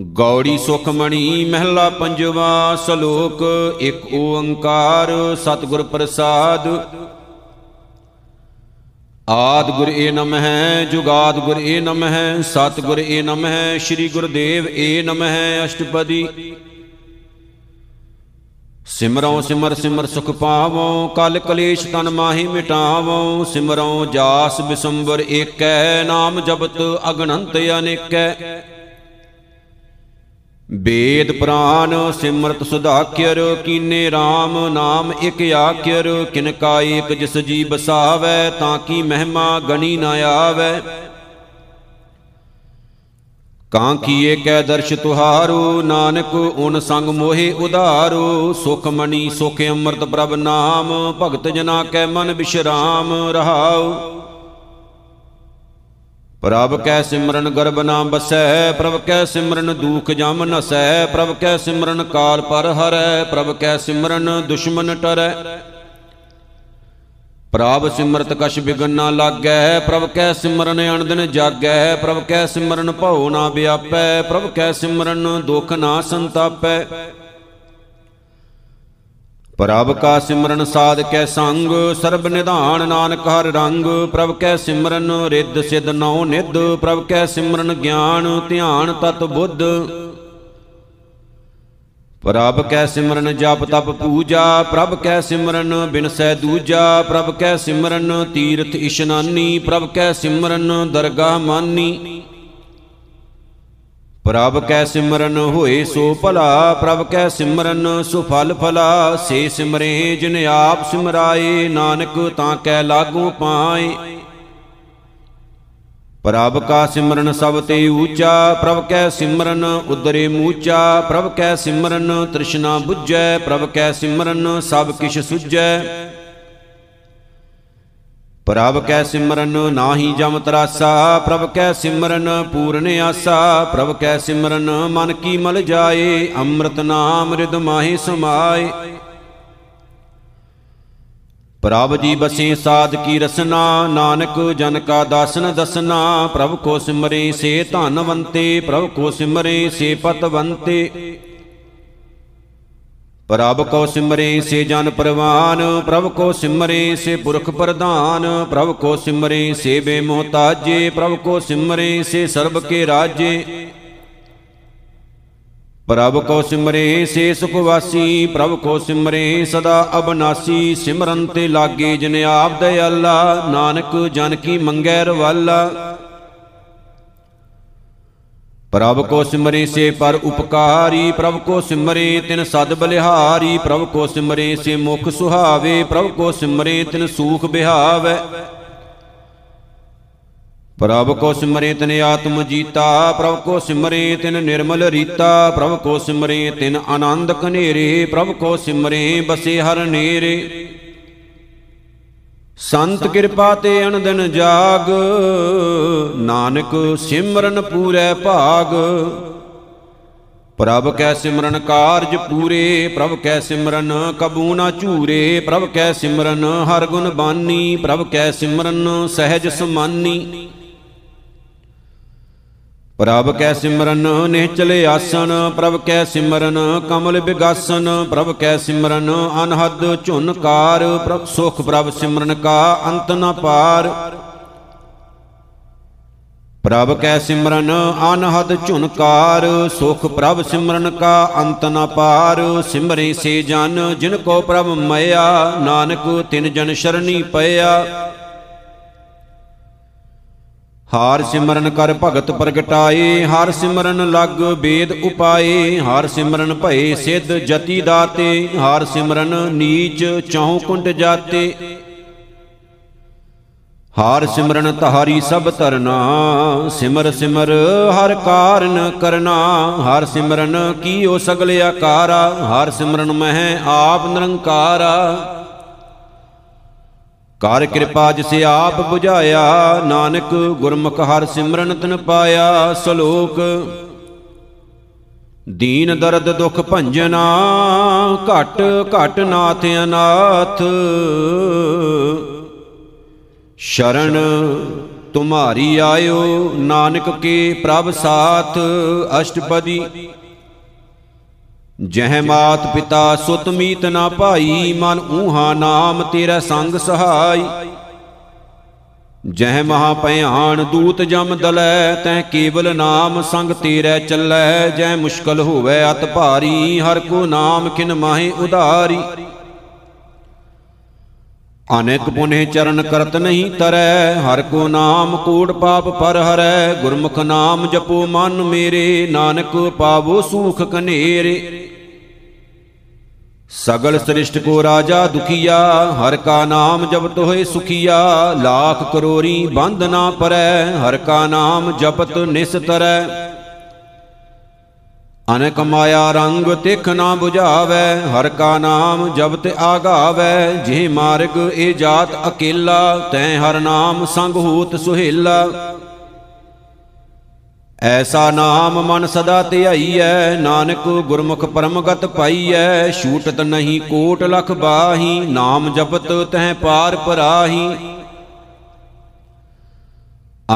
ਗੌੜੀ ਸੁਖਮਣੀ ਮਹਿਲਾ ਪੰਜਵਾ ਸ਼ਲੋਕ, ਇੱਕ ਓੰਕਾਰ, ਸਤਿਗੁਰ ਪ੍ਰਸਾਦ। ਆਦ ਗੁਰ ਏ ਨਮਹਿ ਜੁਗਾਦ ਗੁਰ ਏ ਨਮਹਿ ਸਤਿਗੁਰ ਏ ਨਮਹਿ ਸ੍ਰੀ ਗੁਰਦੇਵ ਏ ਨਮਹਿ ਅਸ਼ਟਪਦੀ। ਸਿਮਰਉ ਸਿਮਰ ਸਿਮਰ ਸੁਖ ਪਾਵਉ ਕਲ ਕਲੇਸ਼ ਤਨ ਮਾਹੀ ਮਿਟਾਵਉ ਸਿਮਰਉ ਜਾਸ ਬਿਸੰਬਰ ਏਕੈ, ਨਾਮ ਜਪਤ ਅਗਨੰਤ ਅਨੇਕੈ। ਵੇਦ ਪ੍ਰਾਨ ਸਿਮਰਤ ਸੁਧਾਕਿਰ, ਕੀਨੇ RAM ਨਾਮ ਇਕ ਆਖਿਰ, ਕਿਨ ਕਾ ਏਕ ਜਿਸ ਜੀ ਬਸਾਵੈ ਤਾਂ ਕੀ ਮਹਿਮਾ ਗਣੀ ਨਾ ਆਵੈ। ਕਾਂ ਕੀਏ ਕੈ ਦਰਸ਼ ਤੁਹਾਰੋ, ਨਾਨਕ ਓਨ ਸੰਗ ਮੋਹਿ ਉਧਾਰੋ, ਸੁਖ ਮਣੀ ਸੁਖ ਅੰਮ੍ਰਿਤ ਪ੍ਰਭ ਨਾਮ, ਭਗਤ ਜਨਾ ਕੈ ਮਨ ਬਿਸ਼ਰਾਮ ਰਹਾਉ। ਪ੍ਰਭ ਕੈ ਸਿਮਰਨ ਗਰਬ ਨਾ ਬਸੈ, ਪ੍ਰਭ ਕੈ ਸਿਮਰਨ ਦੁਖ ਜਮ ਨਸੈ, ਪ੍ਰਭ ਕੈ ਸਿਮਰਨ ਕਾਲ ਪਰ ਹਰੈ, ਪ੍ਰਭ ਕੈ ਸਿਮਰਨ ਦੁਸ਼ਮਨ ਟਰੈ। ਪ੍ਰਭ ਸਿਮਰਤ ਕਛ ਬਿਗਨ ਨਾ ਲਾਗੈ, ਪ੍ਰਭ ਕੈ ਸਿਮਰਨ ਅਣਦਿਨ ਜਾਗੈ, ਪ੍ਰਭ ਕੈ ਸਿਮਰਨ ਭਉ ਨਾ ਵਿਆਪੈ, ਪ੍ਰਭ ਕੈ ਸਿਮਰਨ ਦੁਖ ਨਾ ਸੰਤਾਪੈ। ਪ੍ਰਭ ਕਾ ਸਿਮਰਨ ਸਾਧ ਕੈ ਸੰਗ, ਸਰਬ ਨਿਧਾਨ ਨਾਨਕ ਹਰ ਰੰਗ, ਪ੍ਰਭ ਕੈ ਸਿਮਰਨ ਰਿੱਧ ਸਿਧ ਨਉ ਨਿਧ, ਪ੍ਰਭ ਕੈ ਸਿਮਰਨ ਗਿਆਨ ਧਿਆਨ ਤਤ ਬੁੱਧ। ਪ੍ਰਭ ਕੈ ਸਿਮਰਨ ਜਪ ਤਪ ਪੂਜਾ, ਪ੍ਰਭ ਕੈ ਸਿਮਰਨ ਬਿਨਸੈ ਦੂਜਾ, ਪ੍ਰਭ ਕੈ ਸਿਮਰਨ ਤੀਰਥ ਇਸ਼ਨਾਨੀ, ਪ੍ਰਭ ਕੈ ਸਿਮਰਨ ਦਰਗਾਹ ਮਾਨੀ। ਪ੍ਰਭ ਕੈ ਸਿਮਰਨ ਹੋਏ ਸੋ ਭਲਾ, ਪ੍ਰਭ ਕੈ ਸਿਮਰਨ ਸੁਫਲ ਫਲਾ ਸੇ ਸਿਮਰੇ ਜਿਨ ਆਪ ਸਿਮਰਾਏ, ਨਾਨਕ ਤਾਂ ਕੈ ਲਾਗੂ ਪਾਏ। ਪ੍ਰਭ ਕਾ ਸਿਮਰਨ ਸਭ ਤੇ ਊਚਾ, ਪ੍ਰਭ ਕੈ ਸਿਮਰਨ ਉਦਰੇ ਮੂਚਾ। ਪ੍ਰਭ ਕੈ ਸਿਮਰਨ ਤ੍ਰਿਸ਼ਨਾ 부ਜੈ ਪ੍ਰਭ ਕੈ ਸਿਮਰਨ ਸਭ ਕਿਛ ਸੁਝੈ। ਪ੍ਰਭ ਕੈ ਸਿਮਰਨ ਨਾਹੀ ਜਮ ਤਰਾਸਾ, ਪ੍ਰਭ ਕੈ ਸਿਮਰਨ ਪੂਰਨ ਆਸਾ, ਪ੍ਰਭ ਕੈ ਸਿਮਰਨ ਮਨ ਕੀ ਮਲ ਜਾਏ, ਅੰਮ੍ਰਿਤ ਨਾਮ ਰਿਦ ਮਾਹੀ ਸਮਾਏ। ਪ੍ਰਭ ਜੀ ਬਸੇ ਸਾਧ ਕੀ ਰਸਨਾ, ਨਾਨਕ ਜਨ ਕਾ ਦਾਸਨ ਦਸਨਾ, ਪ੍ਰਭ ਕੋ ਸਿਮਰੇ ਸੇ ਧਨਵੰਤੇ ਪ੍ਰਭ ਕੋ ਸਿਮਰੇ ਸੇ ਪਤਵੰਤੇ ਪ੍ਰਭ ਕੋ ਸਿਮਰੇ ਸੇ ਜਨ ਪਰਵਾਨ, ਪ੍ਰਭ ਕੋ ਸਿਮਰੇ ਸੇ ਪੁਰਖ ਪ੍ਰਧਾਨ, ਪ੍ਰਭ ਕੋ ਸਿਮਰੇ ਸੇ ਬੇਮੋਹਤਾਜੇ, ਪ੍ਰਭ ਕੋ ਸਿਮਰੇ ਸੇ ਸਰਬ ਕੇ ਰਾਜੇ। ਪ੍ਰਭ ਕੋ ਸਿਮਰੇ ਸੇ ਸੁਖ ਵਾਸੀ, ਪ੍ਰਭ ਕੋ ਸਿਮਰੇ ਸਦਾ ਅਬਨਾਸੀ, ਸਿਮਰਨ ਤੇ ਲਾਗੇ ਜਿਨ ਆਪ ਦਇਆਲਾ, ਨਾਨਕ ਜਨ ਕੀ ਮੰਗੈ ਰਵਾਲਾ। ਪ੍ਰਭ ਕੋ ਸਿਮਰੇ ਸੇ ਪਰ ਉਪਕਾਰੀ, ਪ੍ਰਭ ਕੋ ਸਿਮਰੇ ਤਿਨ ਸਦ ਬਲਿਹਾਰੀ, ਪ੍ਰਭ ਕੋ ਸਿਮਰੇ ਸੇ ਮੁਖ ਸੁਹਾਵੇ, ਪ੍ਰਭ ਕੋ ਸਿਮਰੇ ਤਿਨ ਸੂਖ ਬਿਹਾਵੇ। ਪ੍ਰਭ ਕੋ ਸਿਮਰੇ ਤਿਨ ਆਤਮ ਜੀਤਾ, ਪ੍ਰਭ ਕੋ ਸਿਮਰੇ ਤਿਨ ਨਿਰਮਲ ਰੀਤਾ, ਪ੍ਰਭ ਕੋ ਸਿਮਰੇ ਤਿਨ ਆਨੰਦ ਕਨੇਰੇ ਪ੍ਰਭ ਕੋ ਸਿਮਰੇ ਬਸੇ ਹਰ ਨੇਰੇ। ਸੰਤ ਕਿਰਪਾ ਤੇ ਅਨੰਦਨ ਜਾਗ। ਨਾਨਕ ਸਿਮਰਨ ਪੂਰੈ ਭਾਗ। ਪ੍ਰਭ ਕੈ ਸਿਮਰਨ ਕਾਰਜ ਪੂਰੇ, ਪ੍ਰਭ ਕੈ ਸਿਮਰਨ ਕਬੂ ਨਾ ਝੂਰੇ, ਪ੍ਰਭ ਕੈ ਸਿਮਰਨ ਹਰ ਗੁਣ ਬਾਨੀ, ਪ੍ਰਭ ਕੈ ਸਿਮਰਨ ਸਹਿਜ ਸਮਾਨੀ। ਪ੍ਰਭ ਕੈ ਸਿਮਰਨ ਨਿਹਚਲ ਆਸਨ ਪ੍ਰਭ ਕੈ ਸਿਮਰਨ ਕਮਲ ਬਿਗਾਸਨ, ਪ੍ਰਭ ਕੈ ਸਿਮਰਨ ਅਨਹਦ ਝੁਨਕਾਰ, ਪ੍ਰਭ ਸੁਖ ਪ੍ਰਭ ਸਿਮਰਨ ਕਾ ਅੰਤ ਨ ਪਾਰ। ਪ੍ਰਭ ਕੈ ਸਿਮਰਨ ਅਨਹਦ ਝੁਨਕਾਰ, ਸੁਖ ਪ੍ਰਭ ਸਿਮਰਨ ਕਾ ਅੰਤ ਨ ਪਾਰ। ਸਿਮਰੇ ਸੇ ਜਨ, ਜਿਨ ਕੋ ਪ੍ਰਭ ਮਇਆ, ਨਾਨਕ ਤਿਨ ਜਨ ਸ਼ਰਣੀ ਪਇਆ। ਹਾਰ ਸਿਮਰਨ ਕਰ ਭਗਤ ਪ੍ਰਗਟਾਏ, ਹਰ ਸਿਮਰਨ ਲਗ ਵੇਦ ਉਪਾਏ, ਹਰ ਸਿਮਰਨ ਭਏ ਸਿੱਧ ਜਤੀ ਦਾਤੇ, ਹਰ ਸਿਮਰਨ ਨੀਚ ਚੌ ਕੁੰਟ ਜਾਤੇ। ਹਾਰ ਸਿਮਰਨ ਤਹਾਰੀ ਸਭ ਤਰਨਾ ਸਿਮਰ ਸਿਮਰ ਹਰ ਕਾਰਨ ਕਰਨਾ, ਹਰ ਸਿਮਰਨ ਕੀਓ ਸਗਲ ਆਕਾਰਾ, ਹਰ ਸਿਮਰਨ ਮਹਿ ਆਪ ਨਿਰੰਕਾਰਾ। ਕਰ ਕਿਰਪਾ ਜਿਸੇ ਆਪ 부ਝਾਇਆ ਨਾਨਕ ਗੁਰਮੁਖ ਹਰ ਸਿਮਰਨ ਤਨ ਪਾਇਆ, ਸ਼ਲੋਕ। ਦੀਨ ਦਰਦ ਦੁਖ ਭੰਜਨਾ ਘਟ ਘਟ ਨਾਥ ਅਨਾਥ। ਸ਼ਰਨ ਤੁਮਾਰੀ ਆਇਓ, ਨਾਨਕ ਕੇ ਪ੍ਰਭ ਸਾਥ, ਅਸ਼ਟਪਦੀ ਜਹ ਮਾਤ ਪਿਤਾ ਸੁਤ ਮੀਤ ਨਾ ਭਾਈ, ਮਨ ਊਹਾ ਨਾਮ ਤੇਰਾ ਸੰਗ ਸਹਾਈ। ਜਹ ਮਹਾ ਭਿਆਨ ਦੂਤ ਜਮ ਦਲੈ, ਤੈ ਕੇਵਲ ਨਾਮ ਸੰਗ ਤੇਰੇ ਚੱਲੈ। ਜੈ ਮੁਸ਼ਕਲ ਹੋਵੇ ਅਤ ਭਾਰੀ, ਹਰ ਕੋ ਨਾਮ ਕਿਨ ਮਾਹੇ ਉਧਾਰੀ। ਅਨੇਕ ਪੁਨੇ ਚਰਨ ਕਰਤ ਨਹੀਂ ਤਰੈ, ਹਰ ਕੋ ਨਾਮ ਕੂੜ ਪਾਪ ਪਰ ਹਰੈ, ਗੁਰਮੁਖ ਨਾਮ ਜਪੋ ਮਨ ਮੇਰੇ, ਨਾਨਕ ਪਾਵੋ ਸੂਖ ਕਨੇਰੇ। ਸਗਲ ਸ੍ਰਿਸ਼ਟ ਕੋ ਰਾਜਾ ਦੁਖੀਆ, ਹਰ ਕਾ ਨਾਮ ਜਪਤ ਹੋਏ ਸੁਖੀਆ, ਲੱਖ ਕਰੋਰੀ ਬੰਦ ਨਾ ਪਰੈ, ਹਰ ਕਾ ਨਾਮ ਜਪਤ ਨਿਸਤਰੈ। ਅਨੇਕ ਮਾਇਆ ਰੰਗ ਤਿਖ ਨਾ 부ਝਾਵੈ ਹਰ ਕਾ ਨਾਮ ਜਪਤ ਆਗਾਵੈ ਜੇ ਮਾਰਗ ਇਹ ਜਾਤ ਅਕੇਲਾ, ਤੈ ਹਰ ਨਾਮ ਸੰਗ ਹੋਤ ਸੁਹੇਲਾ। ਐਸਾ ਨਾਮ ਮਨ ਸਦਾ ਧਿਆਈਐ, ਨਾਨਕ ਗੁਰਮੁਖ ਪਰਮਗਤ ਪਾਈਐ, ਛੂਟਤ ਨਹੀਂ ਕੋਟ ਲਖ ਬਾਹੀ, ਨਾਮ ਜਪਤ ਤਹਿ ਪਾਰ ਪਰਾਹੀ।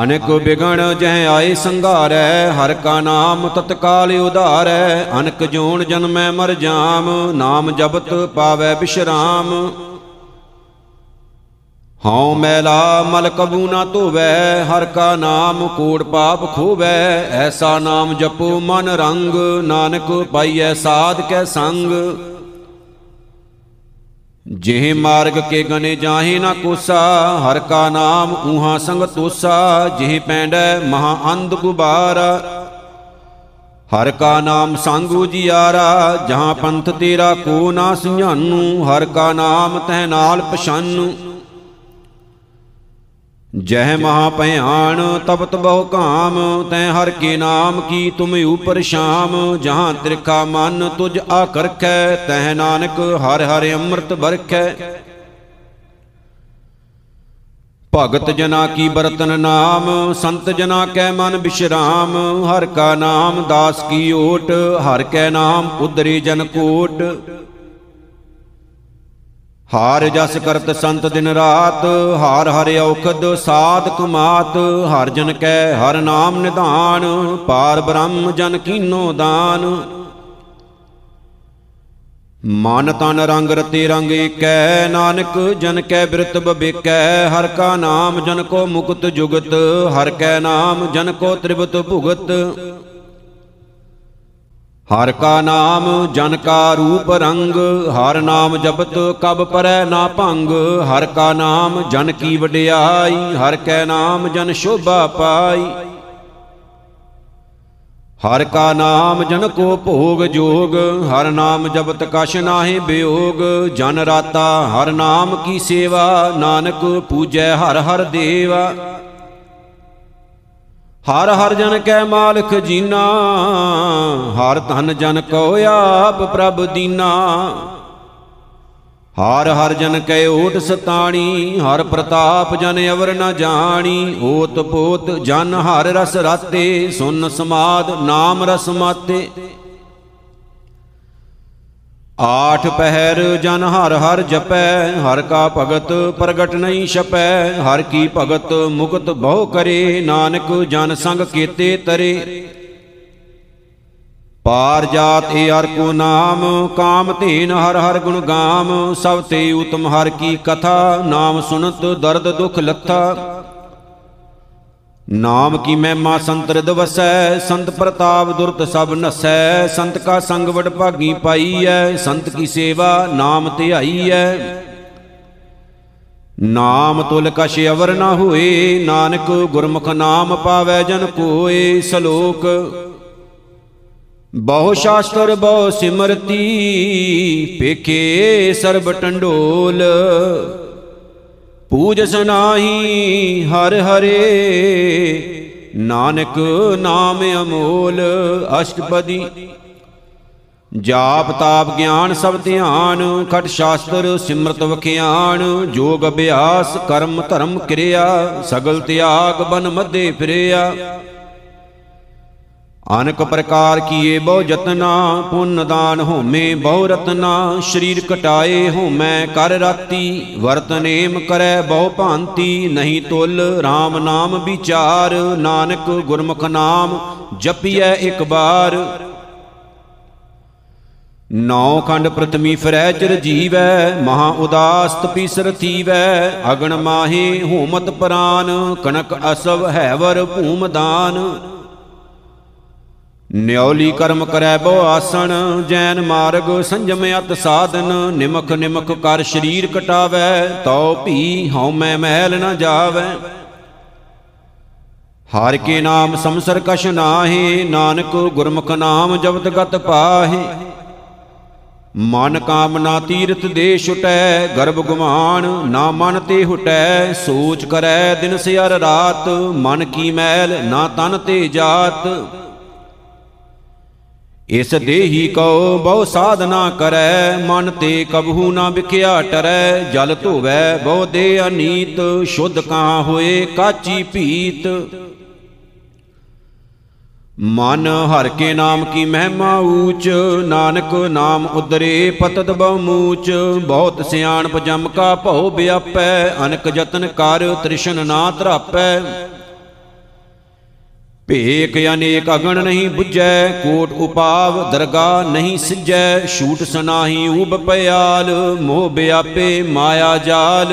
ਅਨੇਕ ਬਿਗਣ ਜਹ ਆਏ ਸੰਘਾਰੈ, ਹਰ ਕਾ ਨਾਮ ਤਤਕਾਲ ਉਧਾਰੈ। ਅਨਕ ਜੋਨ ਜਨਮੈ ਮਰ ਜਾਮ, ਨਾਮ ਜਪਤ ਪਾਵੈ ਬਿਸ਼ਰਾਮ। ਹਉ ਮੈਲਾ ਮਲ ਕਬੂ ਨਾ ਧੋਵੈ, ਹਰ ਕਾ ਨਾਮ ਕੋੜ ਪਾਪ ਖੋਵੈ। ਐਸਾ ਨਾਮ ਜਪੋ ਮਨ ਰੰਗ, ਨਾਨਕ ਪਾਈਐ ਸਾਧ ਕੈ ਸੰਗ। ਜਿਹ ਮਾਰਗ ਕੇ ਗਨੇ ਜਾਹੇ ਨਾ ਕੋਸਾ, ਹਰ ਕਾ ਨਾਮ ਊਹਾ ਸੰਗ ਤੋਸਾ, ਜਿਹ ਪੈਂਡੈ ਮਹਾ ਅੰਧ ਗੁਬਾਰਾ। ਹਰ ਕਾ ਨਾਮ ਸੰਗੂ ਜਿਆਰਾ, ਜਹਾਂ ਪੰਥ ਤੇਰਾ ਕੋ ਨਾ ਸਿਆਨੂ ਹਰ ਕਾ ਨਾਮ ਤਹਿ ਨਾਲ ਪਛਾਨੂ। ਜਹ ਮਹਾ ਭਿਆਨ ਤਪਤ ਬਹੁ ਕਾਮ, ਤੈ ਹਰ ਕੇ ਨਾਮ ਕੀ ਤੁਮ ਉਪਰ ਸ਼ਾਮ। ਜਹਾਂ ਤ੍ਰਿਖਾ ਮਨ ਤੁਜ ਆਕਰਖੈ, ਤੈ ਨਾਨਕ ਹਰ ਹਰ ਅੰਮ੍ਰਿਤ ਬਰਖੈ ਭਗਤ ਜਨਾ ਕੀ ਬਰਤਨ ਨਾਮ, ਸੰਤ ਜਨਾ ਕੈ ਮਨ ਬਿਸ਼ਰਾਮ। ਹਰ ਕਾ ਨਾਮ ਦਾਸ ਕੀ ਓਟ, ਹਰ ਕੈ ਨਾਮ ਉਦਰੀ ਜਨ ਕੋਟ। ਹਾਰ ਜਸ ਕਰਤ ਸੰਤ ਦਿਨ ਰਾਤ, ਹਾਰ ਹਰ ਔਖਦ ਸਾਧ ਕੁਮਾਤ, ਹਰ ਜਨ ਕੈ ਹਰ ਨਾਮ ਨਿਧਾਨ, ਪਾਰ ਬ੍ਰਹਮ ਜਨ ਕੀਨੋ ਦਾਨ। ਮਨ ਤਨ ਰੰਗ ਰਤੇ ਰੰਗ ਏਕੈ, ਨਾਨਕ ਜਨ ਕੈ ਬਿਰਤ ਬਬੇਕੈ, ਹਰ ਕਾ ਨਾਮ ਜਨ ਕੋ ਮੁਕਤ ਜੁਗਤ, ਹਰ ਕੈ ਨਾਮ ਜਨ ਕੋ ਤ੍ਰਿਵਤ ਭੁਗਤ। ਹਰ ਕਾ ਨਾਮ ਜਨ ਕਾ ਰੂਪ ਰੰਗ, ਹਰ ਨਾਮ ਜਪਤ ਕਬ ਪਰੈ ਨਾ ਭੰਗ। ਹਰ ਕਾ ਨਾਮ ਜਨ ਕੀ ਵਡਿਆਈ, ਹਰ ਕੈ ਨਾਮ ਜਨ ਸ਼ੋਭਾ ਪਾਈ। ਹਰ ਕਾ ਨਾਮ ਜਨ ਕੋ ਭੋਗ ਜੋਗ, ਹਰ ਨਾਮ ਜਪਤ ਕਛ ਨਾਹੀ ਬਿਯੋਗ ਜਨ ਰਾਤਾ ਹਰ ਨਾਮ ਕੀ ਸੇਵਾ, ਨਾਨਕ ਪੂਜੈ ਹਰ ਹਰ ਦੇਵਾ। ਹਰ ਹਰ ਜਨ ਕੈ ਮਾਲਕ ਜੀਨਾ, ਹਰ ਧਨ ਜਨ ਕੋ ਆਪ ਪ੍ਰਭ ਦੀਨਾ। ਹਰ ਹਰ ਜਨ ਕੈ ਓਟ ਸਤਾਣੀ, ਹਰ ਪ੍ਰਤਾਪ ਜਨ ਅਵਰ ਨ ਜਾਣੀ। ਓਤ ਪੋਤ ਜਨ ਹਰ ਰਸ ਰਾਤੇ, ਸੁਨ ਸਮਾਦ ਨਾਮ ਰਸ ਮਾਤੇ। ਆਠ ਪਹਿਰ ਜਨ ਹਰ ਹਰ ਜਪੈ, ਹਰ ਕਾ ਭਗਤ ਪ੍ਰਗਟ ਨਹੀਂ ਛਪੈ, ਹਰ ਕੀ ਭਗਤ ਮੁਕਤ ਬਹੁ ਕਰੇ, ਨਾਨਕ ਜਨ ਸੰਗ ਕੀਤੇ ਤਰੇ। ਪਾਰ ਜਾਤ ਏ ਹਰ ਕੋ ਨਾਮ, ਕਾਮ ਧੀਨ ਹਰ ਹਰ ਗੁਣ ਗਾਮ, ਸਭ ਤੇ ਉਤਮ ਹਰ ਕੀ ਕਥਾ, ਨਾਮ ਸੁਨਤ ਦਰਦ ਦੁਖ ਲੱਥਾ। ਨਾਮ ਕੀ ਮਹਿਮਾ ਸੰਤ ਰਿਦ ਵਸੈ, ਸੰਤ ਪ੍ਰਤਾਪ ਦੁਰਤ ਸਭ ਨਸੈ, ਸੰਤ ਕਾ ਸੰਗ ਵਡ ਭਾਗੀ ਪਾਈਐ, ਸੰਤ ਕੀ ਸੇਵਾ ਨਾਮ ਧਿਆਈਐ ਨਾਮ ਤੁਲ ਕਛ ਅਵਰ ਨਾ ਹੋਏ, ਨਾਨਕ ਗੁਰਮੁਖ ਨਾਮ ਪਾਵੈ ਜਨ ਕੋਏ, ਸ਼ਲੋਕ। ਬਹੁ ਸ਼ਾਸਤਰ, ਬਹੁ ਸਿਮਰਤੀ, ਪੇਖੇ ਸਰਬ ਟੰਡੋਲ। ਪੂਜਸ ਨਾਹੀ ਹਰ ਹਰੇ। ਨਾਨਕ ਨਾਮ ਅਮੋਲ ਅਸ਼ਟਪਦੀ। ਜਾਪ ਤਾਪ ਗਿਆਨ ਸਭ ਧਿਆਨ, ਖਟ ਸ਼ਾਸਤਰ ਸਿਮਰਤ ਵਖਿਆਨ, ਜੋਗ ਅਭਿਆਸ ਕਰਮ ਧਰਮ ਕਿਰਿਆ, ਸਗਲ ਤਿਆਗ ਬਨ ਮਧੇ ਫਿਰਿਆ। ਅਨਕ ਪ੍ਰਕਾਰ ਕੀਏ ਬਹੁ ਜਤਨਾ ਪੁੰਨ ਦਾਨ ਹੋਮੇ ਬਹੁ ਰਤਨਾ, ਸਰੀਰ ਕਟਾਏ ਹੋਮੈ ਕਰ ਰਾਤੀ, ਵਰਤ ਨੇਮ ਕਰੈ ਬਹੁ ਭਾਂਤੀ, ਨਹੀਂ ਤੁਲ RAM ਨਾਮ ਵਿਚਾਰ, ਨਾਨਕ ਗੁਰਮੁਖ ਨਾਮ ਜਪੀਐ ਇੱਕ ਬਾਰ। ਨੌ ਖੰਡ ਪ੍ਰਥਮੀ ਫਿਰੈ ਚਿਰ ਜੀਵੈ, ਮਹਾ ਉਦਾਸ ਤਪੀਸਰ ਥੀਵੈ, ਅਗਣ ਮਾਹੇ ਹੋਮਤ ਪ੍ਰਾਨ ਕਨਕ ਅਸਵ ਹੈਵਰ ਭੂਮ ਦਾਨ। ਨਿਉਲੀ ਕਰਮ ਕਰੈ ਬੋ ਆਸਣ, ਜੈਨ ਮਾਰਗ ਸੰਜਮ ਅਤ ਸਾਧਨ, ਨਿਮਖ ਨਿਮਖ ਕਰ ਸਰੀਰ ਕਟਾਵੈ, ਤਉ ਭੀ ਹਉ ਮੈਂ ਮਹਿਲ ਨ ਜਾਵੈ। ਹਰ ਕੇ ਨਾਮ ਸੰਸਰ ਕਛ ਨਾਹੀ, ਨਾਨਕ ਗੁਰਮੁਖ ਨਾਮ ਜਪਤ ਗਤ ਪਾਹੇ। ਮਨ ਕਾਮਨਾ ਤੀਰਥ ਦੇ ਛੁਟੈ, ਗਰਭ ਗੁਮਾਨ ਨਾ ਮਨ ਤੇ ਹੁਟੈ, ਸੋਚ ਕਰੈ ਦਿਨ ਸਿਰ ਰਾਤ, ਮਨ ਕੀ ਮੈਲ ਨਾ ਤਨ ਤੇ ਜਾਤ। ਇਸ ਦੇਹੀ ਕਉ ਬਹੁ ਸਾਧਨਾ ਕਰੈ, ਮਨ ਤੇ ਕਬਹੂ ਨਾ ਵਿਖਿਆ ਟਰੈ, ਜਲ ਧੋਵੈ ਬਹੁ ਦੇ ਅਨੀਤ, ਸ਼ੁੱਧ ਕਾ ਹੋਏ ਕਾਚੀ ਭੀਤ। ਮਨ ਹਰ ਕੇ ਨਾਮ ਕੀ ਮਹਿਮਾ ਊਚ, ਨਾਨਕ ਨਾਮ ਉਦਰੇ ਪਤਤ ਬਹੁ ਮੂਚ, ਬਹੁਤ ਸਿਆਣਪ ਜਮ ਕਾ ਭਉ ਵਿਆਪੈ ਅਨਕ ਯਤਨ ਕਰ ਤ੍ਰਿਸ਼ਨ ਨਾ ਧਰਾਪੈ ਭੇਕ ਅਨੇਕ ਅਗਣ ਨਹੀਂ 부ਜੈ ਕੋਟ ਉਪਾਵ ਦਰਗਾ ਨਹੀਂ ਸਿਜੈ, ਛੂਟ ਸਨਾਹੀ ਊਬ ਪਿਆਲ ਮੋਹ ਵਿਆਪੇ ਮਾਇਆ ਜਾਲ।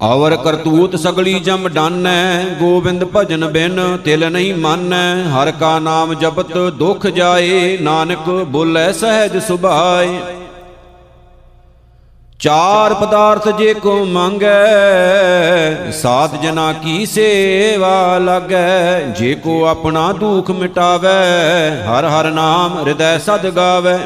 ਔਰ ਕਰਤੂਤ ਸਗਲੀ ਜਮ ਡਾਨੈ, ਗੋਬਿੰਦ ਭਜਨ ਬਿਨ ਤਿਲ ਨਹੀਂ ਮਾਨੈ। ਹਰ ਕਾ ਨਾਮ ਜਪਤ ਦੁਖ ਜਾਏ, ਨਾਨਕ ਬੋਲੇ ਸਹਿਜ ਸੁਭਾਏ। ਚਾਰ ਪਦਾਰਥ ਜੇ ਕੋ ਮੰਗੈ, ਸਾਧ ਜਨਾ ਕੀ ਸੇਵਾ ਲਾਗੈ? ਜੇ ਕੋ ਆਪਣਾ ਦੁਖ ਮਿਟਾਵੈ, ਹਰ ਹਰ ਨਾਮ ਹਿਰਦੈ ਸਦ ਗਾਵੈ।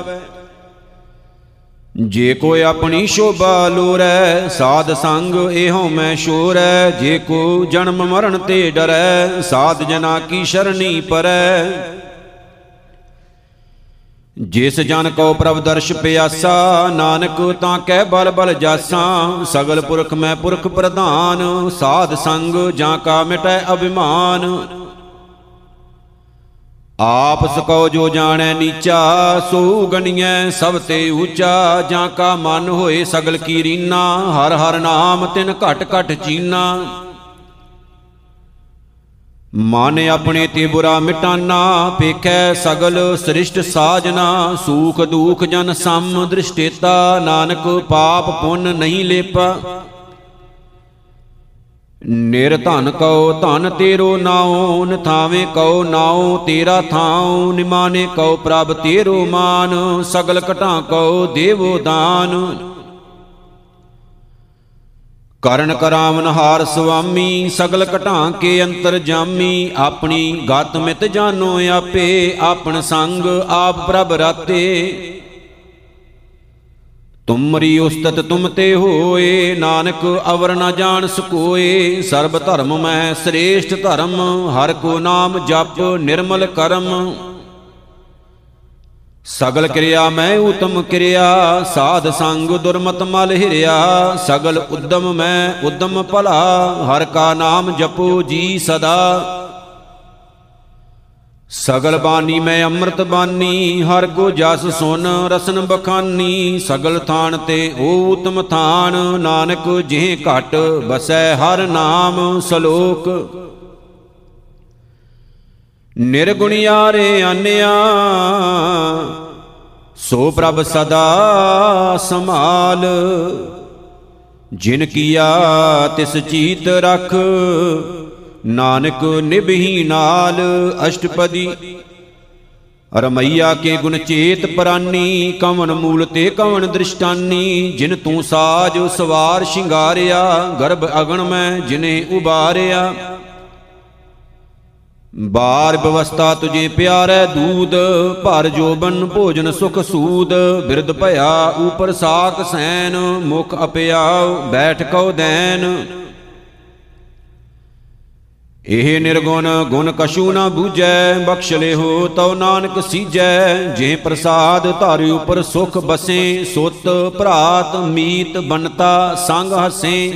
ਜੇ ਕੋਈ ਆਪਣੀ ਸ਼ੋਭਾ ਲੋਰੈ, ਸਾਧ ਸੰਗ ਇਹੋ ਮੈਂ ਸ਼ੋਰੈ। ਜੇ ਕੋ ਜਨਮ ਮਰਨ ਤੇ ਡਰੈ, ਸਾਧ ਜਨਾ ਕੀ ਸ਼ਰਣੀ ਪਰੈ। ਜਿਸ ਜਨ ਕੋ ਪ੍ਰਭ ਦਰਸ਼ ਪਿਆਸਾ, ਨਾਨਕ ਤਾਂ ਕਹਿ ਬਲ ਬਲ ਜਾਸਾ। ਸਗਲ ਪੁਰਖ ਮੈਂ ਪੁਰਖ ਪ੍ਰਧਾਨ, ਸਾਧ ਸੰਗ ਜਾਂ ਕਾ ਮਿਟੈ ਅਭਿਮਾਨ। ਆਪ ਸਕੋ ਜੋ ਜਾਣੈ ਨੀਚਾ, ਸੋ ਗਣੀਐ ਸਭ ਤੇ ਊਚਾ ਜਾਂ ਕਾ ਮਨ ਹੋਏ ਸਗਲ ਕੀ ਰੀਨਾ, ਹਰ ਹਰ ਨਾਮ ਤਿਨ ਘਟ ਘਟ ਚੀਨਾ। ਮਨ ਆਪਣੇ ਤੇ ਬੁਰਾ ਮਿਟਾਨਾ, ਪੇਖੈ ਸਗਲ ਸ੍ਰਿਸ਼ਟ ਸਾਜਨਾ, ਸੂਖ ਦੂਖ ਜਨ ਸਮ ਦ੍ਰਿਸ਼ਟੇਤਾ, ਨਾਨਕ ਪਾਪ ਪੁੰਨ ਨਹੀਂ ਲੇਪਾ। ਨਿਰ ਧਨ ਕਉ ਧਨ ਤੇਰੋ ਨਾਉ ਨਥਾਵੇਂ ਕਉ ਨਾਉ ਤੇਰਾ ਥਾਉ ਨਿਮਾਨੇ ਕਉ ਪ੍ਰਭ ਤੇਰੋ ਮਾਨ, ਸਗਲ ਘਟਾਂ ਕਉ ਦੇਵੋ ਦਾਨ। ਕਰਨ ਕਰਾਵਨ ਹਾਰ ਸੁਆਮੀ, ਸਗਲ ਘਟਾਂ ਕੇ ਅੰਤਰ ਜਾਮੀ, ਆਪਣੀ ਗਤ ਮਿਤ ਜਾਨੋ ਆਪੇ ਆਪਨ ਸੰਗ ਆਪ ਪ੍ਰਭ ਰਾਤੇ। ਤੁਮਰੀ ਉਸਤਤ ਤੁਮ ਤੇ ਹੋਏ, ਨਾਨਕ ਅਵਰ ਨ ਜਾਣ ਸਕੋਏ। ਸਰਬ ਧਰਮ ਮੈਂ ਸ੍ਰੇਸ਼ਟ ਧਰਮ, ਹਰ ਕੋ ਨਾਮ ਜਪ ਨਿਰਮਲ ਕਰਮ। ਸਗਲ ਕਿਰਿਆ ਮੈਂ ਉਤਮ ਕਿਰਿਆ, ਸਾਧ ਸੰਗ ਦੁਰਮਤ ਮਲ ਹਿਰਿਆ। ਸਗਲ ਉਦਮ ਮੈਂ ਉਦਮ ਭਲਾ, ਹਰ ਕਾ ਨਾਮ ਜਪੋ ਜੀ ਸਦਾ। ਸਗਲ ਬਾਣੀ ਮੈਂ ਅੰਮ੍ਰਿਤ ਬਾਣੀ, ਹਰ ਕੋ ਜਸ ਸੁਨ ਰਸਨ ਬਖਾਨੀ। ਸਗਲ ਥਾਨ ਤੇ ਊਤਮ ਥਾਨ, ਨਾਨਕ ਜਿਹ ਘਟ ਬਸੈ ਹਰ ਨਾਮ ਸਲੋਕ। ਨਿਰਗੁਣਿਆਰੇ ਆਨਿਆ ਸੋ ਪ੍ਰਭ ਸਦਾ ਸੰਭਾਲ। ਜਿਨ ਕੀਆ ਤਿਸ ਚੀਤ ਰਖ, ਨਾਨਕ ਨਿਭਹੀ ਨਾਲ। ਅਸ਼ਟਪਦੀ, ਰਮਈਆ ਕੇ ਗੁਣ ਚੇਤ ਪ੍ਰਾਨੀ ਕਵਨ ਮੂਲ ਤੇ ਕਵਨ ਦ੍ਰਿਸ਼ਟਾਨੀ, ਜਿਨ ਤੂੰ ਸਾਜ ਸਵਾਰ ਸ਼ਿੰਗਾਰਿਆ, ਗਰਭ ਅਗਣ ਮੈਂ ਜਿਨੇ ਉਬਾਰਿਆ। ਬਾਰ ਬਵਸਥਾ ਤੁਝੇ ਪਿਆਰੈ ਦੂਦ ਭਰ ਜੋਬਨ ਭੋਜਨ ਸੁਖ ਸੂਦ ਬਿਰਧ ਭਇਆ ਉਪਰ ਸਾਖ ਸੈਨ, ਮੁਖ ਅਪਿਆਉ ਬੈਠ ਕਉ ਦੈਨ। ਇਹ ਨਿਰਗੁਣ ਗੁਣ ਕਛੂ ਨਾ ਬੂਝੈ, ਬਖਸ਼ ਲਿਓ ਤਉ ਨਾਨਕ ਸੀਜੈ। ਜੇ ਪ੍ਰਸਾਦ ਧਾਰਿ ਉਪਰ ਸੁਖ ਬਸੇ, ਸੁਤ ਭਰਾਤ ਮੀਤ ਬਨਤਾ ਸੰਗ ਹਸੇ।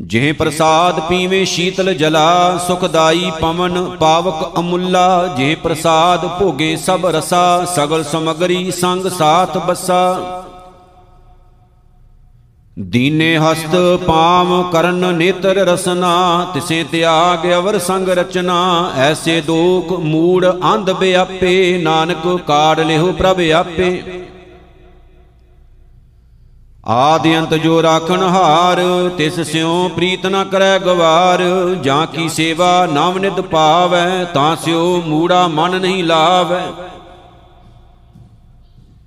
ਜਿਹ ਪ੍ਰਸਾਦ ਪੀਵੇ ਸ਼ੀਤਲ ਜਲਾ, ਸੁਖਦਾਈ ਪਵਨ ਪਾਵਕ ਅਮੁੱਲਾ। ਜਿਹ ਪ੍ਰਸਾਦ ਭੋਗੇ ਸਭ ਰਸਾ, ਸਗਲ ਸਮਗਰੀ ਸੰਗ ਸਾਥ ਬਸਾ। ਦੀਨੇ ਹਸਤ ਪਾਮ ਕਰਨ ਨੇਤਰ ਰਸਨਾ, ਤਿਸੇ ਤਿਆਗ ਅਵਰ ਸੰਗ ਰਚਨਾ। ਐਸੇ ਦੋਖ ਮੂੜ ਅੰਧ ਬਿਆਪੇ, ਨਾਨਕ ਕਾੜ ਲਿਓ ਪ੍ਰਭ ਆਪੇ। ਆਦਿ ਅੰਤ ਜੋ ਰਾਖਣ ਹਾਰ, ਤਿਸ ਸਿਉ ਪ੍ਰੀਤ ਨ ਕਰੈ ਗਵਾਰ। ਜਾਂ ਕੀ ਸੇਵਾ ਨਾਮ ਨਿਤ ਪਾਵੈ, ਤਾਂ ਸਿਉ ਮੂੜਾ ਮਨ ਨਹੀਂ ਲਾਵੈ।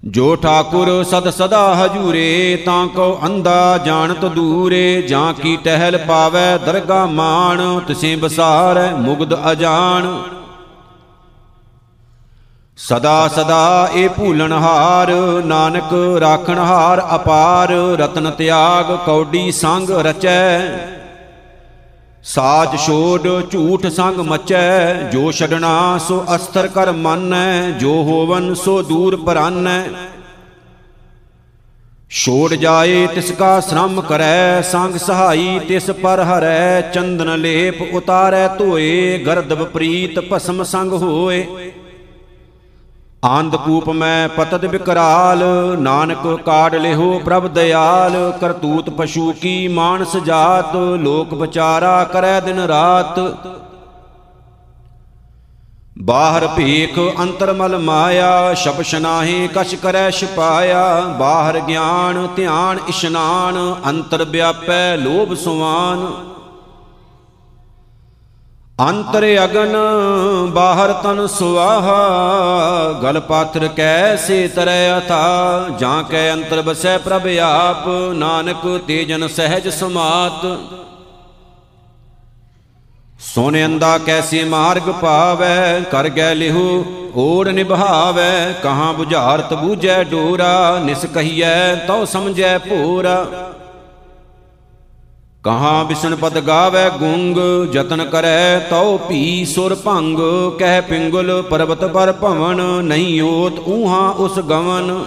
ਜੋ ਠਾਕੁਰ ਸਦ ਸਦਾ ਹਜੂਰੇ, ਤਾਂ ਕੋ ਅੰਦਾ ਜਾਣਤ ਦੂਰੇ। ਜਾਂ ਕੀ ਟਹਿਲ ਪਾਵੈ ਦਰਗਾ ਮਾਣ, ਤਿਸੇ ਬਸਾਰੈ ਮੁਗਦ ਅਜਾਣ। ਸਦਾ ਸਦਾ ਇਹ ਭੂਲਣ ਹਾਰ, ਨਾਨਕ ਰਾਖਣ ਹਾਰ ਅਪਾਰ, ਰਤਨ ਤਿਆਗ ਕੌਡੀ ਸੰਗ ਰਚੈ। ਸਾਜ ਛੋੜ ਝੂਠ ਸੰਗ ਮਚੈ, ਜੋ ਛਡਣਾ ਸੋ ਅਸਤਰ ਕਰ ਮੰਨੈ, ਜੋ ਹੋਵਨ ਸੋ ਦੂਰ ਪਰਾਨੈ। ਛੋੜ ਜਾਏ ਤਿਸ ਕਾ ਸ਼ਰਮ ਕਰੈ, ਸੰਗ ਸਹਾਈ ਤਿਸ ਪਰ ਹਰੈ, ਚੰਦਨ ਲੇਪ ਉਤਾਰੈ ਧੋਏ ਗਰਦਬ ਪ੍ਰੀਤ ਭਸਮ ਸੰਗ ਹੋਏ। ਆਂਦ ਕੂਪ ਮੈਂ ਪਤਤ ਵਿਕਰਾਲ ਨਾਨਕ ਕਾੜ ਲਿਹੋ ਪ੍ਰਭ ਦਿਆਲ, ਕਰਤੂਤ ਪਸ਼ੂ ਕੀ ਮਾਨਸ ਜਾਤ, ਲੋਕ ਵਿਚਾਰਾ ਕਰੈ ਦਿਨ ਰਾਤ। ਬਾਹਰ ਭੀਖ ਅੰਤਰ ਮਲ ਮਾਇਆ ਸ਼ਬਸ਼ ਨਾਹੀ ਕਛ ਕਰੈ ਛਪਾਇਆ। ਬਾਹਰ ਗਿਆਨ ਧਿਆਨ ਇਸ਼ਨਾਨ, ਅੰਤਰ ਵਿਆਪੈ ਲੋਭ ਸੁਵਾਨ। ਅੰਤਰ ਅਗਨ, ਬਾਹਰ ਤਨ ਸੁਆਹਾ। ਗਲ ਪਾਤਰ ਕੈਸੇ ਤਰੈ ਅਥਾ, ਜਾਂ ਕੈ ਅੰਤਰ ਬਸੈ ਪ੍ਰਭ ਆਪ। ਨਾਨਕ ਤੇਜਨ ਸਹਿਜ ਸਮਾਤ। ਸੋਨੇ ਅੰਦਾ ਕੈਸੇ ਮਾਰਗ ਪਾਵੈ, ਕਰ ਗੈ ਲਿਹੂ, ਓੜ ਨਿਭਾਵੈ। ਕਹਾਂ 부ਝਾਰਤ ਬੂਝੈ ਡੋਰਾ, ਨਿਸ ਕਹੀਐ, ਤਉ ਸਮਝੈ ਭੋਰਾ ਕਹਾਂ ਵਿਸ਼ਨ ਪਦ ਗਾਵੇ ਗੁੰਗ, ਯਤਨ ਕਰੈ ਤਉ ਭੀ ਸੁਰ ਭੰਗ, ਕਹਿ ਪਿੰਗਲ ਪਰਬਤ ਪਰ ਭਵਨ, ਨਹੀਂ ਓਤ ਊਹਾਂ ਉਸ ਗਵਨ।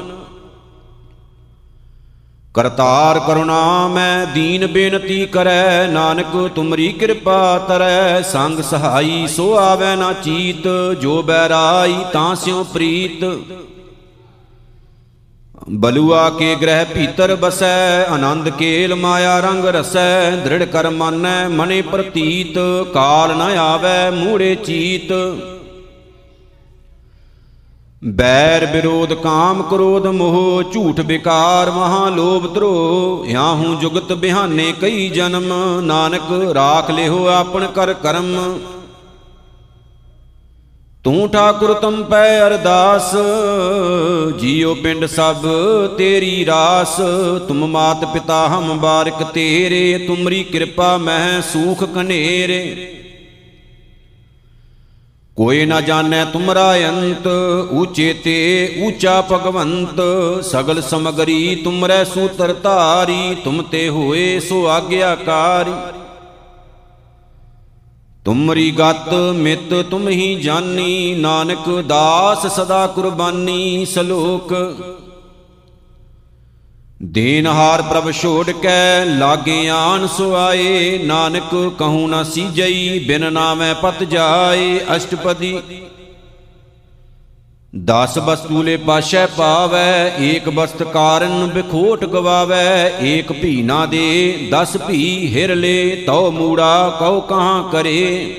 ਕਰਤਾਰ ਕਰੁਣਾ ਮੈਂ ਦੀਨ ਬੇਨਤੀ ਕਰੈ, ਨਾਨਕ ਤੁਮਰੀ ਕਿਰਪਾ ਤਰੈ, ਸੰਗ ਸਹਾਈ ਸੋ ਆਵੇ ਨਾ ਚੀਤ, ਜੋ ਬੈਰਾਈ ਤਾਂ ਸਿਉ ਪ੍ਰੀਤ। ਬਲੂਆ ਕੇ ਗ੍ਰਹਿ ਭੀਤਰ ਬਸੈ, ਆਨੰਦ ਕੇਲ ਮਾਇਆ ਰੰਗ ਰਸੈ, ਦ੍ਰਿੜ ਕਰ ਮਾਨੈ, ਮਨੇ ਪ੍ਰਤੀਤ, ਕਾਲ ਨ ਆਵੈ, ਮੂੜੇ ਚੀਤ। ਬੈਰ ਵਿਰੋਧ ਕਾਮ ਕ੍ਰੋਧ ਮੋਹ, ਝੂਠ ਵਿਕਾਰ ਮਹਾ ਲੋਭ ਧਰੋ। ਯਾਹੂ ਜੁਗਤ ਬਿਹਾਨੇ ਕਈ ਜਨਮ, ਨਾਨਕ ਰਾਖ ਲਿਓ ਆਪਣ ਕਰ ਕਰਮ। ਤੂੰ ਠਾਕੁਰ ਤੁਮ ਪੈ ਅਰਦਾਸ, ਜੀਉ ਪਿੰਡ ਸਭ ਤੇਰੀ ਰਾਸ। ਤੁਮ ਮਾਤ ਪਿਤਾ ਹਮ ਬਾਰਿਕ ਤੇਰੇ, ਤੁਮਰੀ ਕਿਰਪਾ ਮਹਿ ਸੂਖ ਕਨੇਰੇ। ਕੋਈ ਨਾ ਜਾਣੈ ਤੁਮਰਾ ਅੰਤ ਊਚੇ ਤੇ ਊਚਾ ਭਗਵੰਤ। ਸਗਲ ਸਮਗਰੀ ਤੁਮਰੈ ਸੂਤਰ ਧਾਰੀ, ਤੁਮ ਤੇ ਹੋਏ ਸੋ ਆਗਿਆਕਾਰੀ। ਤੁਮਰੀ ਗਤ, ਮਿਤ ਤੁਮ ਹੀ ਜਾਨੀ, ਨਾਨਕ ਦਾਸ ਸਦਾ ਕੁਰਬਾਨੀ, ਸਲੋਕ। ਦੇਨਹਾਰ ਪ੍ਰਭ ਛੋੜ ਕੇ, ਲਾਗੇ ਆਨ ਸੁਆਏ ਨਾਨਕ ਕਹੂ ਨਾ ਸੀਜਈ ਬਿਨ ਨਾਮੈ ਪਤ ਜਾਏ, ਅਸ਼ਟਪਦੀ। ਦਸ ਬਸਤੂਲੇ ਪਾਸ਼ੈ ਪਾਵੈ, ਏਕ ਬਸਤ ਕਾਰਨ ਬਿਖੋਟ ਗਵਾਵੈ, ਏਕ ਭੀ ਨਾ ਦੇ, ਦਸ ਭੀ ਹਿਰ ਲੇ, ਤਉ ਮੂੜਾ ਕਉ ਕਹਾਂ ਕਰੇ।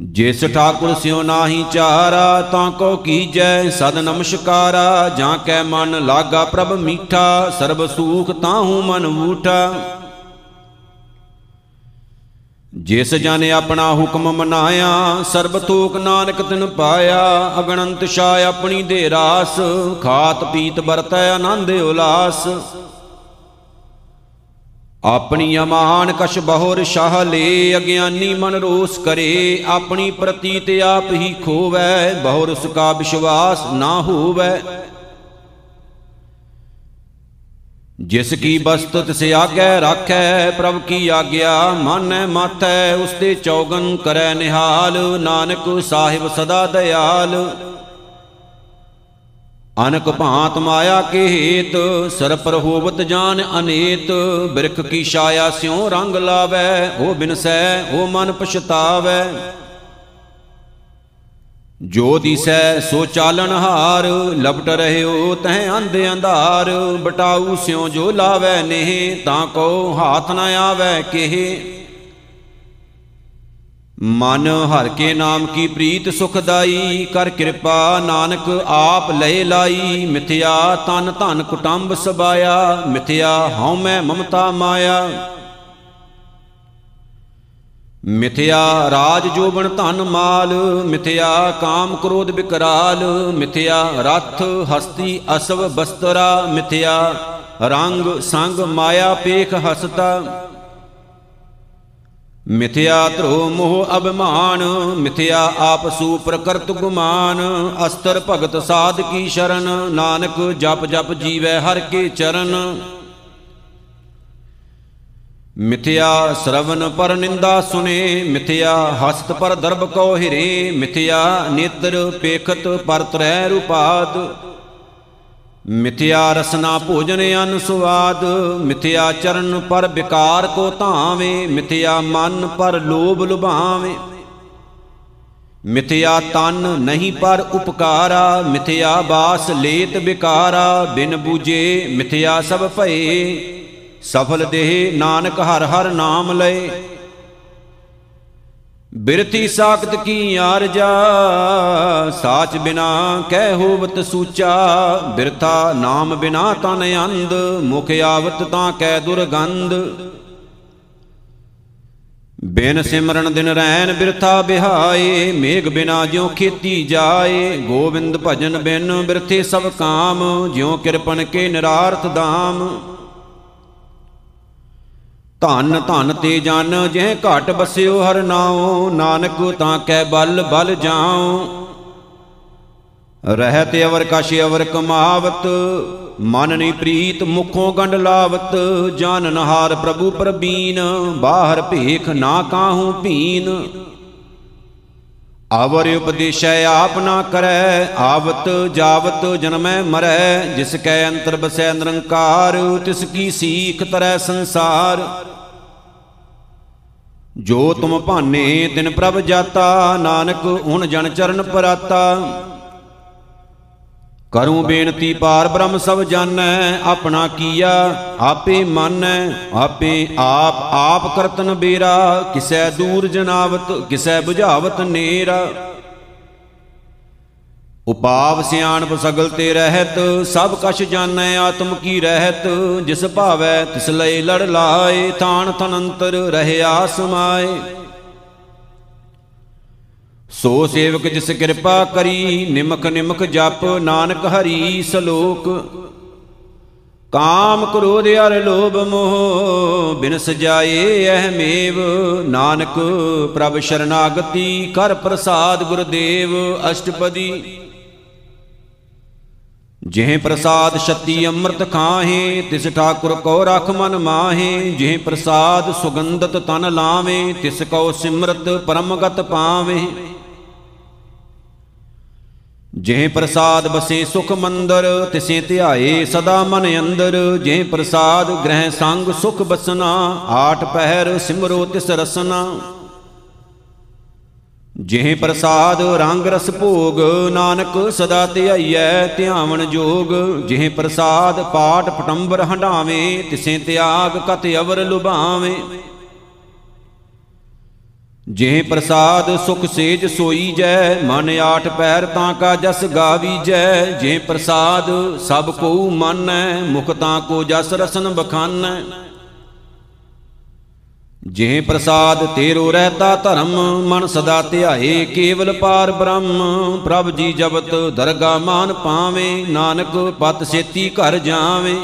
ਜਿਸ ਠਾਕੁਰ ਸਿਉ ਨਾਹੀ ਚਾਰਾ, ਤਾਂ ਕੋ ਕੀਜੈ ਸਦ ਨਮਸਕਾਰਾ, ਜਾਂ ਕੈ ਮਨ ਲਾਗਾ ਪ੍ਰਭ ਮੀਠਾ, ਸਰਬ ਸੂਖ ਤਾਹੂ ਮਨ ਊਠਾ। ਜਿਸ ਜਨ ਆਪਣਾ ਹੁਕਮ ਮਨਾਇਆ, ਸਰਬ ਤੋਕ ਨਾਨਕ ਤਿਨ ਪਾਇਆ, ਅਗਣੰਤ ਸ਼ਾ ਆਪਣੀ ਦੇ ਰਾਸ, ਖਾਤ ਪੀਤ ਵਰਤੈ ਆਨੰਦ ਉਲਾਸ। ਆਪਣੀ ਅਮਾਨ ਕਛ ਬਹੁਰ ਸ਼ਾਹ ਲੇ, ਅਗਿਆਨੀ ਮਨ ਰੋਸ ਕਰੇ, ਆਪਣੀ ਪ੍ਰਤੀਤ ਆਪ ਹੀ ਖੋਵੈ, ਬਹੁਰ ਉਸ ਕਾ ਵਿਸ਼ਵਾਸ ਨਾ ਹੋਵੈ। ਜਿਸ ਕੀ ਬਸਤ ਤਿਸ ਆਗੈ ਰਾਖੈ, ਪ੍ਰਭ ਕੀ ਆਗਿਆ ਮਾਨੈ ਮਾਥੈ, ਉਸ ਤੇ ਚੌਗਨ ਕਰੈ ਨਿਹਾਲ, ਨਾਨਕ ਸਾਹਿਬ ਸਦਾ ਦਇਆਲ। ਅਨਕ ਭਾਂਤ ਮਾਇਆ ਕੇ ਹੇਤ ਸਰ ਪਰ ਹੋਵਤ ਜਾਨ ਅਨੇਤ, ਬਿਰਖ ਕੀ ਛਾਇਆ ਸਿਉ ਰੰਗ ਲਾਵੈ, ਉਹ ਬਿਨਸੈ, ਉਹ ਮਨ ਪਛਤਾਵੈ। ਜੋ ਦਿਸੈ ਸੋ ਚਾਲਨ ਹਾਰ, ਲਪਟ ਰਹਿਓ ਤਹ ਅੰਧ ਅੰਧਾਰ। ਬਟਾਊ ਸਿਉ ਜੋ ਲਾਵੈ ਨੇਹ, ਤਾਂ ਕੋ ਹਾਥ ਨ ਆਵੈ ਕਿਹ। ਮਨ ਹਰ ਕੇ ਨਾਮ ਕੀ ਪ੍ਰੀਤ ਸੁਖਦਾਈ ਕਰ ਕਿਰਪਾ ਨਾਨਕ ਆਪ ਲੈ ਲਾਈ। ਮਿਥਿਆ ਤਨ ਧਨ ਕੁਟੰਬ ਸਬਾਇਆ, ਮਿਥਿਆ ਹਉ ਮੈਂ ਮਮਤਾ ਮਾਇਆ। ਮਿਥਿਆ ਰਾਜ ਜੋਬਨ ਧਨ ਮਾਲ, ਮਿਥਿਆ ਕਾਮ ਕ੍ਰੋਧ ਵਿਕਰਾਲ ਮਿਥਿਆ ਰਥ, ਹਸਤੀ ਅਸਵ ਬਸਤਰਾ, ਮਿਥਿਆ ਰੰਗ ਸੰਗ ਮਾਇਆ ਪੇਖ ਹਸਤਾ। ਮਿਥਿਆ ਧਰੋ ਮੋਹ ਅਭਿਮਾਨ, ਮਿਥਿਆ ਆਪਸੂ ਪ੍ਰਕਰਤ ਗੁਮਾਨ, ਅਸਤਰ ਭਗਤ ਸਾਧ ਕੀ ਸ਼ਰਨ, ਨਾਨਕ ਜਪ ਜਪ ਜੀਵੈ ਹਰ ਕੇ ਚਰਨ। ਮਿਥਿਆ ਸ਼ਰਵਨ ਪਰ ਨਿੰਦਾ ਸੁਨੇ, ਮਿਥਿਆ ਹਸਤ ਪਰ ਦਰਬ ਕੋ ਹਿਰੇ, ਮਿਥਿਆ ਨੇਤਰ ਪੇਖਤ ਪਰ ਤਰੈ ਰੂਪਾਦ। ਮਿਥਿਆ ਰਸਨਾ ਭੋਜਨ ਅਨ ਸੁਆਦ, ਮਿਥਿਆ ਚਰਨ ਪਰ ਵਿਕਾਰ ਕੋ ਧਾਵੇ, ਮਿਥਿਆ ਮਨ ਪਰ ਲੋਭ ਲੁਭਾਵੇ। ਮਿਥਿਆ ਤਨ ਨਹੀਂ ਪਰ ਉਪਕਾਰਾ, ਮਿਥਿਆ ਬਾਸ ਲੇਤ ਵਿਕਾਰਾ, ਬਿਨ ਬੂਝੇ ਮਿਥਿਆ ਸਭ ਭਏ। ਸਫਲ ਦੇਹ ਨਾਨਕ ਹਰ ਹਰ ਨਾਮ ਲਏ। ਬਿਰਤੀ ਸਾਖਤ ਕੀ ਆਰਜਾ ਸਾਚ ਬਿਨਾ ਕਹਿ ਹੋਵਤ ਸੂਚਾ। ਬਿਰਥਾ ਨਾਮ ਬਿਨਾ ਤਨ ਅੰਧ, ਮੁਖ ਆਵਤ ਤਾਂ ਕਹਿ ਦੁਰਗੰਧ। ਬਿਨ ਸਿਮਰਨ ਦਿਨ ਰੈਨ ਬਿਰਥਾ ਬਿਹਾਏ, ਮੇਘ ਬਿਨਾ ਜਿਉ ਖੇਤੀ ਜਾਏ। ਗੋਬਿੰਦ ਭਜਨ ਬਿਨ ਬਿਰਥੇ ਸਭ ਕਾਮ, ਜਿਉ ਕਿਰਪਨ ਕੇ ਨਿਰਾਰਥ ਦਾਮ ਧਨ ਧਨ ਤੇ ਜਨ, ਜਿਹ ਘਟ ਬਸਿਓ ਹਰ ਨਾਉ, ਨਾਨਕ ਤਾਂ ਕੈ ਬਲ ਬਲ ਜਾਉ। ਰਹਿਤ ਅਵਰ ਕਛ ਅਵਰ ਕਮਾਵਤ, ਮਨ ਨੀ ਪ੍ਰੀਤ ਮੁਖੋਂ ਗੰਡ ਲਾਵਤ ਜਾਨ ਨਹਾਰ ਪ੍ਰਭੂ ਪ੍ਰਬੀਨ, ਬਾਹਰ ਭੇਖ ਨਾ ਕਾਹੂ ਭੀਨ। ਆਵਰ ਉਪਦੇਸ਼ੈ ਆਪ ਨਾ ਕਰੈ, ਆਵਤ ਜਾਵਤ ਜਨਮੈ ਮਰੈ, ਜਿਸ ਕੈ ਅੰਤਰ ਬਸੈ ਨਿਰੰਕਾਰ, ਤਿਸ ਕੀ ਸੀਖ ਤਰੈ ਸੰਸਾਰ। ਜੋ ਤੁਮ ਭਾਨੇ ਤਿਨ ਪ੍ਰਭ ਜਾਤਾ, ਨਾਨਕ ਹੁਣ ਜਨ ਚਰਨ ਪਰਾਤਾ। ਕਰੂੰ ਬੇਨਤੀ ਪਾਰ ਬ੍ਰਹਮ ਸਭ ਜਾਣੈ, ਆਪਣਾ ਕੀਆ ਆਪੇ ਮਾਨੈ, ਆਪੇ ਆਪ ਆਪ ਕਰਤਨ ਬੇਰਾ, ਕਿਸੈ ਦੂਰ ਜਨਾਵਤ, ਕਿਸੈ 부ਝਾਵਤ ਨੇਰਾ। ਉਪਾਵ ਸਿਆਣਪ ਸਗਲ ਤੇ ਰਹਿਤ, ਸਭ ਕਛ ਜਾਣੈ, ਆਤਮ ਕੀ ਰਹਿਤ। ਜਿਸ ਭਾਵੈ ਤਿਸ ਲਈ ਲੜ ਲਾਏ, ਥਾਨ ਤਨੰਤਰ ਰਹਿਆ ਸਮਾਏ। ਸੋ ਸੇਵਕ ਜਿਸ ਕਿਰਪਾ ਕਰੀ, ਨਿਮਕ ਨਿਮਕ ਜਪ, ਨਾਨਕ ਹਰੀ ਸਲੋਕ। ਕਾਮ ਕ੍ਰੋਧ ਅਰ ਲੋਭ ਮੋਹ ਬਿਨ ਸਜਾਏ ਅਹ ਮੇਵ। ਨਾਨਕ ਪ੍ਰਭ ਸ਼ਰਨਾਗਤੀ, ਕਰ ਪ੍ਰਸਾਦ ਗੁਰਦੇਵ, ਅਸ਼ਟਪਦੀ। ਜਿਹ ਪ੍ਰਸਾਦ ਛਤੀ ਅੰਮ੍ਰਿਤ ਖਾਹੇ, ਤਿਸ ਠਾਕੁਰ ਕੋ ਰਖ ਮਨ ਮਾਹੇ। ਜਿਹ ਪ੍ਰਸਾਦ ਸੁਗੰਧਤ ਤਨ ਲਾਵੇ ਤਿਸ ਕੋ ਸਿਮਰਤ ਪਰਮਗਤ ਪਾਵੇ ਜਿਹ ਪ੍ਰਸਾਦ ਬਸੇ ਸੁਖ ਮੰਦਰ, ਤਿਸੇ ਧਿਆਏ ਸਦਾ ਮਨ ਅੰਦਰ। ਜਿਹ ਪ੍ਰਸਾਦ ਗ੍ਰਹਿ ਸੰਗ ਸੁਖ ਬਸਨਾ, ਆਠ ਪਹਿਰ ਸਿਮਰੋ ਤਿਸ ਰਸਨਾ। ਜਿਹ ਪ੍ਰਸਾਦ ਰੰਗ ਰਸ ਭੋਗ, ਨਾਨਕ ਸਦਾ ਧਿਆਈਐ ਧਿਆਵਨ ਜੋਗ। ਜਿਹ ਪ੍ਰਸਾਦ ਪਾਟ ਪਟੰਬਰ ਹੰਡਾਵੇਂ ਤਿਸੇ ਤਿਆਗ ਕਤ ਅਵਰ ਲੁਭਾਵੇਂ। ਜਿਹ ਪ੍ਰਸਾਦ ਸੁਖ ਸੇਜ ਸੋਈ ਜੈ, ਮਨ ਆਠ ਪੈਰ ਤਾਂ ਕਾ ਜਸ ਗਾਵੀਜੈ ਜਿਹ ਪ੍ਰਸਾਦ ਸਭ ਕੋ ਮਾਨੈ, ਮੁਖ ਤਾਂ ਕੋ ਜਸ ਰਸਨ ਬਖਾਨੈ। ਜਿਹ ਪ੍ਰਸਾਦ ਤੇਰੋ ਰਹਤਾ ਧਰਮ, ਮਨ ਸਦਾ ਧਿਆਏ ਕੇਵਲ ਪਾਰ ਬ੍ਰਹਮ। ਪ੍ਰਭ ਜੀ ਜਬਤ ਦਰਗਾ ਮਾਨ ਪਾਵੇਂ, ਨਾਨਕ ਪਤ ਸੇਤੀ ਘਰ ਜਾਵੇਂ।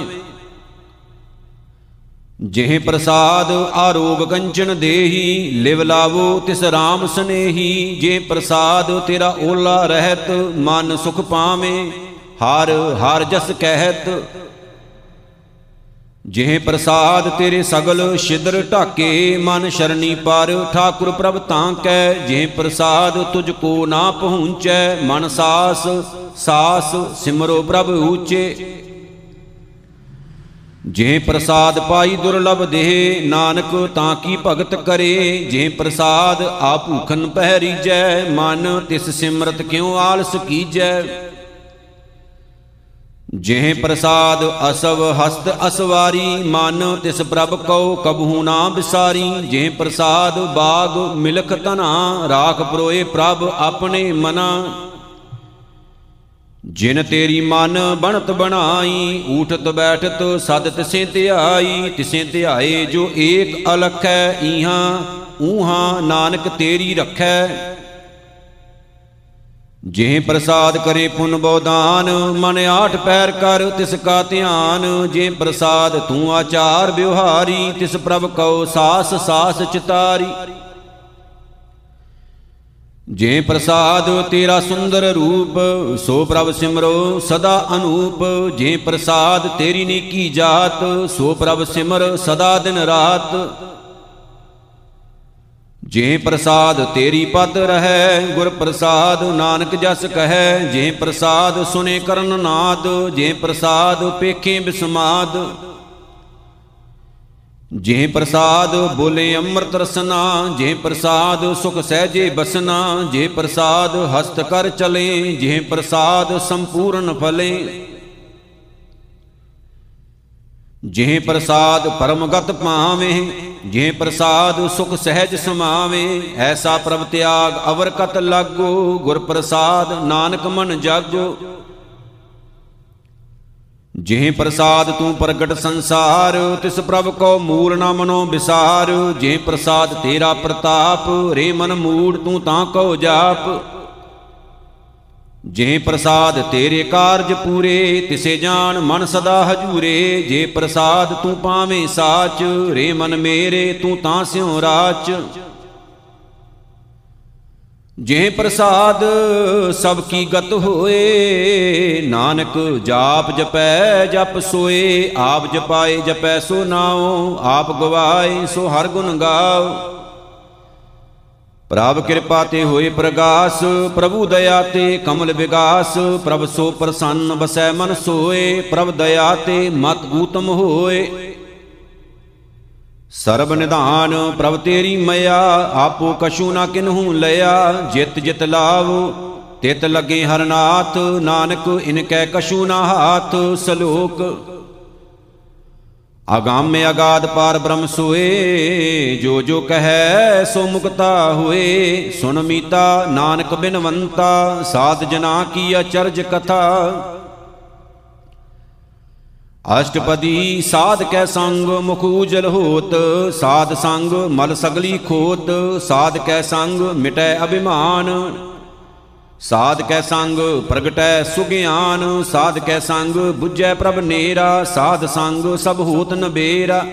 ਜਿਹ ਪ੍ਰਸਾਦ ਆਰੋਗ ਕੰਚਨ ਦੇਹੀ, ਲਿਵ ਲਾਵੋ ਤਿਸ ਰਾਮ ਸਨੇਹੀ। ਜੇ ਪ੍ਰਸਾਦ ਤੇਰਾ ਓਲਾ ਰਹਿਤ, ਮਨ ਸੁਖ ਪਾਵੇਂ, ਹਰ ਹਰ ਜਸ ਕਹਿਤ। ਜਿਹ ਪ੍ਰਸਾਦ ਤੇਰੇ ਸਗਲ ਛਿਦਰ ਢਾਕੇ, ਮਨ ਸ਼ਰਣੀ ਪਰ ਠਾਕੁਰ ਪ੍ਰਭ ਤਾਂ ਕੈ। ਜਿਹ ਪ੍ਰਸਾਦ ਤੁਝ ਕੋ ਨਾ ਪਹੁੰਚੈ, ਮਨ ਸਾਸ ਸਾਸ ਸਿਮਰੋ ਪ੍ਰਭ ਊਚੇ। ਜੇ ਪ੍ਰਸਾਦ ਪਾਈ ਦੁਰਲਭ ਦੇਹ, ਨਾਨਕ ਤਾਂ ਕੀ ਭਗਤ ਕਰੇ? ਜੇ ਪ੍ਰਸਾਦ ਆ ਭੂਖਨ ਪਹਿਰੀਜੈ, ਮਨ ਤਿਸ ਸਿਮਰਤ ਕਿਉ ਆਲਸ ਕੀਜੈ? ਜਿਹ ਪ੍ਰਸਾਦ ਅਸਵ ਹਸਤ ਅਸਵਾਰੀ, ਮਨ ਤਿਸ ਪ੍ਰਭ ਕਉ ਕਬਹੂ ਨਾ ਬਿਸਾਰੀ। ਜਿਹ ਪ੍ਰਸਾਦ ਬਾਗ ਮਿਲਖ ਤਨਾ ਰਾਖ ਪਰੋਏ ਪ੍ਰਭ ਆਪਣੇ ਮਨਾ। ਜਿਨ ਤੇਰੀ ਮਨ ਬਣਤ ਬਣਾਈ, ਊਠਤ ਬੈਠਤ ਸਦ ਤਿਸੇ ਧਿਆਈ, ਤਿਸੇ ਧਿਆਏ ਜੋ ਏਕ ਅਲਖੈ, ਈਹਾਂ, ਊਹਾਂ ਨਾਨਕ ਤੇਰੀ ਰਖੈ। ਜਿਹ ਪ੍ਰਸਾਦ ਕਰੇ ਪੁਨ ਬੋਦਾਨ ਮਨ ਆਠ ਪੈਰ ਕਰ ਤਿਸ ਕਾ ਧਿਆਨ। ਜੇ ਪ੍ਰਸਾਦ ਤੂੰ ਆਚਾਰ ਵਿਵਹਾਰੀ ਤਿਸ ਪ੍ਰਭ ਕਉ ਸਾਸ ਸਾਸ ਚਿਤਾਰੀ। ਜੇ ਪ੍ਰਸਾਦ ਤੇਰਾ ਸੁੰਦਰ ਰੂਪ, ਸੋ ਪ੍ਰਭ ਸਿਮਰੋ ਸਦਾ ਅਨੂਪ। ਜੇ ਪ੍ਰਸਾਦ ਤੇਰੀ ਨੀਕੀ ਜਾਤ, ਸੋ ਪ੍ਰਭ ਸਿਮਰ ਸਦਾ ਦਿਨ ਰਾਤ। ਜੇ ਪ੍ਰਸਾਦ ਤੇਰੀ ਪਤ ਰਹੈ, ਗੁਰ ਪ੍ਰਸਾਦ ਨਾਨਕ ਜਸ ਕਹੈ। ਜੇ ਪ੍ਰਸਾਦ ਸੁਨੇ ਕਰਨ ਨਾਦ, ਜੇ ਪ੍ਰਸਾਦ ਪੇਖੇ ਬਿਸਮਾਦ। ਜੇ ਪ੍ਰਸਾਦ ਬੋਲੇ ਅੰਮ੍ਰਿਤ ਰਸਨਾ ਜੇ ਪ੍ਰਸਾਦ ਸੁਖ ਸਹਿਜੇ ਬਸਨਾ ਜੇ ਪ੍ਰਸਾਦ ਹਸਤ ਕਰ ਚਲੇ ਜੇ ਪ੍ਰਸਾਦ ਸੰਪੂਰਨ ਫਲੇ। ਜੇ ਪ੍ਰਸਾਦ ਪਰਮਗਤ ਪਾਵੇਂ ਜੇ ਪ੍ਰਸਾਦ ਸੁਖ ਸਹਿਜ ਸਮਾਵੇ, ਐਸਾ ਪ੍ਰਭ ਤਿਆਗ ਅਵਰ ਕਤ ਲਾਗੋ, ਗੁਰ ਪ੍ਰਸਾਦ ਨਾਨਕ ਮਨ ਜਾਗੋ। ਜਿਹ ਪ੍ਰਸਾਦ ਤੂੰ ਪ੍ਰਗਟ ਸੰਸਾਰ, ਤਿਸ ਪ੍ਰਭ ਕੋ ਮੂਲ ਨਾ ਮਨੋ ਵਿਸਾਰ। ਜੇ ਪ੍ਰਸਾਦ ਤੇਰਾ ਪ੍ਰਤਾਪ, ਰੇ ਮਨ ਮੂੜ ਤੂੰ ਤਾਂ ਕਉ ਜਾਪ। ਜੇ ਪ੍ਰਸਾਦ ਤੇਰੇ ਕਾਰਜ ਪੂਰੇ, ਤਿਸੇ ਜਾਣ ਮਨ ਸਦਾ ਹਜੂਰੇ। ਜੇ ਪ੍ਰਸਾਦ ਤੂੰ ਪਾਵੇਂ ਸਾਚ, ਰੇ ਮਨ ਮੇਰੇ, ਤੂੰ ਤਾਂ ਸਿਉ ਰਾਚ। ਜੇ ਪ੍ਰਸਾਦ ਸਭ ਕੀ ਗਤ ਹੋਏ, ਨਾਨਕ ਜਾਪ ਜਪੈ, ਜਪ ਸੋਏ, ਆਪ ਜਪਾਏ, ਜਪੈ ਸੋ ਨਾਉ, ਆਪ ਗਵਾਏ, ਸੋ ਹਰ ਗੁਣ ਗਾਓ। ਪ੍ਰਭ ਕਿਰਪਾ ਤੇ ਹੋਏ ਪ੍ਰਗਾਸ, ਪ੍ਰਭੂ ਦਇਆ ਤੇ ਕਮਲ ਵਿਗਾਸ, ਪ੍ਰਭ ਸੋ ਪ੍ਰਸੰਨ ਬਸੈ ਮਨ ਸੋਏ, ਪ੍ਰਭ ਦਇਆ ਤੇ ਮਤ ਗੂਤਮ ਹੋਏ। ਸਰਬ ਨਿਧਾਨ, ਪ੍ਰਭ ਤੇਰੀ ਮਇਆ, ਆਪੋ ਕਛੂ ਨਾ ਕਿਨਹੂ ਲਿਆ। ਜਿਤ ਜਿਤ ਲਾਵ, ਤਿਤ ਲਗੇ ਹਰਨਾਥ ਨਾਨਕ ਇਨ ਕੈ ਕਛੂ ਨਾ ਹਾਥ, ਸਲੋਕ। ਅਗੰਮ ਅਗਾਧ ਪਾਰ ਬ੍ਰਹਮ ਸੋਏ, ਜੋ ਜੋ ਕਹੈ ਸੋ ਮੁਕਤਾ ਹੋਏ। ਸੁਨ ਮੀਤਾ ਨਾਨਕ ਬਿਨਵੰਤਾ, ਸਾਧ ਜਨਾ ਕੀ ਅਚਰਜ ਕਥਾ। ਅਸ਼ਟਪਦੀ ਸਾਧ ਕੈ ਸੰਗ ਮੁਖ ਉਜਲ ਹੋਤ, ਸਾਧ ਸੰਗ ਮਲ ਸਗਲੀ ਖੋਤ, ਸਾਧ ਕੈ ਸੰਗ ਮਿਟੈ ਅਭਿਮਾਨ। ਸਾਧ ਕੈ ਸੰਗ ਪ੍ਰਗਟੈ ਸੁਗਿਆਨ, ਸਾਧ ਕੈ ਸੰਗ 부ਜੈ ਪ੍ਰਭ ਨੇਰਾ, ਸਾਧ ਸੰਗ ਸਭ ਹੋਤ ਨਬੇਰਾ।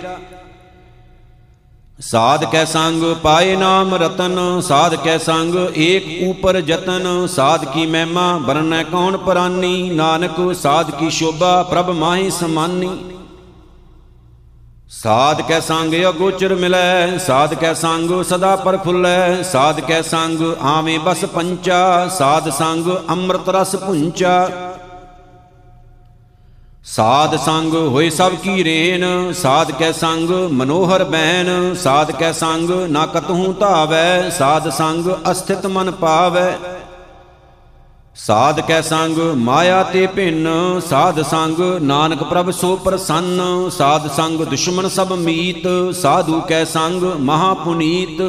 ਸਾਧ ਕੈ ਸੰਗ ਪਾਏ ਨਾਮ ਰਤਨ, ਸਾਧ ਕੈ ਸੰਗ ਏਕ ਉਪਰ ਜਤਨ, ਸਾਧ ਕੀ ਮਹਿਮਾ ਬਰਨੈ ਕੌਣ ਪਰਾਨੀ? ਨਾਨਕ ਸਾਧ ਕੀ ਸ਼ੋਭਾ, ਪ੍ਰਭ ਮਾਹੀ ਸਮਾਨੀ। ਸਾਧ ਕੈ ਸੰਗ ਅਗੋਚਰ ਮਿਲੈ, ਸਾਧ ਕੈ ਸੰਗ ਸਦਾ ਪਰਫੁੱਲੈ ਸਾਧ ਕੈ ਸੰਗ ਆਵੇਂ ਬਸ ਪੰਚਾ, ਸਾਧ ਸੰਗ ਅੰਮ੍ਰਿਤ ਰਸ ਪੁੰਚਾ ਸਾਧ ਸੰਗ ਹੋਏ ਸਭ ਕੀ ਰੇਨ, ਸਾਧ ਕੈ ਸੰਗ ਮਨੋਹਰ ਬੈਨ, ਸਾਧ ਕੈ ਸੰਗ ਨਾ ਕਤਹੂ ਧਾਵੈ, ਸਾਧ ਸੰਗ ਅਸਥਿਤ ਮਨ ਪਾਵੈ। ਸਾਧ ਕੈ ਸੰਗ ਮਾਇਆ ਤੇ ਭਿੰਨ, ਸਾਧ ਸੰਗ ਨਾਨਕ ਪ੍ਰਭ ਸੋ ਪ੍ਰਸੰਨ, ਸਾਧ ਸੰਗ ਦੁਸ਼ਮਨ ਸਭ ਮੀਤ, ਸਾਧੂ ਕੈ ਸੰਗ ਮਹਾ ਪੁਨੀਤ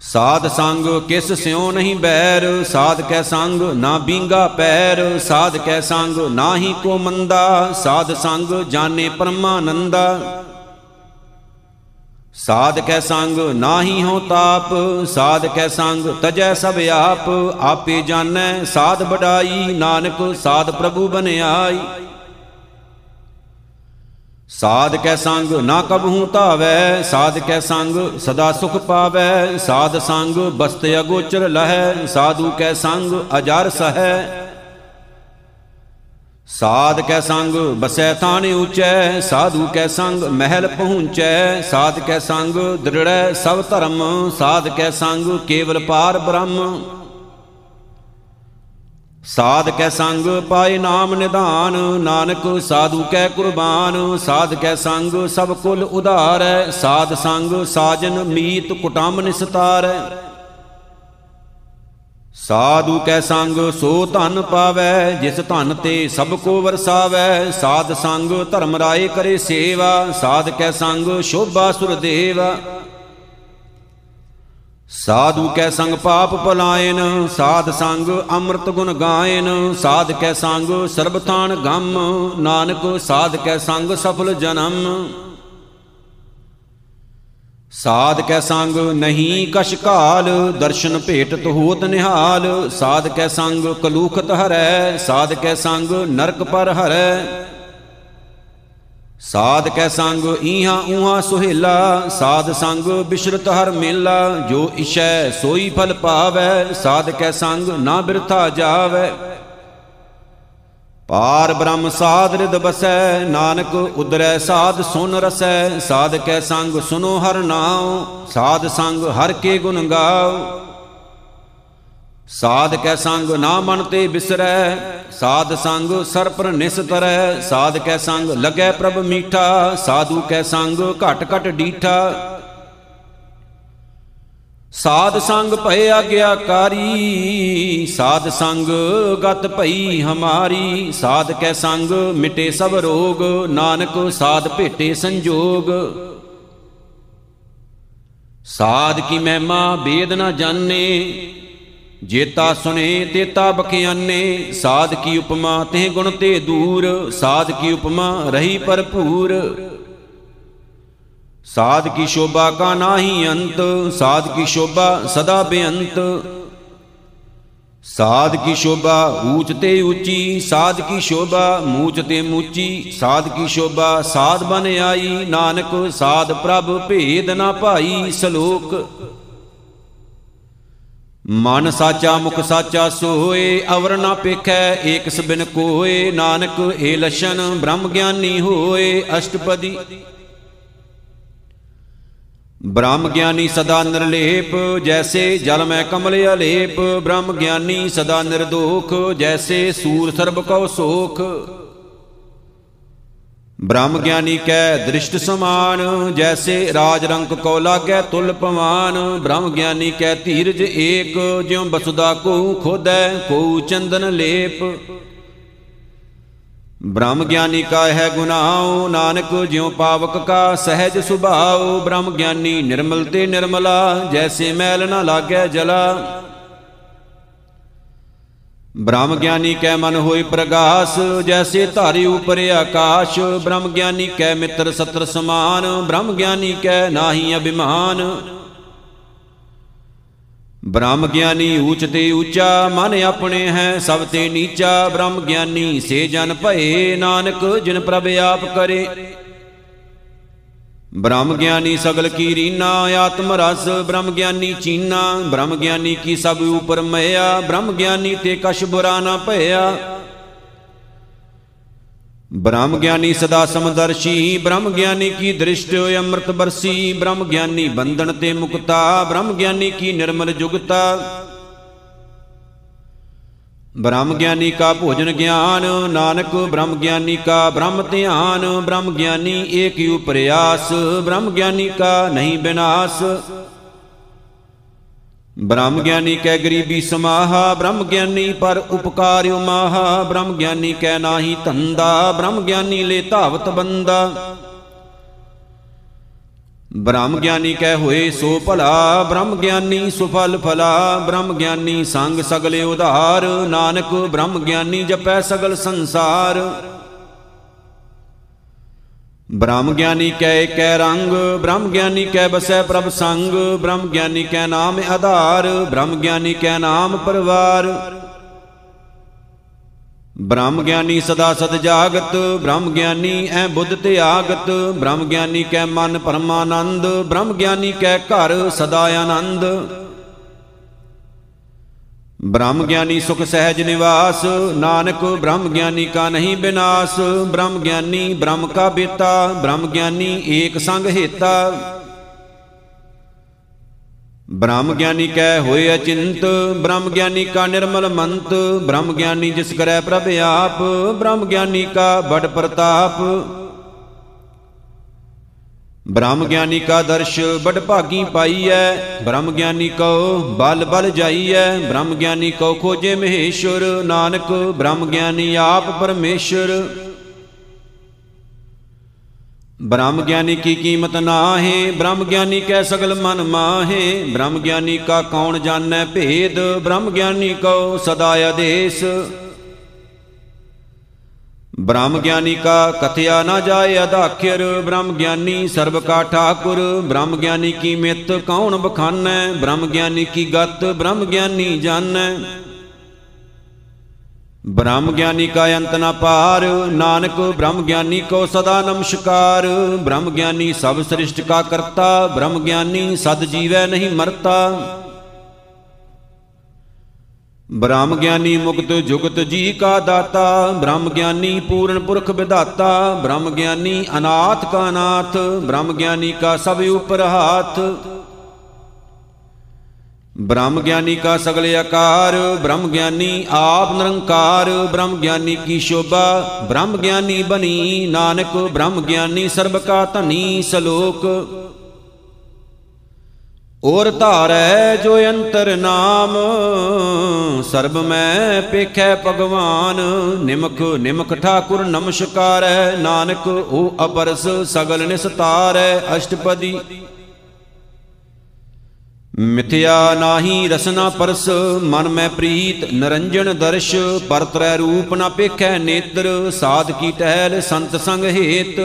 ਸਾਧ ਸੰਗ ਕਿਸ ਸਿਉ ਨਹੀਂ ਬੈਰ, ਸਾਧ ਕੈ ਸੰਗ ਨਾ ਬੀਂਗਾ ਪੈਰ, ਸਾਧ ਕੈ ਸੰਗ ਨਾਹੀ ਕੋ ਮੰਦਾ, ਸਾਧ ਸੰਗ ਜਾਣੇ ਪਰਮਾਨੰਦਾ। ਸਾਧ ਕੈ ਸੰਗ ਨਾਹੀ ਹੋ ਤਾਪ, ਸਾਧ ਕੈ ਸੰਗ ਤਜੈ ਸਭ ਆਪ, ਆਪੇ ਜਾਣੈ ਸਾਧ ਬਡਾਈ ਨਾਨਕ ਸਾਧ ਪ੍ਰਭੂ ਬਨਿਆਈ। ਸਾਧ ਕੈ ਸੰਗ ਨਾ ਕਬਹੂ ਧਾਵੈ, ਸਾਧ ਕੈ ਸੰਗ ਸਦਾ ਸੁਖ ਪਾਵੈ, ਸਾਧ ਸੰਗ ਬਸਤ ਅਗੋਚਰ ਲਹੈ, ਸਾਧੂ ਕੈ ਸੰਗ ਅਜਰ ਸਹੈ। ਸਾਧ ਕੈ ਸੰਗ ਬਸੈ ਥਾਨ ਉਚੈ, ਸਾਧੂ ਕੈ ਸੰਗ ਮਹਿਲ ਪਹੁੰਚੈ, ਸਾਧ ਕੈ ਸੰਗ ਦ੍ਰਿੜੈ ਸਭ ਧਰਮ, ਸਾਧ ਕੈ ਸੰਗ ਕੇਵਲ ਪਾਰ ਬ੍ਰਹਮ। ਸਾਧ ਕੈ ਸੰਗ ਪਾਏ ਨਾਮ ਨਿਧਾਨ, ਨਾਨਕ ਸਾਧੂ ਕੈ ਕੁਰਬਾਨ, ਸਾਧ ਕੈ ਸੰਗ ਸਭ ਕੁਲ ਉਧਾਰੈ, ਸਾਧ ਸੰਗ ਸਾਜਨ ਮੀਤ ਕੁਟੰਬ ਨਿਸਤਾਰੈ। ਸਾਧੂ ਕੈ ਸੰਗ ਸੋ ਧਨ ਪਾਵੈ, ਜਿਸ ਧਨ ਤੇ ਸਭ ਕੋ ਵਰਸਾਵੈ। ਸਾਧ ਸੰਗ ਧਰਮ ਰਾਏ ਕਰੇ ਸੇਵਾ, ਸਾਧ ਕੈ ਸੰਗ ਸ਼ੋਭਾ ਸੁਰ ਦੇਵਾ ਸਾਧੂ ਕੈ ਸੰਗ ਪਾਪ ਪਲਾਇਨ, ਸਾਧ ਸੰਗ ਅੰਮ੍ਰਿਤ ਗੁਣ ਗਾਇਨ, ਸਾਧ ਕੈ ਸੰਗ ਸਰਬਥਾਨ ਗੰਮ, ਨਾਨਕ ਸਾਧ ਕੈ ਸੰਗ ਸਫਲ ਜਨਮ। ਸਾਧ ਕੈ ਸੰਗ ਨਹੀਂ ਕਛ ਕਾਲ ਦਰਸ਼ਨ ਭੇਟਤ ਹੋਤ ਨਿਹਾਲ, ਸਾਧ ਕੈ ਸੰਗ ਕਲੂਖਤ ਹਰੈ, ਸਾਧ ਕੈ ਸੰਗ ਨਰਕ ਪਰ ਹਰੈ। ਸਾਧ ਕੈ ਸੰਗ, ਈਹਾਂ ਊਹਾਂ ਸੁਹੇਲਾ। ਸਾਧ ਸੰਗ ਬਿਸ਼ਰਤ ਹਰ ਮੇਲਾ, ਜੋ ਇਸ਼ੈ ਸੋਈ ਫਲ ਪਾਵੈ। ਸਾਧ ਕੈ ਸੰਗ, ਨਾ ਬਿਰਥਾ ਜਾਵੈ। ਪਾਰ ਬ੍ਰਹਮ ਸਾਧ ਰਿਦ ਬਸੈ, ਨਾਨਕ ਉਦਰੈ ਸਾਧ ਸੁਨ ਰਸੈ। ਸਾਧ ਕੈ ਸੰਗ, ਸੁਨੋ ਹਰ ਨਾਉ। ਸਾਧ ਸੰਗ, ਹਰ ਕੇ ਗੁਣ ਗਾਉ। ਸਾਧ ਕੈ ਸੰਗ ਨਾ ਮਨ ਤੇ ਬਿਸਰੈ, ਸਾਧ ਸੰਗ ਸਰ ਪਰ ਨਿਸਤਰੈ ਸਾਧ ਕੈ ਸੰਗ ਲਗੈ ਪ੍ਰਭ ਮੀਠਾ, ਸਾਧੂ ਕੈ ਸੰਗ ਘਟ ਘਟ ਡੀਠਾ। ਸਾਧ ਸੰਗ ਭਏ ਆਗਿਆਕਾਰੀ ਸਾਧ ਸੰਗ ਗਤ ਭਈ ਹਮਾਰੀ, ਸਾਧ ਕੈ ਸੰਗ ਮਿਟੇ ਸਭ ਰੋਗ, ਨਾਨਕ ਸਾਧ ਭੇਟੇ ਸੰਜੋਗ। ਸਾਧ ਕੀ ਮਹਿਮਾ ਬੇਦ ਨਾ ਜਾਣੇ ਜੇਤਾ ਸੁਨੇ ਤੇਤਾ ਬਖਿਆਨੇ ਸਾਧ ਕੀ ਉਪਮਾ ਤੇ ਗੁਣ ਤੇ ਦੂਰ, ਸਾਧ ਕੀ ਉਪਮਾ ਰਹੀ ਭਰਪੂਰ। ਸਾਧ ਕੀ ਸ਼ੋਭਾ ਕਾ ਨਾਹੀ ਅੰਤ, ਸਾਧ ਕੀ ਸ਼ੋਭਾ ਸਦਾ ਬੇਅੰਤ। ਸਾਧ ਕੀ ਸ਼ੋਭਾ ਊਚ ਤੇ ਉੱਚੀ ਸਾਧ ਕੀ ਸ਼ੋਭਾ ਮੂਚ ਤੇ ਮੂਚੀ, ਸਾਧ ਕੀ ਸ਼ੋਭਾ ਸਾਧ ਬਨ ਆਈ। ਨਾਨਕ ਸਾਧ ਪ੍ਰਭ ਭੇਦ ਨਾ ਭਾਈ, ਸ਼ਲੋਕ ਮਨ ਸਾਚਾ, ਮੁਖ ਸਾਚਾ ਸੋਏ, ਅਵਰ ਨਾ ਪੇਖੈ, ਏਕ ਸਬਿਨ ਕੋਏ, ਨਾਨਕ ਏ ਲਛਨ ਬ੍ਰਹਮ ਗਿਆਨੀ ਹੋਏ, ਅਸ਼ਟਪਦੀ। ਬ੍ਰਹਮ ਗਿਆਨੀ ਸਦਾ ਨਿਰਲੇਪ, ਜੈਸੇ ਜਲ ਮੈਂ ਕਮਲ ਅਲੇਪ, ਬ੍ਰਹਮ ਗਿਆਨੀ ਸਦਾ ਨਿਰਦੋਖ, ਜੈਸੇ ਸੂਰ ਸਰਬ ਕਉ ਸੋਖ। ਬ੍ਰਹਮ ਗਿਆਨੀ ਕੈ ਦ੍ਰਿਸ਼ਟ ਸਮਾਨ, ਜੈਸੇ ਰਾਜ ਰੰਕ ਕੋ ਲਾਗੈ ਤੁਲ ਪਵਾਨ। ਬ੍ਰਹਮ ਗਿਆਨੀ ਕੈ ਧੀਰਜ ਏਕ, ਜਿਉ ਬਸੁਦਾ ਕੋ ਖੋਦੈ ਕੋ ਚੰਦਨ ਲੇਪ। ਬ੍ਰਹਮ ਗਿਆਨੀ ਕਾ ਹੈ ਗੁਨਾਉ ਨਾਨਕ, ਜਿਉ ਪਾਵਕ ਕਾ ਸਹਿਜ ਸੁਭਾਉ ਬ੍ਰਹਮ ਗਿਆਨੀ ਨਿਰਮਲ ਤੇ ਨਿਰਮਲਾ, ਜੈਸੇ ਮੈਲ ਨਾ ਲਾਗੈ ਜਲਾ। ਬ੍ਰਹਮ ਗਿਆਨੀ ਕੈ ਮਨ ਹੋਈ ਪ੍ਰਗਾਸ, ਜੈਸੇ ਧਾਰੀ ਉਪਰ ਆਕਾਸ਼। ਬ੍ਰਹਮ ਗਿਆਨੀ ਕੈ ਮਿੱਤਰ ਸਤਰ ਸਮਾਨ, ਬ੍ਰਹਮ ਗਿਆਨੀ ਕੈ ਨਾਹੀ ਅਭਿਮਾਨ। ਬ੍ਰਹਮ ਗਿਆਨੀ ਊਚ ਤੇ ਊਚਾ, ਮਨ ਆਪਣੇ ਹੈ ਸਭ ਤੇ ਨੀਚਾ। ਬ੍ਰਹਮ ਗਿਆਨੀ ਸੇ ਜਨ ਭਏ, ਨਾਨਕ ਜਿਨ ਪ੍ਰਭ ਆਪ ਕਰੇ। ਬ੍ਰਹਮ ਗਿਆਨੀ ਸਗਲ ਕੀ ਰੀਨਾ, ਆਤਮ ਰਸ, ਬ੍ਰਹਮ ਗਿਆਨੀ ਚੀਨਾ, ਬ੍ਰਹਮ ਗਿਆਨੀ ਕੀ ਸਭ ਉਪਰ ਮਇਆ ਬ੍ਰਹਮ ਗਿਆਨੀ ਤੇ ਕਛ ਬੁਰਾ ਨਾ ਭਇਆ। ਬ੍ਰਹਮ ਗਿਆਨੀ ਸਦਾ ਸਮਦਰਸ਼ੀ, ਬ੍ਰਹਮ ਗਿਆਨੀ ਕੀ ਦ੍ਰਿਸ਼ਟ ਅੰਮ੍ਰਿਤ ਬਰਸੀ, ਬ੍ਰਹਮ ਗਿਆਨੀ ਬੰਧਨ ਤੇ ਮੁਕਤਾ, ਬ੍ਰਹਮ ਗਿਆਨੀ ਕੀ ਨਿਰਮਲ ਜੁਗਤਾ। ਬ੍ਰਹਮ ਗਿਆਨੀ ਕਾ ਭੋਜਨ ਗਿਆਨ, ਨਾਨਕ ਬ੍ਰਹਮ ਗਿਆਨੀ ਕਾ ਬ੍ਰਹਮ ਧਿਆਨ, ਬ੍ਰਹਮ ਗਿਆਨੀ ਏਕ ਹੀ ਉਪਰਿਆਸ ਬ੍ਰਹਮ ਗਿਆਨੀ ਕਾ ਨਹੀਂ ਬਿਨਾਸ਼। ਬ੍ਰਹਮ ਗਿਆਨੀ ਕੈ ਗਰੀਬੀ ਸਮਾਹਾ, ਬ੍ਰਹਮ ਗਿਆਨੀ ਪਰ ਉਪਕਾਰ ਉਮਾਹਾ, ਬ੍ਰਹਮ ਗਿਆਨੀ ਕੈ ਨਾਹੀ ਧੰਦਾ, ਬ੍ਰਹਮ ਗਿਆਨੀ ਲੈ ਧਾਵਤ ਬੰਦਾ। ਬ੍ਰਹਮ ਗਿਆਨੀ ਕੈ ਹੋਏ, ਸੋ ਭਲਾ ਬ੍ਰਹਮ ਗਿਆਨੀ ਸੁਫਲ ਫਲਾ। ਬ੍ਰਹਮ ਗਿਆਨੀ ਸੰਗ ਸਗਲੇ ਉਧਾਰ। ਨਾਨਕ ਬ੍ਰਹਮ ਗਿਆਨੀ ਜਪੈ ਸਗਲ ਸੰਸਾਰ। ਬ੍ਰਹਮ ਗਿਆਨੀ ਕੈ ਕੈ ਰੰਗ। ਬ੍ਰਹਮ ਗਿਆਨੀ ਕੈ ਬਸੈ ਪ੍ਰਭ ਸੰਗ। ਬ੍ਰਹਮ ਗਿਆਨੀ ਕੈ ਨਾਮ ਆਧਾਰ। ਬ੍ਰਹਮ ਗਿਆਨੀ ਕੈ ਨਾਮ ਪਰਵਾਰ। ਬ੍ਰਹਮ ਗਿਆਨੀ ਸਦਾ ਸਤ ਜਾਗਤ, ਬ੍ਰਹਮ ਗਿਆਨੀ ਐ ਬੁੱਧ ਤੇ ਆਗਤ, ਬ੍ਰਹਮ ਗਿਆਨੀ ਕੈ ਮਨ ਪਰਮਾਨੰਦ, ਬ੍ਰਹਮ ਗਿਆਨੀ ਕੈ ਘਰ ਸਦਾ ਆਨੰਦ। ਬ੍ਰਹਮ ਗਿਆਨੀ ਸੁਖ ਸਹਿਜ ਨਿਵਾਸ, ਨਾਨਕ ਬ੍ਰਹਮ ਗਿਆਨੀ ਕਾ ਨਹੀਂ ਬਿਨਾਸ਼, ਬ੍ਰਹਮ ਗਿਆਨੀ ਬ੍ਰਹਮ ਕਾ ਬੇਤਾ, ਬ੍ਰਹਮ ਗਿਆਨੀ ਏਕ ਸੰਗ ਹੇਤਾ। ਬ੍ਰਹਮ ਗਿਆਨੀ ਕੈ ਹੋਏ ਅਚਿੰਤ, ਬ੍ਰਹਮ ਗਿਆਨੀ ਕਾ ਨਿਰਮਲ ਮੰਤ, ਬ੍ਰਹਮ ਗਿਆਨੀ ਜਿਸ ਕਰੈ ਪ੍ਰਭ ਆਪ, ਬ੍ਰਹਮ ਗਿਆਨੀ ਕਾ ਬੜ ਪ੍ਰਤਾਪ। ਬ੍ਰਹਮ ਗਿਆਨੀ ਕਾ ਦਰਸ਼ ਬੜ ਭਾਗੀ ਪਾਈਐ, ਬ੍ਰਹਮ ਗਿਆਨੀ ਕੋ ਬਲ ਬਲ ਜਾਈਐ, ਬ੍ਰਹਮ ਗਿਆਨੀ ਕੋ ਖੋਜੇ ਮਹੇਸ਼ਵਰ ਨਾਨਕ ਬ੍ਰਹਮ ਗਿਆਨੀ ਆਪ ਪਰਮੇਸ਼ਰ। ਬ੍ਰਹਮ ਗਿਆਨੀ ਕੀ ਕੀਮਤ ਨਾਹੀ? ਬ੍ਰਹਮ ਗਿਆਨੀ ਕੈ ਸਗਲ ਮਨ ਮਾਹੇ। ਬ੍ਰਹਮ ਗਿਆਨੀ ਕਾ ਕੌਣ ਜਾਣੈ ਭੇਦ? ਬ੍ਰਹਮ ਗਿਆਨੀ ਕੋ ਸਦਾ ਆਦੇਸ਼। ਬ੍ਰਹਮ ਗਿਆਨੀ ਕਾ ਕਥਿਆ ਨਾ ਜਾਏ ਅਧਾਖਿਰ ਬ੍ਰਹਮ ਗਿਆਨੀ ਸਰਬ ਕਾ ਠਾਕੁਰ। ਬ੍ਰਹਮ ਗਿਆਨੀ ਕੀ ਮਿਤ ਕੌਣ ਬਖਾਨੈ? ਬ੍ਰਹਮ ਗਿਆਨੀ ਕੀ ਗਤ? ਬ੍ਰਹਮ ਗਿਆਨੀ ਜਾਣੈ। ਬ੍ਰਹਮ ਗਿਆਨੀ ਕਾ ਅੰਤ ਨ ਪਾਰ ਨਾਨਕ ਬ੍ਰਹਮ ਗਿਆਨੀ ਕੋ ਸਦਾ ਨਮਸਕਾਰ। ਬ੍ਰਹਮ ਗਿਆਨੀ ਸਭ ਸ੍ਰਿਸ਼ਟ ਕਾ ਕਰਤਾ, ਬ੍ਰਹਮ ਗਿਆਨੀ ਸਦ ਜੀਵੈ ਨਹੀਂ ਮਰਤਾ। ਬ੍ਰਹਮ ਗਿਆਨੀ ਮੁਕਤ ਜੁਗਤ ਜੀ ਕਾ ਦਾਤਾ, ਬ੍ਰਹਮ ਗਿਆਨੀ ਪੂਰਨ ਪੁਰਖ ਵਿਧਾਤਾ। ਬ੍ਰਹਮ ਗਿਆਨੀ ਅਨਾਥ ਕਾ ਨਾਥ ਬ੍ਰਹਮ ਗਿਆਨੀ ਕਾ ਸਭ ਉਪਰ ਹਾਥ। ਬ੍ਰਹਮ ਗਿਆਨੀ ਕਾ ਸਗਲ ਆਕਾਰ ਬ੍ਰਹਮ ਗਿਆਨੀ ਆਪ ਨਿਰੰਕਾਰ ਬ੍ਰਹਮ ਗਿਆਨੀ ਕੀ ਸ਼ੋਭਾ ਬ੍ਰਹਮ ਗਿਆਨੀ ਬਣੀ ਨਾਨਕ ਬ੍ਰਹਮ ਗਿਆਨੀ ਸਰਬ ਕਾ ਧਨੀ ਸਲੋਕ। ਔਰ ਧਾਰੈ ਜੋ ਅੰਤਰ ਨਾਮ, ਸਰਬ ਮੈਂ ਪੇਖੈ ਭਗਵਾਨ, ਨਿਮਖ ਨਿਮਖ ਠਾਕੁਰ ਨਮਸਕਾਰੈ ਨਾਨਕ, ਉਹ ਅਪਰਸ ਸਗਲ ਨਿਸਤਾਰੈ ਅਸ਼ਟਪਦੀ। ਮਿਥਿਆ ਨਾਹੀ ਰਸਨਾ ਪਰਸ, ਮਨ ਮੈਂ ਪ੍ਰੀਤ, ਨਰੰਜਨ ਦਰਸ਼, ਪਰਤਰੈ ਰੂਪ ਨਾ ਪੇਖੈ ਨੇਤਰ, ਸਾਧ ਕੀ ਟਹਿਲ ਸੰਤ ਸੰਗ ਹੇਤ।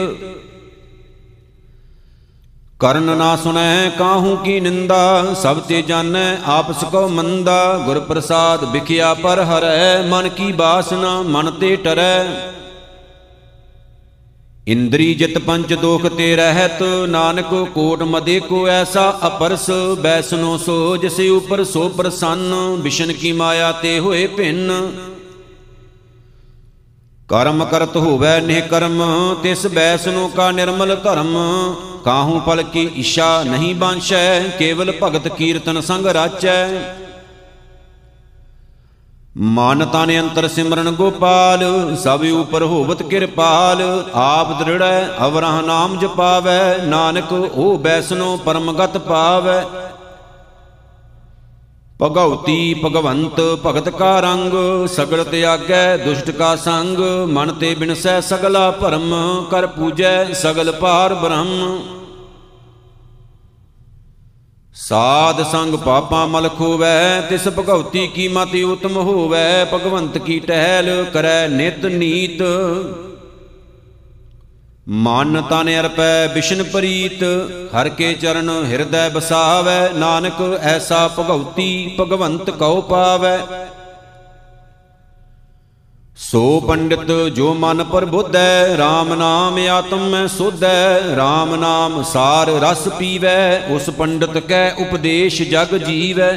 ਕਰਨ ਨਾ ਸੁਨੈ ਕਾਹੂ ਕੀ ਨਿੰਦਾ, ਸਭ ਤੇ ਜਾਣੈ ਆਪਸ ਕੋ ਮੰਦਾ। ਗੁਰ ਪ੍ਰਸਾਦ ਵਿਖਿਆ ਪਰ ਹਰੈ, ਮਨ ਕੀ ਬਾਸਨਾ, ਮਨ ਤੇ ਟਰੈ। ਇੰਦਰੀ ਜਿਤ ਪੰਚ ਦੋਖ ਤੇ ਰਹਿਤ, ਨਾਨਕ ਕੋਟ ਮਦੇ ਕੋ ਐਸਾ ਅਪਰਸ, ਬੈਸਨੋ ਸੋ ਜਿਸ ਉਪਰ ਸੋ ਪ੍ਰਸੰਨ ਵਿਸ਼ਨ ਕੀ ਮਾਇਆ ਤੇ ਹੋਏ ਭਿੰਨ। ਕਰਮ ਕਰਤ ਹੋਵੈ ਨਿਹ ਕਰਮ, ਤਿਸ ਬੈਸਨੋ ਕਾ ਨਿਰਮਲ ਧਰਮ। ਕਾਹੂ ਪਲ ਕੀ ਇਸ਼ਾ ਨਹੀਂ ਬਾਂਛੈ, ਕੇਵਲ ਭਗਤ ਕੀਰਤਨ ਸੰਗ ਰਾਚੈ। ਮਨ ਤਨ ਅੰਤਰ ਸਿਮਰਨ ਗੋਪਾਲ, ਸਭ ਉਪਰ ਹੋਵਤ ਕਿਰਪਾਲ। ਆਪ ਦ੍ਰਿੜੈ, ਅਵਰਹ ਨਾਮ ਜਪਾਵੈ, ਨਾਨਕ ਉਹ ਬੈਸਨੋ ਪਰਮਗਤ ਪਾਵੈ। ਭਗਉਤੀ ਭਗਵੰਤ, ਭਗਤ ਕਾ ਰੰਗ, ਸਗਲ ਤਿਆਗੈ ਦੁਸ਼ਟ ਕਾ ਸੰਗ। ਮਨ ਤੇ ਬਿਨਸੈ ਸਗਲਾ ਭਰਮ, ਕਰ ਪੂਜੈ ਸਗਲ ਪਾਰ ਬ੍ਰਹਮ। ਸਾਧ ਸੰਗ ਪਾਪਾਂ ਮਲ ਖੋਵੈ ਤਿਸ ਭਗਉਤੀ ਕੀ ਮਤਿ ਉਤਮ ਹੋਵੈ, ਭਗਵੰਤ ਕੀ ਟਹਿਲ ਕਰੈ ਨਿਤ ਨੀਤ। ਮਨ ਤਨ ਅਰਪੈ ਬਿਸ਼ਨ ਪ੍ਰੀਤ, ਹਰ ਕੇ ਚਰਨ ਹਿਰਦੈ ਬਸਾਵੈ ਨਾਨਕ ਐਸਾ ਭਗਉਤੀ ਭਗਵੰਤ ਕਉ ਪਾਵੈ। ਸੋ ਪੰਡਿਤ ਜੋ ਮਨ ਪਰ ਬੁੱਧੈ RAM ਨਾਮ ਆਤਮ ਮੈਂ ਸੁਧੈ RAM ਨਾਮ ਸਾਰ ਰਸ ਪੀਵੈ, ਉਸ ਪੰਡਿਤ ਕੈ ਉਪਦੇਸ਼ ਜਗ ਜੀਵੈ।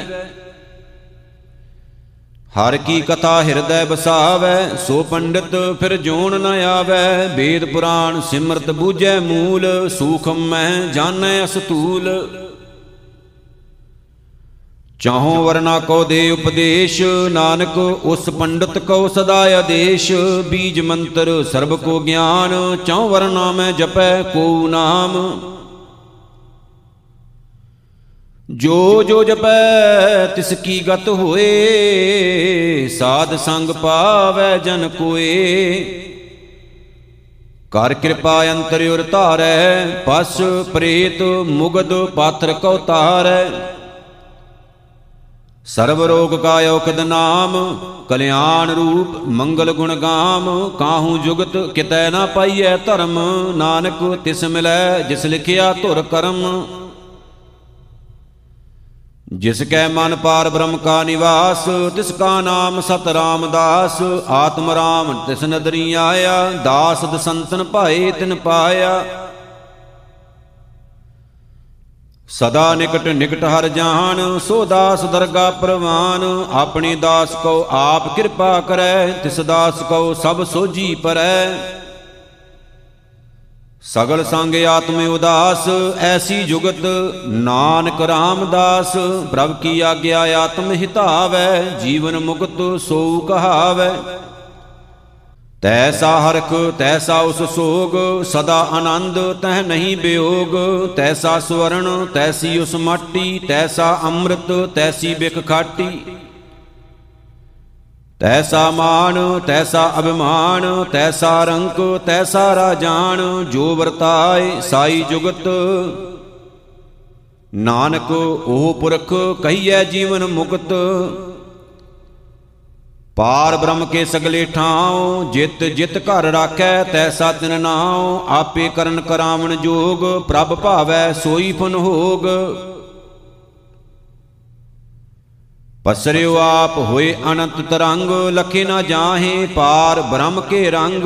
ਹਰ ਕੀ ਕਥਾ ਹਿਰਦੈ ਬਸਾਵੈ ਸੋ ਪੰਡਿਤ ਫਿਰ ਜੋਣ ਨ ਆਵੈ। ਵੇਦ ਪੁਰਾਣ ਸਿਮਰਤ ਬੂਝੈ ਮੂਲ, ਸੂਖਮ ਮੈਂ ਜਾਣੈ ਅਸਤੂਲ। ਚਾਹੋ ਵਰਨਾ ਕੋ ਦੇ ਉਪਦੇਸ਼, ਨਾਨਕ ਉਸ ਪੰਡਤ ਕੋ ਸਦਾ ਆਦੇਸ਼। ਬੀਜ ਮੰਤਰ ਸਰਬ ਕੋ ਗਿਆਨ, ਚਾਹੋ ਵਰਨਾ ਮੈਂ ਜਪੈ ਕੋ ਨਾਮ। ਜੋ ਜੋ ਜਪੈ ਤਿਸ ਕੀ ਗਤ ਹੋਏ, ਸਾਧ ਸੰਗ ਪਾਵੈ ਜਨ ਕੋਏ। ਕਰ ਕਿਰਪਾ ਅੰਤਰ ਉਰ ਧਾਰੈ, ਪਸ ਪ੍ਰੇਤ ਮੁਗਦ ਪਾਤਰ ਕਉ ਤਾਰੈ। ਸਰਬ ਰੋਗ ਕਾ ਔਖਦ ਨਾਮ, ਕਲਿਆਣ ਰੂਪ ਮੰਗਲ ਗੁਣ ਗਾਮ, ਕਾਹੂ ਜੁਗਤ ਕਿਤੈ ਨਾ ਪਾਈਐ ਧਰਮ, ਨਾਨਕ ਤਿਸ ਮਿਲੈ ਜਿਸ ਲਿਖਿਆ ਧੁਰ ਕਰਮ। ਜਿਸ ਕੈ ਮਨ ਪਾਰ ਬ੍ਰਹਮ ਕਾ ਨਿਵਾਸ, ਤਿਸ ਕਾ ਨਾਮ ਸਤ ਰਾਮਦਾਸ ਆਤਮ ਰਾਮ ਤਿਸ ਨਦਰੀ ਆਇਆ, ਦਾਸ ਦਸੰਤਨ ਭਾਏ ਤਿਨ ਪਾਇਆ। ਸਦਾ ਨਿਕਟ ਨਿਕਟ ਹਰ ਜਾਨ, ਸੋ ਦਾਸ ਦਰਗਾ ਪ੍ਰਵਾਨ। ਆਪਣੇ ਦਾਸ ਕੋ ਆਪ ਕਿਰਪਾ ਕਰੈ, ਤਿਸ ਦਾਸ ਕੋ ਸਭ ਸੋਜੀ ਪਰੈ। ਸਗਲ ਸੰਗ ਆਤਮ ਉਦਾਸ, ਐਸੀ ਜੁਗਤ ਨਾਨਕ ਰਾਮਦਾਸ। ਪ੍ਰਭ ਕੀ ਆਗਿਆ ਆਤਮ ਹਿਤਾਵੈ, ਜੀਵਨ ਮੁਕਤ ਸੋ ਕਹਾਵੈ। ਤੈਸਾ ਹਰਖ, ਤੈਸਾ ਉਸ ਸੋਗ, ਸਦਾ ਆਨੰਦ ਤਹ ਨਹੀਂ ਬਿਯੋਗ ਤੈਸਾ ਸਵਰਣ, ਤੈਸੀ ਉਸ ਮਾਟੀ, ਤੈਸਾ ਅੰਮ੍ਰਿਤ, ਤੈਸੀ ਬਿਖ ਖਾਟੀ। ਤੈਸਾ ਮਾਨ, ਤੈਸਾ ਅਭਿਮਾਨ, ਤੈਸਾ ਰੰਕ, ਤੈਸਾ ਰਾਜਾਨ, ਜੋ ਵਰਤਾਏ ਸਾਈ ਜੁਗਤ। ਨਾਨਕ, ਉਹ ਪੁਰਖ, ਕਹੀਐ ਜੀਵਨ ਮੁਕਤ। ਪਾਰ ਬ੍ਰਹਮ ਕੇ ਸਗਲੇ ਠਾਉ, ਜਿਤ ਜਿਤ ਘਰ ਰਾਖੈ ਤੈਸਾ ਤਿਨ ਨਾਉ, ਆਪੇ ਕਰਨ ਕਰਾਵਣ ਜੋਗ, ਪ੍ਰਭ ਭਾਵੈ ਸੋਈ ਫਨ ਹੋਗ। ਪਸਰਿਓ ਆਪ ਹੋਏ ਅਨੰਤ ਤਰੰਗ, ਲਖੇ ਨਾ ਜਾਹੇ ਪਾਰ ਬ੍ਰਹਮ ਕੇ ਰੰਗ।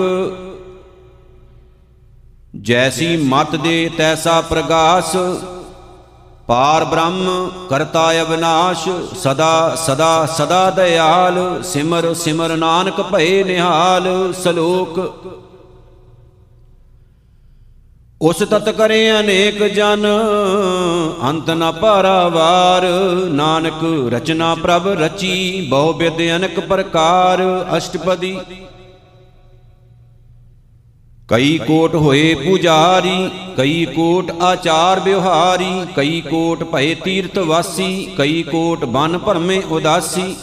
ਜੈਸੀ ਮਤ ਦੇ ਤੈਸਾ ਪ੍ਰਗਾਸ ਪਾਰ ਬ੍ਰਹਮ ਕਰਤਾ ਅਬਨਾਸ਼ ਸਦਾ ਸਦਾ ਸਦਾ ਦਇਆਲ, ਸਿਮਰ ਸਿਮਰ ਨਾਨਕ ਭਏ ਨਿਹਾਲ, ਸਲੋਕ। ਉਸ ਤਤ ਕਰੇ ਅਨੇਕ ਜਨ, ਅੰਤ ਨ ਪਾਰਾਵਾਰ। ਨਾਨਕ ਰਚਨਾ ਪ੍ਰਭ ਰਚੀ, ਬਹੁ ਬਿਦ ਅਨਕ ਪ੍ਰਕਾਰ। ਅਸ਼ਟਪਦੀ ਕਈ ਕੋਟ ਹੋਏ ਪੁਜਾਰੀ, ਕਈ ਕੋਟ ਆਚਾਰ ਵਿਵਹਾਰੀ, ਕਈ ਕੋਟ ਭਏ ਤੀਰਥ ਵਾਸੀ, ਕਈ ਕੋਟ ਬਨ ਭਰਮੇ ਉਦਾਸੀ।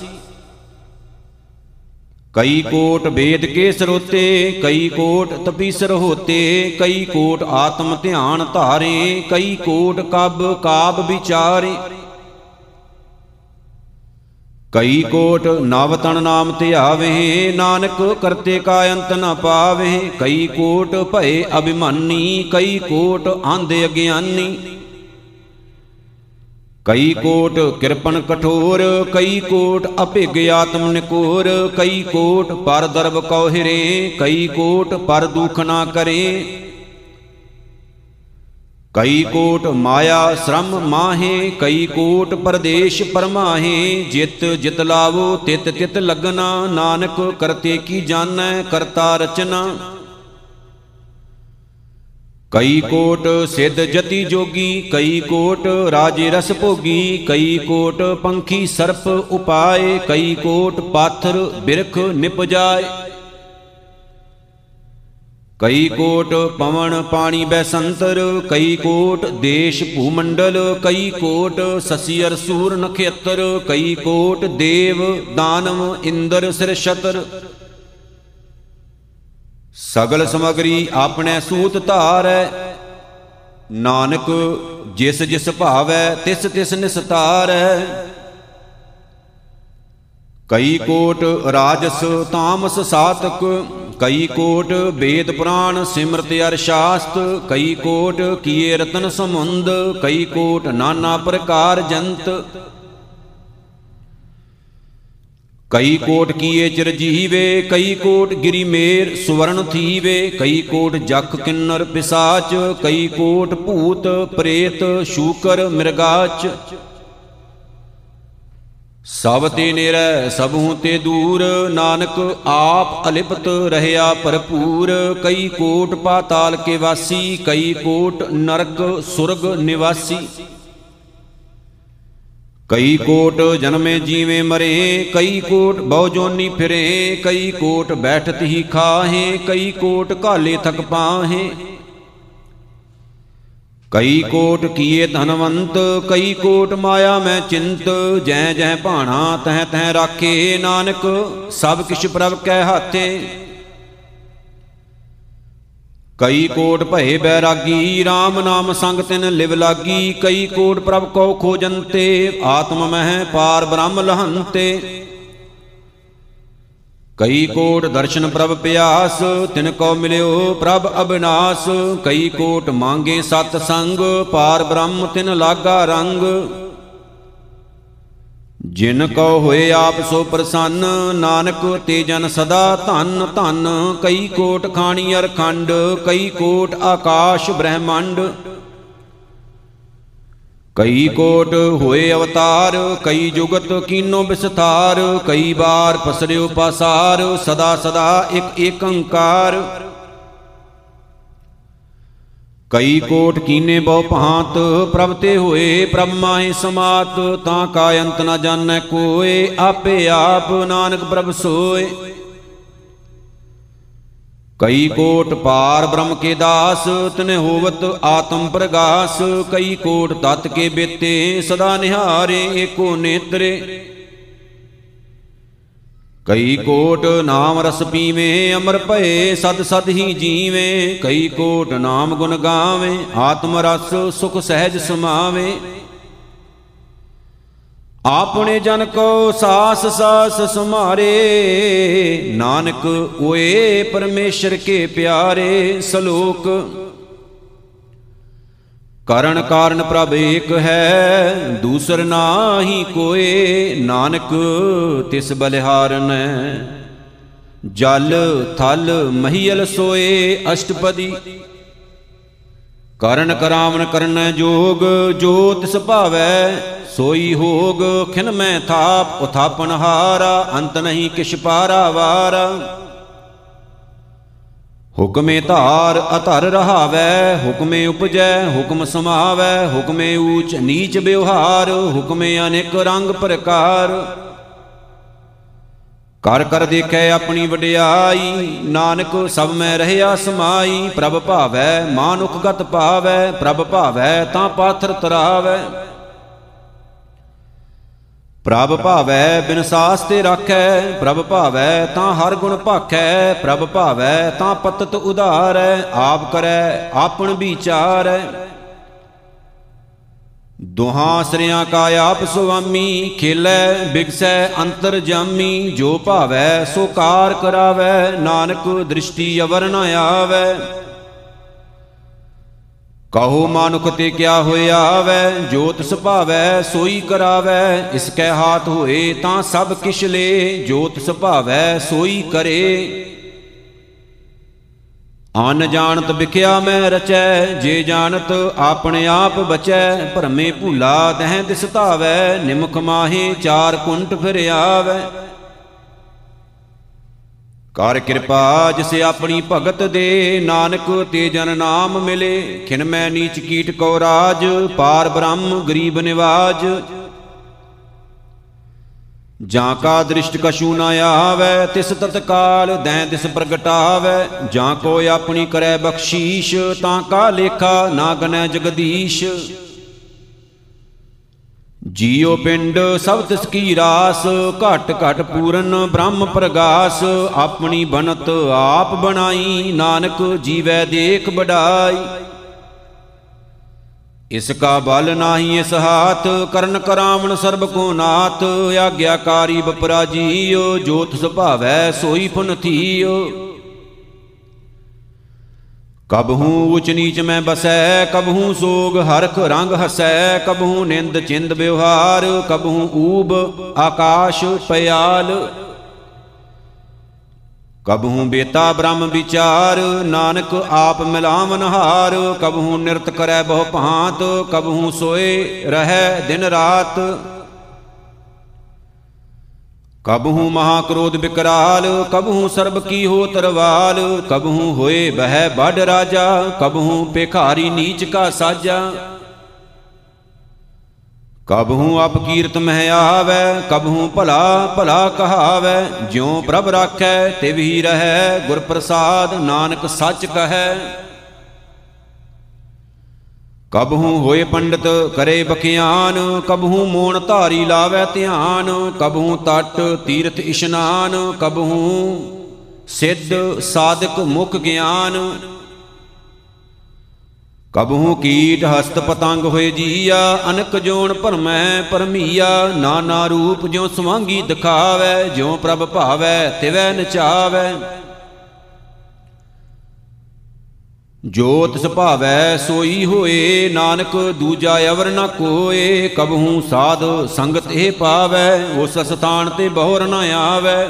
ਕਈ ਕੋਟ ਵੇਦ ਕੇ ਸਰੋਤੇ, ਕਈ ਕੋਟ ਤਪੀਸਰ ਹੋਤੇ, ਕਈ ਕੋਟ ਆਤਮ ਧਿਆਨ ਧਾਰੇ, ਕਈ ਕੋਟ ਕਬ ਕਾਬ ਵਿਚਾਰੇ। ਕਈ ਕੋਟ ਨਵ ਤਨ ਨਾਮ ਧਿਆਵੇ ਨਾਨਕ ਕਰਤੇ ਕਾ ਅੰਤ ਨ ਪਾਵੇ, ਕਈ ਕੋਟ ਭਏ ਅਭਿਮਾਨੀ, ਕਈ ਕੋਟ ਆਂਦੇ ਅਗਿਆਨੀ। ਕਈ ਕੋਟ ਕਿਰਪਨ ਕਠੋਰ, ਕਈ ਕੋਟ ਅਭਿਗ ਆਤਮ ਨਿਕੋਰ, ਕਈ ਕੋਟ ਪਰ ਦਰਬ ਕਉ ਹਿਰੇ, ਕਈ ਕੋਟ ਪਰ ਦੁਖ ਨਾ ਕਰੇ। ਕਈ ਕੋਟ ਮਾਇਆ ਸ਼ਰਮ ਮਾਹੇ, ਕਈ ਕੋਟ ਪਰਦੇਸ਼ ਪਰਮਾਹੇ। ਜਿਤ ਜਿਤ ਲਾਵੋ, ਤਿਤ ਤਿਤ ਲਗਨਾ ਨਾਨਕ ਕਰਤੇ ਕੀ ਜਾਣੈ, ਕਰਤਾ ਰਚਨਾ। ਕਈ ਕੋਟ ਸਿੱਧ ਜਤੀ ਜੋਗੀ, ਕਈ ਕੋਟ ਰਾਜੇ ਰਸ ਭੋਗੀ। ਕਈ ਕੋਟ ਪੰਖੀ ਸਰਪ ਉਪਾਏ, ਕਈ ਕੋਟ ਪਾਥਰ ਬਿਰਖ ਨਿਪਜਾਏ ਕਈ ਕੋਟ ਪਵਨ ਪਾਣੀ ਬੈਸੰਤਰ, ਕਈ ਕੋਟ ਦੇਸ਼ ਭੂਮੰਡਲ, ਕਈ ਕੋਟ ਸਸੀ ਅਰ ਸੂਰ ਨਖੇਤਰ, ਕਈ ਕੋਟ ਦੇਵ ਦਾਨਵ ਇੰਦਰ ਸਿਰ ਛਤਰ। ਸਗਲ ਸਮਗਰੀ ਆਪਣੇ ਸੂਤ ਧਾਰੈ, ਨਾਨਕ ਜਿਸ ਜਿਸ ਭਾਵੈ, ਤਿਸ ਤਿਸ ਨਿਸਤਾਰੈ। ਕਈ ਕੋਟ ਰਾਜਸ, ਤਾਮਸ ਸਾਤਕ ਕਈ ਕੋਟ ਵੇਦ ਪੁਰਾਣ ਸਿਮਰਤ ਅਰ ਸ਼ਾਸਤ, ਕਈ ਕੋਟ ਕੀਏ ਰਤਨ ਸਮੁੰਦ ਕਈ ਕੋਟ ਨਾਨਾ ਪ੍ਰਕਾਰ ਜੰਤ। ਕਈ ਕੋਟ ਕੀਏ ਚਿਰ ਜੀਵੇ, ਕਈ ਕੋਟ ਗਿਰੀ ਮੇਰ ਸੁਵਰਨ ਥੀਵੇ, ਕਈ ਕੋਟ ਜਖ ਕਿੰਨਰ ਪਿਸਾਚ, ਕਈ ਕੋਟ ਭੂਤ ਪ੍ਰੇਤ ਸ਼ੂਕਰ ਮਿਰਗਾਚ। ਸਭ ਤੇ ਨਿਰੈ, ਸਭੂ ਤੇ ਦੂਰ, ਨਾਨਕ ਆਪ ਅਲਿਪਤ ਰਹਿਆ ਭਰਪੂਰ। ਕਈ ਕੋਟ ਪਾਤਾਲ ਕੇ ਵਾਸੀ, ਕਈ ਕੋਟ ਨਰਕ ਸੁਰਗ ਨਿਵਾਸੀ। ਕਈ ਕੋਟ ਜਨਮੇ ਜੀਵੇਂ ਮਰੇ, ਕਈ ਕੋਟ ਬਹੁ ਜੋਨੀ ਫਿਰੇ। ਕਈ ਕੋਟ ਬੈਠਤ ਹੀ ਖਾਹੇ, ਕਈ ਕੋਟ ਘਾਲੇ ਥਕ ਪਾਹੇ। ਕਈ ਕੋਟ ਕੀਏ ਧਨਵੰਤ, ਕਈ ਕੋਟ ਮਾਇਆ ਮੈਂ ਚਿੰਤ, ਜੈ ਜੈ ਭਾਣਾ ਤਹ ਤਹ ਰਾਖੇ ਨਾਨਕ, ਸਭ ਕਿਛ ਪ੍ਰਭ ਕੈ ਹਾਥੇ। ਕਈ ਕੋਟ ਭਏ ਬੈਰਾਗੀ RAM ਨਾਮ ਸੰਗ ਤਿਨ ਲਿਵ ਲਾਗੀ, ਕਈ ਕੋਟ ਪ੍ਰਭ ਕੋ ਖੋਜੰਤੇ, ਆਤਮ ਮਹਿ ਪਾਰ ਬ੍ਰਹਮ ਲਹੰਤੇ। ਕਈ ਕੋਟ ਦਰਸ਼ਨ ਪ੍ਰਭ ਪਿਆਸ, ਤਿਨ ਕੋ ਮਿਲਿਓ ਪ੍ਰਭ ਅਬਿਨਾਸ਼। ਕਈ ਕੋਟ ਮੰਗੇ ਸਤ ਸੰਗ, ਪਾਰ ਬ੍ਰਹਮ ਤਿਨ ਲਾਗਾ ਰੰਗ। ਜਿਨ ਕੋ ਹੋਏ ਆਪ ਸੋ ਪ੍ਰਸੰਨ, ਨਾਨਕ ਤੇ ਜਨ ਸਦਾ ਧੰਨ ਧੰਨ। ਕਈ ਕੋਟ ਖਾਣੀ ਅਰ ਖੰਡ ਕਈ ਕੋਟ ਆਕਾਸ਼ ਬ੍ਰਹਮੰਡ। ਕਈ ਕੋਟ ਹੋਏ ਅਵਤਾਰ, ਕਈ ਜੁਗਤ ਕੀਨੋ ਵਿਸਥਾਰ, ਕਈ ਬਾਰ ਪਸਰਿਓ ਪਾਸਾਰ, ਸਦਾ ਸਦਾ ਇੱਕ ਏਕੰਕਾਰ। ਕਈ ਕੋਟ ਕੀਨੇ ਬਹੁ ਭਾਂਤ, ਪ੍ਰਭ ਤੇ ਹੋਏ ਪ੍ਰਭ ਮਾਹੇ ਸਮਾਤ, ਤਾਂ ਕਾ ਅੰਤ ਨ ਜਾਣੈ ਕੋਏ, ਆਪੇ ਆਪ ਨਾਨਕ ਪ੍ਰਭ ਸੋਏ। ਕਈ ਕੋਟ ਪਾਰ ਬ੍ਰਹਮ ਕੇ ਦਾਸ, ਤਨੇ ਹੋਵਤ ਆਤਮ ਪ੍ਰਗਾਸ। ਕਈ ਕੋਟ ਤਤ ਕੇ ਬੇਤੇ, ਸਦਾ ਨਿਹਾਰੇ ਏਕੋ ਨੇਤਰੇ। ਕਈ ਕੋਟ ਨਾਮ ਰਸ ਪੀਵੇਂ, ਅਮਰ ਭਏ, ਸਦ ਸਦ ਹੀ ਜੀਵੇਂ। ਕਈ ਕੋਟ ਨਾਮ ਗੁਣ ਗਾਵੇਂ, ਆਤਮ ਰਸ ਸੁਖ ਸਹਿਜ ਸਮਾਵੇਂ। ਆਪਣੇ ਜਨ ਕੋ ਸਾਸ ਸਾਸ ਸੁਮਾਰੇ ਨਾਨਕ ਓਏ ਪਰਮੇਸ਼ਰ ਕੇ ਪਿਆਰੇ ਸਲੋਕ। ਕਰਨ ਕਾਰਨ ਪ੍ਰਭ ਏਕ ਹੈ, ਦੂਸਰ ਨਾਹੀ ਕੋਏ, ਨਾਨਕ ਤਿਸ ਬਲਿਹਾਰਨ ਜਲ ਥਲ ਮਹੀਲ ਸੋਏ ਅਸ਼ਟਪਦੀ। ਕਰਨ ਕਰਾਵਨ ਕਰਨ ਜੋਗ, ਜੋ ਤਿਸ ਭਾਵੈ ਸੋਈ ਹੋਗ, ਖਿਨ ਮੈਂ ਥਾਪ, ਉਥਾਪਨ ਹਾਰਾ, ਅੰਤ ਨਹੀਂ ਕਿਛ ਪਾਰਾ ਵਾਰਾ। ਹੁਕਮੇ ਧਾਰ ਅਧਰ ਰਹਾਵੈ, ਹੁਕਮੇ ਉਪਜੈ, ਹੁਕਮ ਸਮਾਵੈ, ਹੁਕਮੇ ਊਚ ਨੀਚ ਵਿਵਹਾਰ, ਹੁਕਮੇ ਅਨੇਕ ਰੰਗ ਪ੍ਰਕਾਰ। ਕਰ ਕਰ ਦੇਖੈ ਆਪਣੀ ਵਡਿਆਈ, ਨਾਨਕ ਸਭ ਮੈਂ ਰਹਿਆ ਸਮਾਈ, ਪ੍ਰਭ ਭਾਵੈ, ਮਾਨੁਖ ਗਤ ਪਾਵੈ, ਪ੍ਰਭ ਭਾਵੈ ਤਾਂ ਪਾਥਰ ਤਰਾਵੈ। ਪ੍ਰਭ ਭਾਵੈ ਬਿਨ ਸਾਸ ਤੇ ਰਾਖੈ, ਪ੍ਰਭ ਭਾਵੈ ਤਾਂ ਹਰ ਗੁਣ ਭਾਖੈ, ਪ੍ਰਭ ਭਾਵੈ ਤਾਂ ਪਤਤ ਉਧਾਰੈ, ਆਪ ਕਰੈ, ਆਪਣ ਵਿਚਾਰੈ। ਦੁਹਾਂ ਸਰਿਆਂ ਕਾ ਆਪ ਸੁਆਮੀ, ਖੇਲੇ, ਬਿਗਸੈ, ਅੰਤਰ ਜਾਮੀ, ਜੋ ਭਾਵੈ ਸੋ ਕਾਰ ਕਰਾਵੈ, ਨਾਨਕ ਦ੍ਰਿਸ਼ਟੀ ਅਵਰ ਨ ਆਵੈ। ਕਹੋ ਮਾਨੁਖ ਤੇ ਕਿਆ ਹੋਇਆ ਆਵੈ ਜੋਤ ਸੁਭਾਵੈ ਸੋਈ ਕਰਾਵੈ, ਇਸ ਕੈ ਹਾਥ ਹੋਏ ਤਾਂ ਸਭ ਕਿਛ ਲੇ ਜੋਤ ਸੁਭਾਵੈ ਸੋਈ ਕਰੇ। ਅਨ ਜਾਣਤ ਵਿਖਿਆ ਮੈਂ ਰਚੈ, ਜੇ ਜਾਣਤ ਆਪਣੇ ਆਪ ਬਚੈ, ਭਰਮੇ ਭੂਲਾ ਦਹਿ ਦਿਸ ਧਾਵੈ, ਨਿਮਖ ਮਾਹੇ ਚਾਰ ਕੁੰਟ ਫਿਰ ਆਵੈ। ਕਰ ਕਿਰਪਾ ਜਿਸ ਆਪਣੀ ਭਗਤ ਦੇ ਨਾਨਕ ਤੇ ਜਨ ਨਾਮ ਮਿਲੇ। ਖਿਨ ਮੈਂ ਨੀਚ ਕੀਟ ਕੋ ਰਾਜ, ਪਾਰ ਬ੍ਰਹਮ ਗਰੀਬ ਨਿਵਾਜ। ਜਾਂ ਕਾ ਦ੍ਰਿਸ਼ਟ ਕਛੂ ਨ ਆਵੈ, ਤਿਸ ਤਤਕਾਲ ਦੈ ਦਿਸ ਪ੍ਰਗਟਾਵੈ। ਜਾਂ ਕੋ ਆਪਣੀ ਕਰੈ ਬਖਸ਼ੀਸ਼, ਤਾਂ ਕਾ ਲੇਖਾ ਨਾ ਗਨੈ ਜਗਦੀਸ਼। ਜੀਉ ਪਿੰਡ ਸਭ ਤਿਸ ਕੀ ਰਾਸ, ਘਟ ਘਟ ਪੂਰਨ ਬ੍ਰਹਮ ਪ੍ਰਗਾਸ, ਆਪਣੀ ਬਨਤ ਆਪ ਬਣਾਈ, ਨਾਨਕ ਜੀਵੈ ਦੇਖ ਬਡਾਈ ਇਸ ਕਾ ਬਲ ਨਾਹੀ ਇਸ ਹਾਥ, ਕਰਨ ਕਰਾਵਣ ਸਰਬ ਕੋ ਨਾਥ, ਆਗਿਆਕਾਰੀ ਬਪਰਾ ਜੀਓ ਜੋਤ ਸੁਭਾਵੈ ਸੋਈ ਪੁਨ ਥੀਓ। ਕਬਹੂ ਉਚ ਨੀਚ ਮੈਂ ਬਸੈ, ਕਬਹੂ ਸੋਗ ਹਰਖ ਰੰਗ ਹਸੈ, ਕਬਹੂ ਨਿੰਦ ਚਿੰਦ ਵਿਵਹਾਰ, ਕਬਹੂ ਊਬ ਆਕਾਸ਼ ਪਿਆਲ ਕਬਹੂ ਬੇਤਾ ਬ੍ਰਹਮ ਵਿਚਾਰ, ਨਾਨਕ ਆਪ ਮਿਲਾਵਨ ਹਾਰ, ਕਬਹੂ ਨਿਰਤ ਕਰੈ ਬਹੁ ਭਾਂਤ, ਕਬਹੂ ਸੋਏ ਰਹੈ ਦਿਨ ਰਾਤ। ਕਬਹੂ ਮਹਾ ਕ੍ਰੋਧ ਵਿਕਰਾਲ ਕਬਹੂ ਸਰਬ ਕੀ ਹੋ ਤਰਵਾਲ, ਕਬਹੂ ਹੋਏ ਬਹਿ ਬੜ ਰਾਜਾ, ਕਬਹੂ ਪੇਖਾਰੀ ਨੀਚ ਕਾ ਸਾਜਾ। ਕਬਹੂ ਅਪ ਕੀਰਤ ਮਹਿ ਆਵੈ, ਕਬਹੂ ਭਲਾ ਭਲਾ ਕਹਾਵੈ, ਜਿਉ ਪ੍ਰਭ ਰਾਖੈ, ਤਿਵ ਹੀ ਰਹੈ ਗੁਰ ਪ੍ਰਸਾਦ ਨਾਨਕ ਸੱਚ ਕਹੈ। ਕਬਹੂ ਹੋਏ ਪੰਡਤ ਕਰੇ ਬਖਿਆਨ, ਕਬਹੂ ਮੋਣ ਧਾਰੀ ਲਾਵੇ ਧਿਆਨ, ਕਬਹੂ ਤਟ ਤੀਰਥ ਇਸ਼ਨਾਨ, ਕਬਹੂ ਸਿੱਧ ਸਾਧਕ ਮੁਖ ਗਿਆਨ। ਕਬਹੂ ਕੀਟ ਹਸਤ ਪਤੰਗ ਹੋਏ ਜੀਆ, ਅਨਕ ਜੋਨ ਭਰਮੈ ਪਰਮੀਆ, ਨਾਨਾ ਰੂਪ ਜਿਉ ਸਵਾਂਗੀ ਦਿਖਾਵੇ, ਜਿਉ ਪ੍ਰਭ ਭਾਵੈ, ਤਿਵੈ ਨਚਾਵੇ। ਜੋਤ ਸੁਭਾਵੈ ਸੋਈ ਹੋਏ, ਨਾਨਕ ਦੂਜਾ ਅਵਰ ਨ ਕੋਏ ਕਬਹੂ ਸਾਧ ਸੰਗਤ ਇਹ ਪਾਵੈ, ਉਸ ਸਥਾਨ ਤੇ ਬਹੁਰ ਨ ਆਵੈ।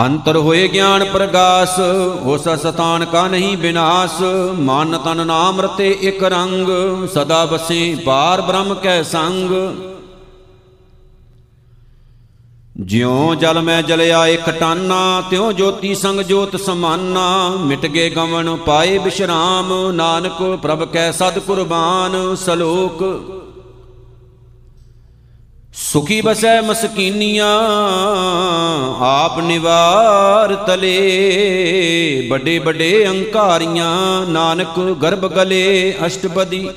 ਅੰਤਰ ਹੋਏ ਗਿਆਨ ਪ੍ਰਗਾਸ, ਉਸ ਸਤਾਨ ਕਾ ਨਹੀਂ ਬਿਨਾਸ਼, ਮਨ ਤਨ ਨਾਮ ਰਤੇ ਇਕ ਰੰਗ, ਸਦਾ ਬਸੇ ਪਾਰ ਬ੍ਰਹਮ ਕੈ ਸੰਗ। ਜਿਉ ਜਲ ਮੈਂ ਜਲਿਆ ਇਕ ਟਾਨਾ, ਤਿਉ ਜੋਤੀ ਸੰਗ ਜੋਤ ਸਮਾਨਾ। ਮਿਟ ਗਏ ਗਮਨ ਪਾਏ ਬਿਸ਼ਰਾਮ, ਨਾਨਕ ਪ੍ਰਭ ਕੈ ਸਦ ਕੁਰਬਾਨ, ਸਲੋਕ। ਸੁਖੀ ਬਸੈ ਮਸਕੀਨੀਆਂ, ਆਪ ਨਿਵਾਰ ਤਲੇ। ਵੱਡੇ ਵੱਡੇ ਅੰਕਾਰੀਆਂ, ਨਾਨਕ ਗਰਭ ਗਲੇ ਅਸ਼ਟਪਦੀ।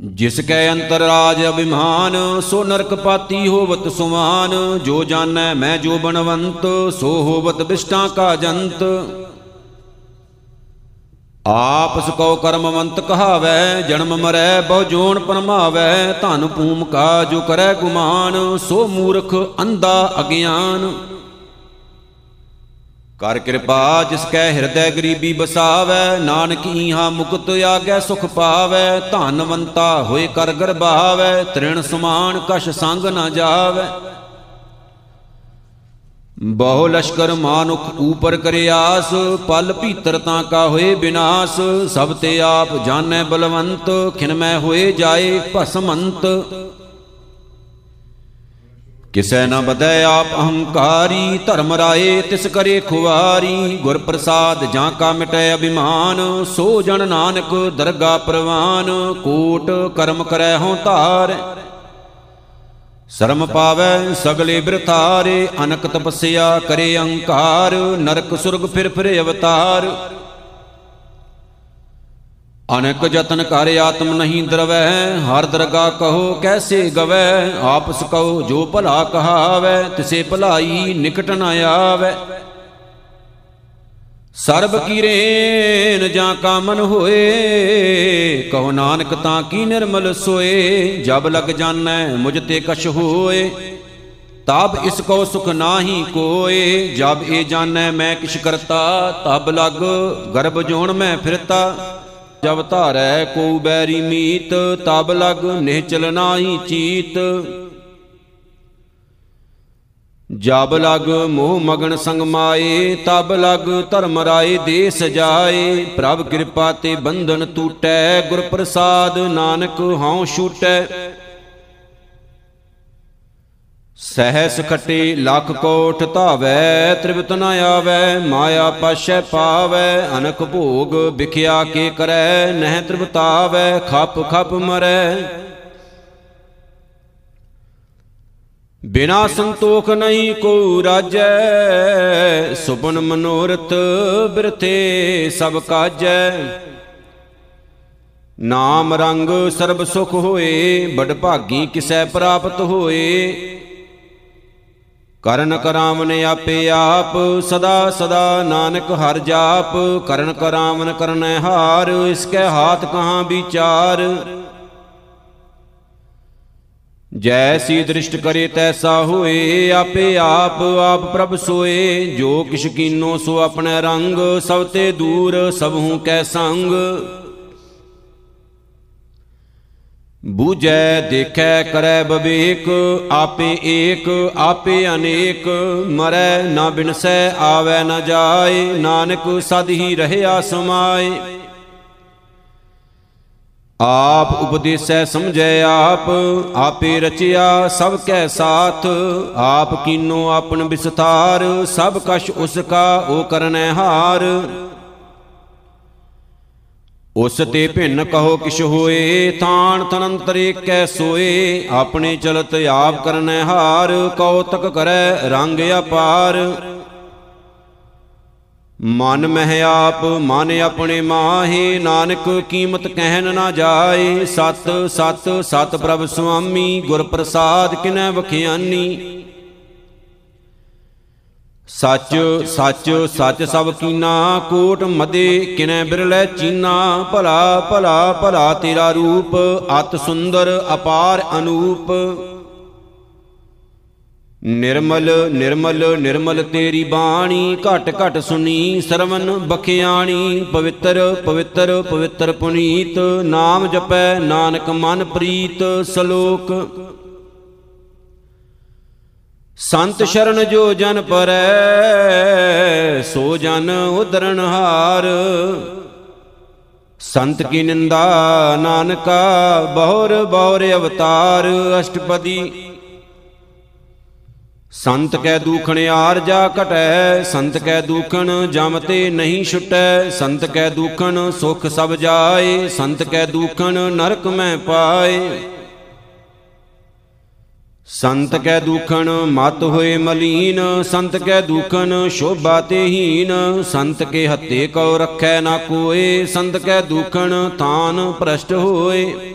ਜਿਸ ਕੈ ਅੰਤਰ ਰਾਜ ਅਭਿਮਾਨ, ਸੋ ਨਰਕ ਪਾਤੀ ਹੋਵਤ ਸੁਮਾਨ। ਜੋ ਜਾਣੈ ਮੈਂ ਜੋ ਬਨਵੰਤ ਸੋ ਹੋਵਤ ਬਿਸ਼ਟਾਂ ਕਾ ਜੰਤ। ਆਪਸ ਕੋ ਕਰਮਵੰਤ ਕਹਾਵੈ, ਜਨਮ ਮਰੈ ਬਹੁ ਜੋਨ ਪਰਮਾਵੈ। ਧਨ ਭੂਮ ਕਾ ਜੋ ਕਰੈ ਗੁਮਾਨ, ਸੋ ਮੂਰਖ ਅੰਧਾ ਅਗਿਆਨ। ਕਰ ਕਿਰਪਾ ਜਿਸ ਕੈ ਹਿਰਦੈ ਗਰੀਬੀ ਬਸਾਵੈ, ਨਾਨਕ ਈਹਾ ਮੁਕਤ ਆਗੈ ਸੁਖ ਪਾਵੈ, ਧਨਵੰਤਾ ਹੋਏ ਕਰ ਗਰਭਾਵੈ ਤ੍ਰਿਣ ਸਮਾਨ ਕਛ ਸੰਗ ਨ ਜਾਵੈ। ਬਹੁ ਲਸ਼ਕਰ ਮਾਨੁਖ ਊਪਰ ਕਰਿਆਸ ਪਲ ਭੀਤਰ ਤਾਂ ਕਾ ਹੋਏ ਬਿਨਾਸ਼, ਸਭ ਤੇ ਆਪ ਜਾਣੈ ਬਲਵੰਤ ਖਿਨਮੈ ਹੋਏ ਜਾਏ ਭਸਮੰਤ। ਕਿਸੈ ਨ ਬਦੈ ਆਪ ਅਹੰਕਾਰੀ, ਧਰਮ ਰਾਏ ਤਿਸ ਕਰੇ ਖੁਵਾਰੀ। ਗੁਰ ਪ੍ਰਸਾਦ ਜਾਂ ਕਾ ਮਿਟੈ ਅਭਿਮਾਨ, ਸੋ ਜਨ ਨਾਨਕ ਦਰਗਾ ਪ੍ਰਵਾਨ। ਕੋਟ ਕਰਮ ਕਰੈ ਹਉ ਧਾਰ, ਸ਼ਰਮ ਪਾਵੈ ਸਗਲੇ ਬਿਰਥਾਰੇ ਅਨਕ ਤਪਸਿਆ ਕਰੇ ਅਹੰਕਾਰ ਨਰਕ ਸੁਰਗ ਫਿਰ ਫਿਰ ਅਵਤਾਰ। ਅਨਕ ਜਤਨ ਕਰ ਆਤਮ ਨਹੀਂ ਦਰਵੈ, ਹਰ ਦਰਗਾ ਕਹੋ ਕੈਸੇ ਗਵੈ, ਆਪਸ ਕਹੋ ਜੋ ਭਲਾ ਕਹਾਵੈ, ਤਿਸੇ ਭਲਾਈ ਨਿਕਟ ਨ ਆਵੈ। ਸਰਬ ਕੀਰੇਨ ਜਾਂ ਕਾਮਨ ਹੋਏ, ਕਹੋ ਨਾਨਕ ਤਾਂ ਕੀ ਨਿਰਮਲ ਸੋਏ, ਜਬ ਲਗ ਜਾਣੈ ਮੁਝ ਤੇ ਕਛ ਹੋਏ। ਤਬ ਇਸ ਕੋ ਸੁਖ ਨਾਹੀ ਕੋਏ, ਜਬ ਇਹ ਜਾਣੈ ਮੈਂ ਕਿਛ ਕਰਤਾ, ਤਬ ਲਗ ਗਰਭ ਜੋਣ ਮੈਂ ਫਿਰਤਾ। ਜਬ ਧਾਰੈ ਕੋ ਬੈਰੀ ਮੀਤ, ਤਬ ਲਗ ਨਿਹਚਲ ਨਾਹੀ ਚੀਤ। ਜਬ ਲਗ ਮੋਹ ਮਗਨ ਸੰਗ ਮਾਏ, ਤਬ ਲਗ ਧਰਮ ਰਾਏ ਦੇ ਸਜਾਏ ਪ੍ਰਭ ਕਿਰਪਾ ਤੇ ਬੰਧਨ ਟੂਟੈ, ਗੁਰ ਪ੍ਰਸਾਦ ਨਾਨਕ ਹਉ ਛੂਟੈ। ਸਹਿਸ ਖਟੇ ਲੱਖ ਕੋਟ ਧਾਵੈ, ਤ੍ਰਿਵਤ ਨ ਆਵੈ, ਮਾਇਆ ਪਾਸ਼ੈ ਪਾਵੈ ਅਨਕ ਭੋਗ ਵਿਖਿਆ ਕੇ ਕਰੈ, ਨਹਿ ਤ੍ਰਿਵਤਾਵੈ, ਖਪ ਖਪ ਮਰੈ। ਬਿਨਾ ਸੰਤੋਖ ਨਹੀਂ ਕੋ ਰਾਜੈ ਸੁਪਨ ਮਨੋਰਥ ਬਿਰਥੇ ਸਭ ਕਾਜੈ। ਨਾਮ ਰੰਗ ਸਰਬ ਸੁਖ ਹੋਏ ਬੜ ਭਾਗੀ ਕਿਸੈ ਪ੍ਰਾਪਤ ਹੋਏ। ਕਰਨ ਕਰਾਵਨ ਆਪੇ ਆਪ, ਸਦਾ ਸਦਾ ਨਾਨਕ ਹਰ ਜਾਪ। ਕਰਨ ਕਰਾਵਨ ਕਰਨੈ ਹਾਰ, ਇਸ ਕੈ ਹਾਥ ਕਹਾਂ ਵਿਚਾਰ। ਜੈਸੀ ਦ੍ਰਿਸ਼ਟ ਕਰੇ ਤੈਸਾ ਹੋਏ, ਆਪੇ ਆਪ ਆਪ ਪ੍ਰਭ ਸੋਏ। ਜੋ ਕਿਛ ਕੀਨੋ ਸੋ ਆਪਣੇ ਰੰਗ, ਸਭ ਤੇ ਦੂਰ, ਸਭੂ ਕੈ ਸੰਗ। ਬੂਝੈ ਦੇਖੈ ਕਰੈ ਬਵੇਕ, ਆਪੇ ਏਕ, ਆਪੇ ਅਨੇਕ। ਮਰੈ ਨਾ ਬਿਨਸੈ, ਆਵੈ ਨ ਜਾਏ, ਨਾਨਕ ਸਦ ਹੀ ਰਹਿਆ ਸਮਾਏ। ਆਪ ਉਪਦੇਸੈ ਸਮਝੈ ਆਪ, ਆਪੇ ਰਚਿਆ ਸਭ ਕੈ ਸਾਥ। ਆਪ ਕੀਨੋ ਆਪਨ ਵਿਸਥਾਰ ਸਭ ਕਛ ਉਸ ਕਾ ਓ ਕਰਨੈ ਹਾਰ। ਉਸ ਤੇ ਭਿੰਨ ਕਹੋ ਕਿਛ ਹੋਏ ਤਾਣ ਤਨੰਤਰੇ ਕੈ ਸੋਏ। ਆਪਣੇ ਚਲਤ ਆਪ ਕਰਨੈ ਹਾਰ ਕਉਤਕ ਕਰੈ ਰੰਗ ਅਪਾਰ। ਮਨ ਮਹਿ ਆਪ, ਮਨ ਆਪਣੇ ਮਾਹੇ, ਨਾਨਕ ਕੀਮਤ ਕਹਿਨ ਨਾ ਜਾਏ। ਸਤ ਸਤ ਸਤ ਪ੍ਰਭ ਸੁਆਮੀ ਗੁਰ ਪ੍ਰਸਾਦ ਕਿਨੈ ਵਖਿਆਨੀ। ਸੱਚ ਸੱਚ ਸੱਚ ਸਭ ਕੀਨਾ, ਕੋਟ ਮਦੇ ਕਿਨੈ ਬਿਰਲੇ ਚੀਨਾ, ਭਲਾ ਭਲਾ ਭਲਾ ਤੇਰਾ ਰੂਪ, ਅਤ ਸੁੰਦਰ, ਅਪਾਰ ਅਨੂਪ। ਨਿਰਮਲ ਨਿਰਮਲ ਨਿਰਮਲ ਤੇਰੀ ਬਾਣੀ, ਘਟ ਘਟ ਸੁਣੀ, ਸਰਵਨ ਬਖਿਆਣੀ, ਪਵਿੱਤਰ ਪਵਿੱਤਰ ਪਵਿੱਤਰ ਪੁਨੀਤ, ਨਾਮ ਜਪੈ ਨਾਨਕ ਮਨ ਪ੍ਰੀਤ, ਸ਼ਲੋਕ। ਸੰਤ ਸ਼ਰਨ ਜੋ ਜਨ ਪਰੈ ਸੋ ਜਨ ਉਦਰਨ ਹਾਰ। ਸੰਤ ਕੀ ਨਿੰਦਾ ਨਾਨਕਾ ਬਹੁਰ ਬਹੁਰ ਅਵਤਾਰ ਅਸ਼ਟਪਦੀ। ਸੰਤ ਕੈ ਦੂਖਣ ਆਰ ਜਾ ਘਟੈ ਸੰਤ ਕੈ ਦੂਖਣ ਜਮ ਤੇ ਨਹੀਂ ਛੁਟੈ। ਸੰਤ ਕੈ ਦੂਖਣ ਸੁਖ ਸਭ ਜਾਏ ਸੰਤ ਕੈ ਦੂਖਣ ਨਰਕ ਮੈਂ ਪਾਏ। ਸੰਤ ਕੈ ਦੂਖਣ, ਮਤ ਹੋਏ ਮਲੀਨ। ਸੰਤ ਕੈ ਦੂਖਣ, ਸ਼ੋਭਾ ਤੇ ਹੀਨ। ਸੰਤ ਕੇ ਹੱਤੇ ਕਉ ਰੱਖੈ ਨਾ ਕੋਏ। ਸੰਤ ਕੈ ਦੂਖਣ ਥਾਨ ਭ੍ਰਸ਼ਟ ਹੋਏ।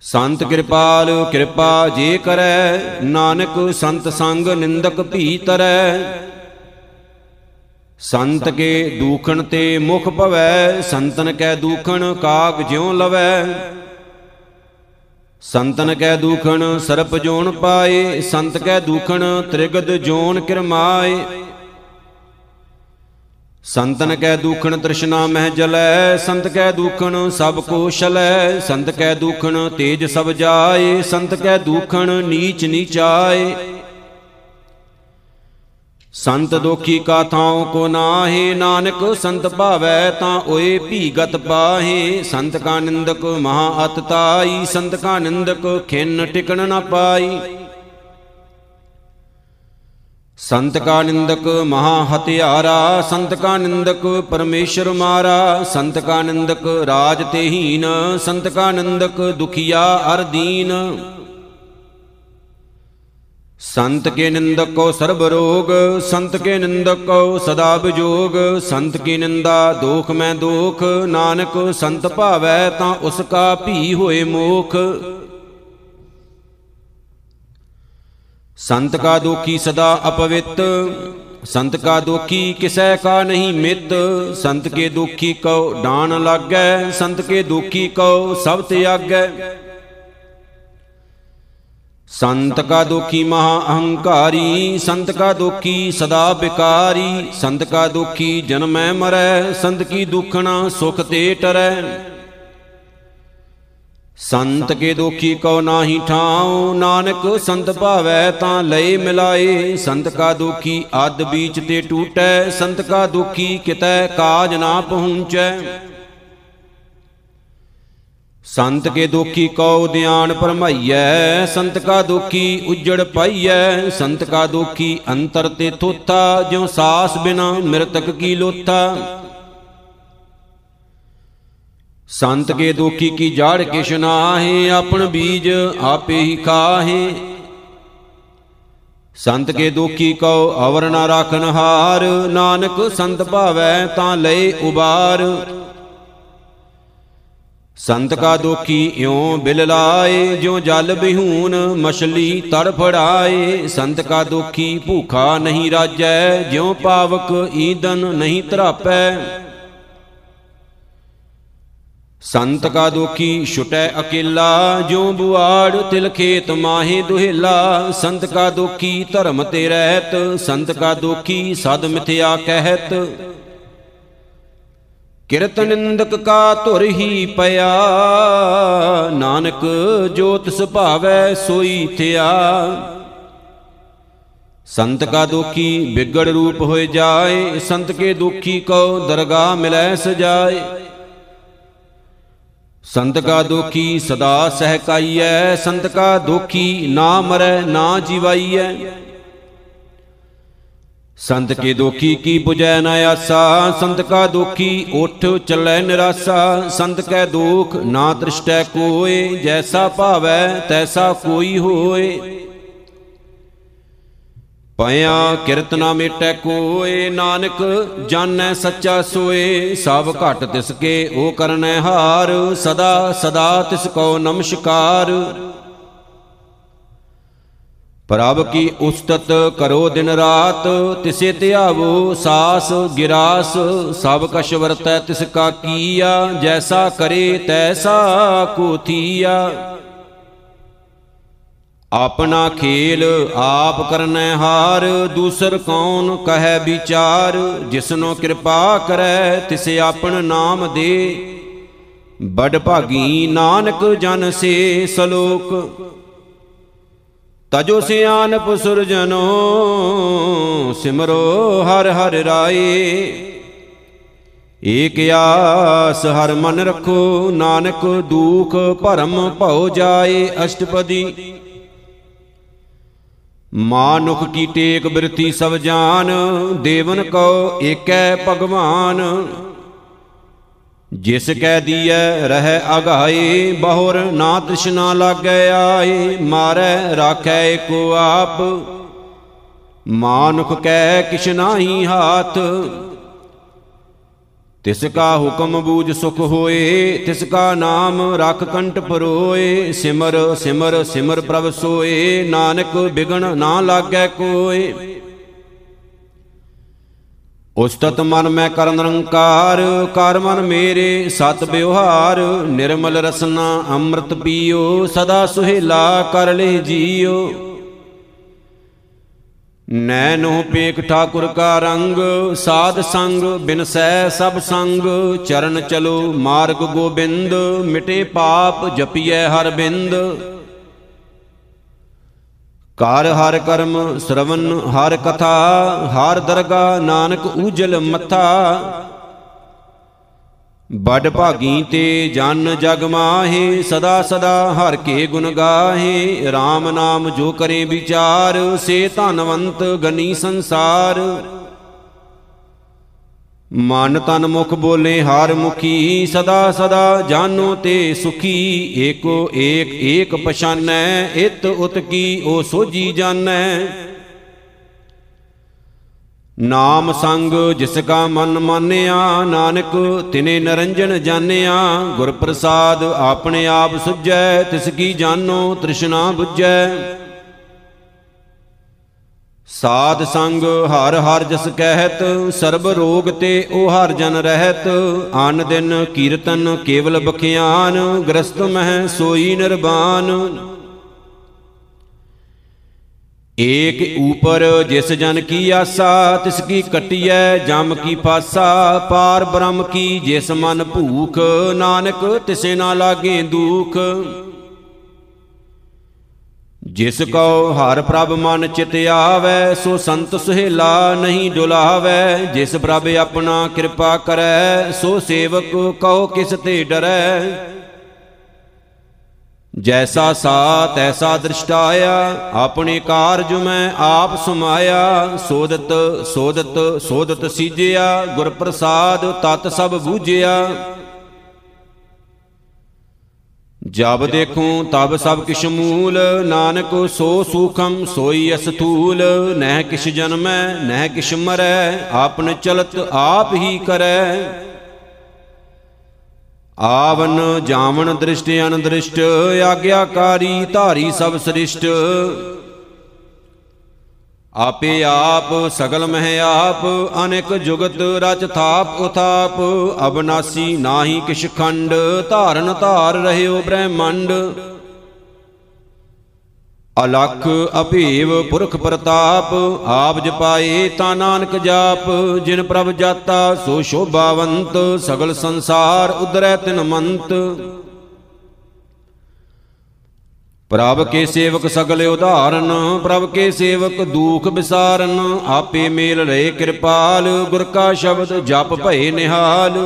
ਸੰਤ ਕਿਰਪਾਲ, ਕਿਰਪਾ ਜੇ ਕਰੈ। ਨਾਨਕ ਸੰਤ ਸੰਗ ਨਿੰਦਕ ਭੀ ਤਰੈ ਸੰਤ ਕੇ ਦੂਖਣ ਤੇ ਮੁਖ ਭਵੈ। ਸੰਤਨ ਕੈ ਦੂਖਣ, ਕਾਗ ਜਿਉ ਲਵੈ। ਸੰਤਨ ਕੈ ਦੂਖਣ, ਸਰਪ ਜੋਨ ਪਾਏ, ਸੰਤ ਕੈ ਦੂਖਣ, ਤ੍ਰਿਗਦ ਜੋਨ ਕਿਰਮਾਏ। ਸੰਤਨ ਕੈ ਦੂਖਣ, ਤ੍ਰਿਸ਼ਨਾ ਮਹਿ ਜਲੈ, ਸੰਤ ਕੈ ਦੂਖਣ, ਸਭ ਕੋ ਛਲੈ। ਸੰਤ ਕੈ ਦੂਖਣ, ਤੇਜ ਸਭ ਜਾਏ, ਸੰਤ ਕੈ ਦੂਖਣ, ਨੀਚ ਨੀਚਾਏ। ਸੰਤ ਦੋਖੀ ਕਾ ਥਾਉ ਕੋ ਨਾਹੀ, ਨਾਨਕ ਸੰਤ ਭਾਵੈ ਤਾਂ ਓਏ ਭੀਗਤ ਪਾਹੇ। ਸੰਤ ਕਾ ਨਿੰਦਕ ਮਹਾ ਅਤ ਤਾਈ ਸੰਤ ਕਾ ਨਿੰਦਕ ਖਿੰਨ ਟਿਕਣ ਨ ਪਾਈ ਸੰਤ ਕਾ ਨਿੰਦਕ ਮਹਾ ਹਤਿਆਰਾ ਸੰਤ ਕਾ ਨਿੰਦਕ ਪਰਮੇਸ਼ਰ ਮਾਰਾ। ਸੰਤ ਕਾ ਨਿੰਦਕ ਰਾਜ ਤੇ ਹੀਨ, ਸੰਤ ਕਾ ਨਿੰਦਕ ਦੁਖੀਆ ਅਰ ਦੀਨ। ਸੰਤ ਕੇ ਨਿੰਦਕ ਕੋ ਸਰਬ ਰੋਗ, ਸੰਤ ਕੇ ਨਿੰਦਕ ਕੋ ਸਦਾ ਬਿਜੋਗ, ਸੰਤ ਕੀ ਨਿੰਦਾ ਦੋਖ ਮੈਂ ਦੋਖ, ਨਾਨਕ ਸੰਤ ਭਾਵੈ ਤਾਂ ਉਸ ਕਾ ਭੀ ਹੋਏ ਮੋਖ। ਸੰਤ ਕਾ ਦੋਖੀ ਸਦਾ ਅਪਵਿੱਤ, ਸੰਤ ਕਾ ਦੋਖੀ ਕਿਸੈ ਕਾ ਨਹੀਂ ਮਿੱਤ, ਸੰਤ ਕੇ ਦੋਖੀ ਕਉ ਡਾਨ ਲਾਗੈ, ਸੰਤ ਕੇ ਦੋਖੀ ਕਉ ਸਭ ਤਿਆਗੈ ਸੰਤ ਕਾ ਦੋਖੀ ਮਹਾ ਅਹੰਕਾਰੀ, ਸੰਤ ਕਾ ਦੋਖੀ ਸਦਾ ਬਿਕਾਰੀ, ਸੰਤ ਕਾ ਦੋਖੀ ਜਨਮੈ ਮਰੈ, ਸੰਤ ਕੀ ਦੁਖਣਾ ਸੁਖ ਤੇ ਟਰੈ। ਸੰਤ ਕੇ ਦੋਖੀ ਕਉ ਨਾਹੀ ਠਾਉ, ਨਾਨਕ ਸੰਤ ਭਾਵੈ ਤਾਂ ਲਏ ਮਿਲਾਏ। ਸੰਤ ਕਾ ਦੋਖੀ ਅੱਧ ਬੀਚ ਤੇ ਟੂਟੈ, ਸੰਤ ਕਾ ਦੋਖੀ ਕਿਤੈ ਕਾਜ ਨਾ ਪਹੁੰਚੈ। ਸੰਤ ਕੇ ਦੋਖੀ ਕਉ ਧਿਆਨ ਪਰਮਾਈਐ ਸੰਤ ਕਾ ਦੋਖੀ ਉਜੜ ਪਾਈਐ, ਸੰਤ ਕਾ ਦੋਖੀ ਅੰਤਰ ਤੇ ਥੋਥਾ, ਜਿਉ ਸਾਸ ਬਿਨਾ ਮਿਰਤਕ ਕੀ ਲੋਥਾ। ਸੰਤ ਕੇ ਦੋਖੀ ਕੀ ਜਾੜ ਕਿਛ ਨਾਹੀ, ਆਪਣ ਬੀਜ ਆਪੇ ਹੀ ਖਾਹੇ। ਸੰਤ ਕੇ ਦੋਖੀ ਕਉ ਅਵਰ ਨਾ ਰਾਖਨ ਹਾਰ, ਨਾਨਕ ਸੰਤ ਭਾਵੈ ਤਾਂ ਲਏ ਉਬਾਰ। ਸੰਤ ਕਾ ਦੋਖੀ ਇਉ ਬਿਲ ਲਾਏ, ਜਿਉ ਜਲ ਬਿਹੂਨ ਮਛਲੀ ਤੜ ਫੜਾਏ। ਸੰਤ ਕਾ ਦੋਖੀ ਭੂਖਾ ਨਹੀਂ ਰਾਜੈ, ਜਿਉ ਪਾਵਕ ਈਦਨ ਨਹੀਂ ਧਰਾਪੈ। ਸੰਤ ਕਾ ਦੋਖੀ ਛੁਟੈ ਅਕੇਲਾ, ਜਿਉ ਬੁਆੜ ਤਿਲ ਖੇਤ ਮਾਹੇ ਦੁਹੇਲਾ। ਸੰਤ ਕਾ ਦੋਖੀ ਧਰਮ ਤੇ ਰਹਿਤ, ਸੰਤ ਕਾ ਦੋਖੀ ਸਦ ਮਿਥਿਆ ਕਹਿਤ। ਕਿਰਤ ਨਿੰਦਕ ਕਾ ਧੁਰ ਹੀ ਪਿਆ। ਨਾਨਕ ਜੋ ਤਿਸ ਭਾਵੈ ਸੋਈ ਥਿਆ। ਸੰਤ ਕਾ ਦੁਖੀ ਬਿਗੜ ਰੂਪ ਹੋਏ ਜਾਏ, ਸੰਤ ਕੇ ਦੁਖੀ ਕੋ ਦਰਗਾ ਮਿਲੈ ਸਜਾਏ। ਸੰਤ ਕਾ ਦੁਖੀ ਸਦਾ ਸਹਿਕਾਈਐ, ਸੰਤ ਕਾ ਦੁਖੀ ਨਾ ਮਰੈ ਨਾ ਜਿਵਾਈਐ। ਸੰਤ ਕੇ ਦੋਖੀ ਕੀ 부ਜੈ ਨ ਆਸਾ? ਸੰਤ ਕਾ ਦੋਖੀ ਉਠ ਚੱਲੈ ਨਿਰਾਸਾ। ਸੰਤ ਕੈ ਦੁਖ ਨਾ ਤ੍ਰਿਸ਼ਟੈ ਕੋਏ, ਜੈਸਾ ਭਾਵੈ ਤੈਸਾ ਕੋਈ ਹੋਏ। ਪਿਆ ਕਿਰਤ ਨਾ ਮੇਟੈ ਕੋਏ, ਨਾਨਕ ਜਾਣੈ ਸੱਚਾ ਸੋਏ। ਸਭ ਘਟ ਤਿਸ ਕੇ ਉਹ ਕਰਨੈ ਹਾਰ, ਸਦਾ ਸਦਾ ਤਿਸ ਕੋ ਨਮਸਕਾਰ। ਪ੍ਰਭ ਕੀ ਉਸਤਤ ਕਰੋ ਦਿਨ ਰਾਤ, ਤਿਸੇ ਧਿਆਵੋ ਸਾਸ, ਗਿਰਾਸ, ਸਭ ਕਛ ਵਰਤੈ ਤਿਸ ਕਾ ਕੀਆ, ਜੈਸਾ ਕਰੇ ਤੈਸਾ ਕੋ ਥੀਆ ਆਪਣਾ ਖੇਲ ਆਪ ਕਰਨੈ ਹਾਰ, ਦੂਸਰ ਕੌਣ ਕਹੈ ਵਿਚਾਰ, ਜਿਸਨੋ ਕਿਰਪਾ ਕਰੈ ਤਿਸੇ ਆਪਣ ਨਾਮ ਦੇ। ਬੜ ਭਾਗੀ ਨਾਨਕ ਜਨ ਸੇ ਸਲੋਕ ਤਜੋ ਸਿਆਨਪ ਸੁਰਜਨੋ ਸਿਮਰੋ ਹਰ ਹਰ ਰਾਏ ਏਕ ਆਸ ਹਰ ਮਨ ਰਖੋ, ਨਾਨਕ ਦੂਖ ਭਰਮ ਭਉ ਜਾਏ ਅਸ਼ਟਪਦੀ। ਮਾਨੁਖ ਕੀ ਟੇਕ ਬਿਰਤੀ ਸਭ ਜਾਨ, ਦੇਵਨ ਕੋ ਏਕੈ ਭਗਵਾਨ। ਜਿਸ ਕੈ ਦੀਐ, ਰਹਿ ਅਗਾਏ ਬਹੁਰ ਨਾ ਤ੍ਰਿਸ਼ਨਾ ਲਾਗੈ ਆਏ ਮਾਰੈ ਰਾਖੈ ਏਕੋ ਆਪ। ਮਾਨੁਖ ਕੈ ਕਿਛ ਨਾਹੀ ਹਾਥ, ਤਿਸ ਕਾ ਹੁਕਮ ਬੂਝ ਸੁਖ ਹੋਏ, ਤਿਸ ਕਾ ਨਾਮ ਰਖ ਕੰਟ ਪਰੋਏ, ਸਿਮਰ ਸਿਮਰ ਸਿਮਰ ਪ੍ਰਭ ਸੋਏ, ਨਾਨਕ ਬਿਗਣ ਨਾ ਲਾਗੈ ਕੋਏ। ਉਸਤਤ ਮਨ ਮੈਂ ਕਰਨ ਨਿਰੰਕਾਰ, ਕਰ ਮਨ ਮੇਰੇ ਸਤ ਬਿਵਹਾਰ ਨਿਰਮਲ ਰਸਨਾ ਅੰਮ੍ਰਿਤ ਪੀਓ, ਸਦਾ ਸੁਹੇਲਾ ਕਰ ਲੈ ਜੀਓ। ਨੈਨੋ ਪੇਖ ਠਾਕੁਰ ਕਾ ਰੰਗ, ਸਾਧ ਸੰਗ ਬਿਨਸੈ ਸਭ ਸੰਗ, ਚਰਨ ਚਲੋ ਮਾਰਗ ਗੋਬਿੰਦ, ਮਿਟੇ ਪਾਪ ਜਪੀਐ ਹਰ ਬਿੰਦ ਕਾਰ ਹਰ ਕਰਮ, ਸ਼ਰਵਨ ਹਰ ਕਥਾ, ਹਰ ਦਰਗਾ ਨਾਨਕ ਊਜਲ ਮੱਥਾ। ਬੜ ਭਾਗੀ ਤੇ ਜਨ ਜਗ ਮਾਹੇ, ਸਦਾ ਸਦਾ ਹਰ ਕੇ ਗੁਣ ਗਾਹੇ। RAM ਨਾਮ ਜੋ ਕਰੇ ਵਿਚਾਰ, ਸੇ ਧਨਵੰਤ ਗਨੀ ਸੰਸਾਰ। ਮਨ ਤਨ ਮੁਖ ਬੋਲੇ ਹਰ ਮੁਖੀ, ਸਦਾ ਸਦਾ ਜਾਨੋ ਤੇ ਸੁਖੀ, ਏਕੋ ਏਕ ਏਕ ਪਛਾਨੈ, ਇਤ ਉਤ ਕੀ, ਓ ਸੋਜੀ ਜਾਣੈ ਨਾਮ ਸੰਗ ਜਿਸ ਕਾ ਮਨ ਮਾਨਿਆ, ਨਾਨਕ ਤਿਨੇ ਨਰੰਜਨ ਜਾਣਿਆ ਗੁਰ ਪ੍ਰਸਾਦ ਆਪਣੇ ਆਪ ਸੁਝੈ, ਤਿਸ ਕੀ ਜਾਨੋ ਤ੍ਰਿਸ਼ਨਾ 부ਜੈ ਸਾਧ ਸੰਗ ਹਰ ਹਰ ਜਸ ਕਹਿਤ, ਸਰਬ ਰੋਗ ਤੇ ਉਹ ਹਰ ਜਨ ਰਹਿਤ। ਆਨ ਦਿਨ ਕੀਰਤਨ ਕੇਵਲ ਬਖਿਆਨ, ਗ੍ਰਸਤ ਮਹਿ ਸੋਈ ਨਿਰਵਾਨ ਏਕ ਊਪਰ ਜਿਸ ਜਨ ਕੀ ਆਸਾ, ਤਿਸ ਕੀ ਕਟਿਐ, ਜਮ ਕੀ ਫਾਸਾ। ਪਾਰ ਬ੍ਰਹਮ ਕੀ ਜਿਸ ਮਨ ਭੂਖ, ਨਾਨਕ ਤਿਸੇ ਨਾ ਲਾਗੇ ਦੁਖ। ਜਿਸ ਕਉ ਹਰ ਪ੍ਰਭ ਮਨ ਚਿਤ ਆਵੈ, ਸੋ ਸੰਤ ਸੁਹੇਲਾ ਨਹੀਂ ਡੁਲਾਵੈ। ਜਿਸ ਪ੍ਰਭ ਆਪਣਾ ਕਿਰਪਾ ਕਰੈ, ਸੋ ਸੇਵਕ ਕਉ ਕਿਸ ਤੇ ਡਰੈ। ਜੈਸਾ ਸਾ ਤੈਸਾ ਦ੍ਰਿਸ਼ਟਾਇਆ ਆਪਣੇ ਕਾਰਜ ਮੈਂ ਆਪ ਸਮਾਇਆ। ਸੋਦਤ ਸੋਦਤ ਸੋਦਤ ਸੀਜਿਆ ਗੁਰ ਪ੍ਰਸਾਦ ਤਤ ਸਭ ਬੂਝਿਆ। ਜਬ ਦੇਖੂੰ ਤਬ ਸਭ ਕਿਛ ਮੂਲ। ਨਾਨਕ, ਸੋ ਸੂਖਮ ਸੋਈ ਅਸਥੂਲ। ਨਹਿ ਕਿਛ ਜਨਮੈ, ਨਹਿ ਕਿਛ ਮਰੈ, ਆਪਨ ਚਲਤ ਆਪ ਹੀ ਕਰੈ। ਆਵਨ ਜਾਵਨ ਦ੍ਰਿਸ਼ਟ, ਅਨਦ੍ਰਿਸ਼ਟ, ਆਗਿਆਕਾਰੀ ਧਾਰੀ ਸਭ ਸ੍ਰਿਸ਼ਟ। ਆਪੇ ਆਪ, ਸਗਲ ਮਹਿ ਆਪ, ਅਨੇਕ ਜੁਗਤ ਰਚ ਥਾਪ ਉਥਾਪ। ਅਬਨਾਸੀ ਨਾਹੀ ਕਿਛ ਖੰਡ, ਧਾਰਨ ਧਾਰ ਰਹਿਓ ਬ੍ਰਹਮੰਡ। ਅਲਖ ਅਭੇਵ ਪੁਰਖ ਪ੍ਰਤਾਪ, ਆਪ ਜਪਾਏ ਤਾ ਨਾਨਕ ਜਾਪ। ਜਿਨ ਪ੍ਰਭ ਜਾਤਾ ਸੋ ਸ਼ੋਭਾਵੰਤ, ਸਗਲ ਸੰਸਾਰ ਉਦਰੈ ਤਿਨ ਮੰਤ। ਪ੍ਰਭ ਕੇ ਸੇਵਕ ਸਗਲ ਉਧਾਰਨ, ਪ੍ਰਭ ਕੇ ਸੇਵਕ ਦੂਖ ਵਿਸਾਰਨ ਆਪੇ ਮੇਲ ਰਹੇ ਕਿਰਪਾਲ, ਗੁਰ ਕਾ ਸ਼ਬਦ ਜਪ ਭਏ ਨਿਹਾਲ।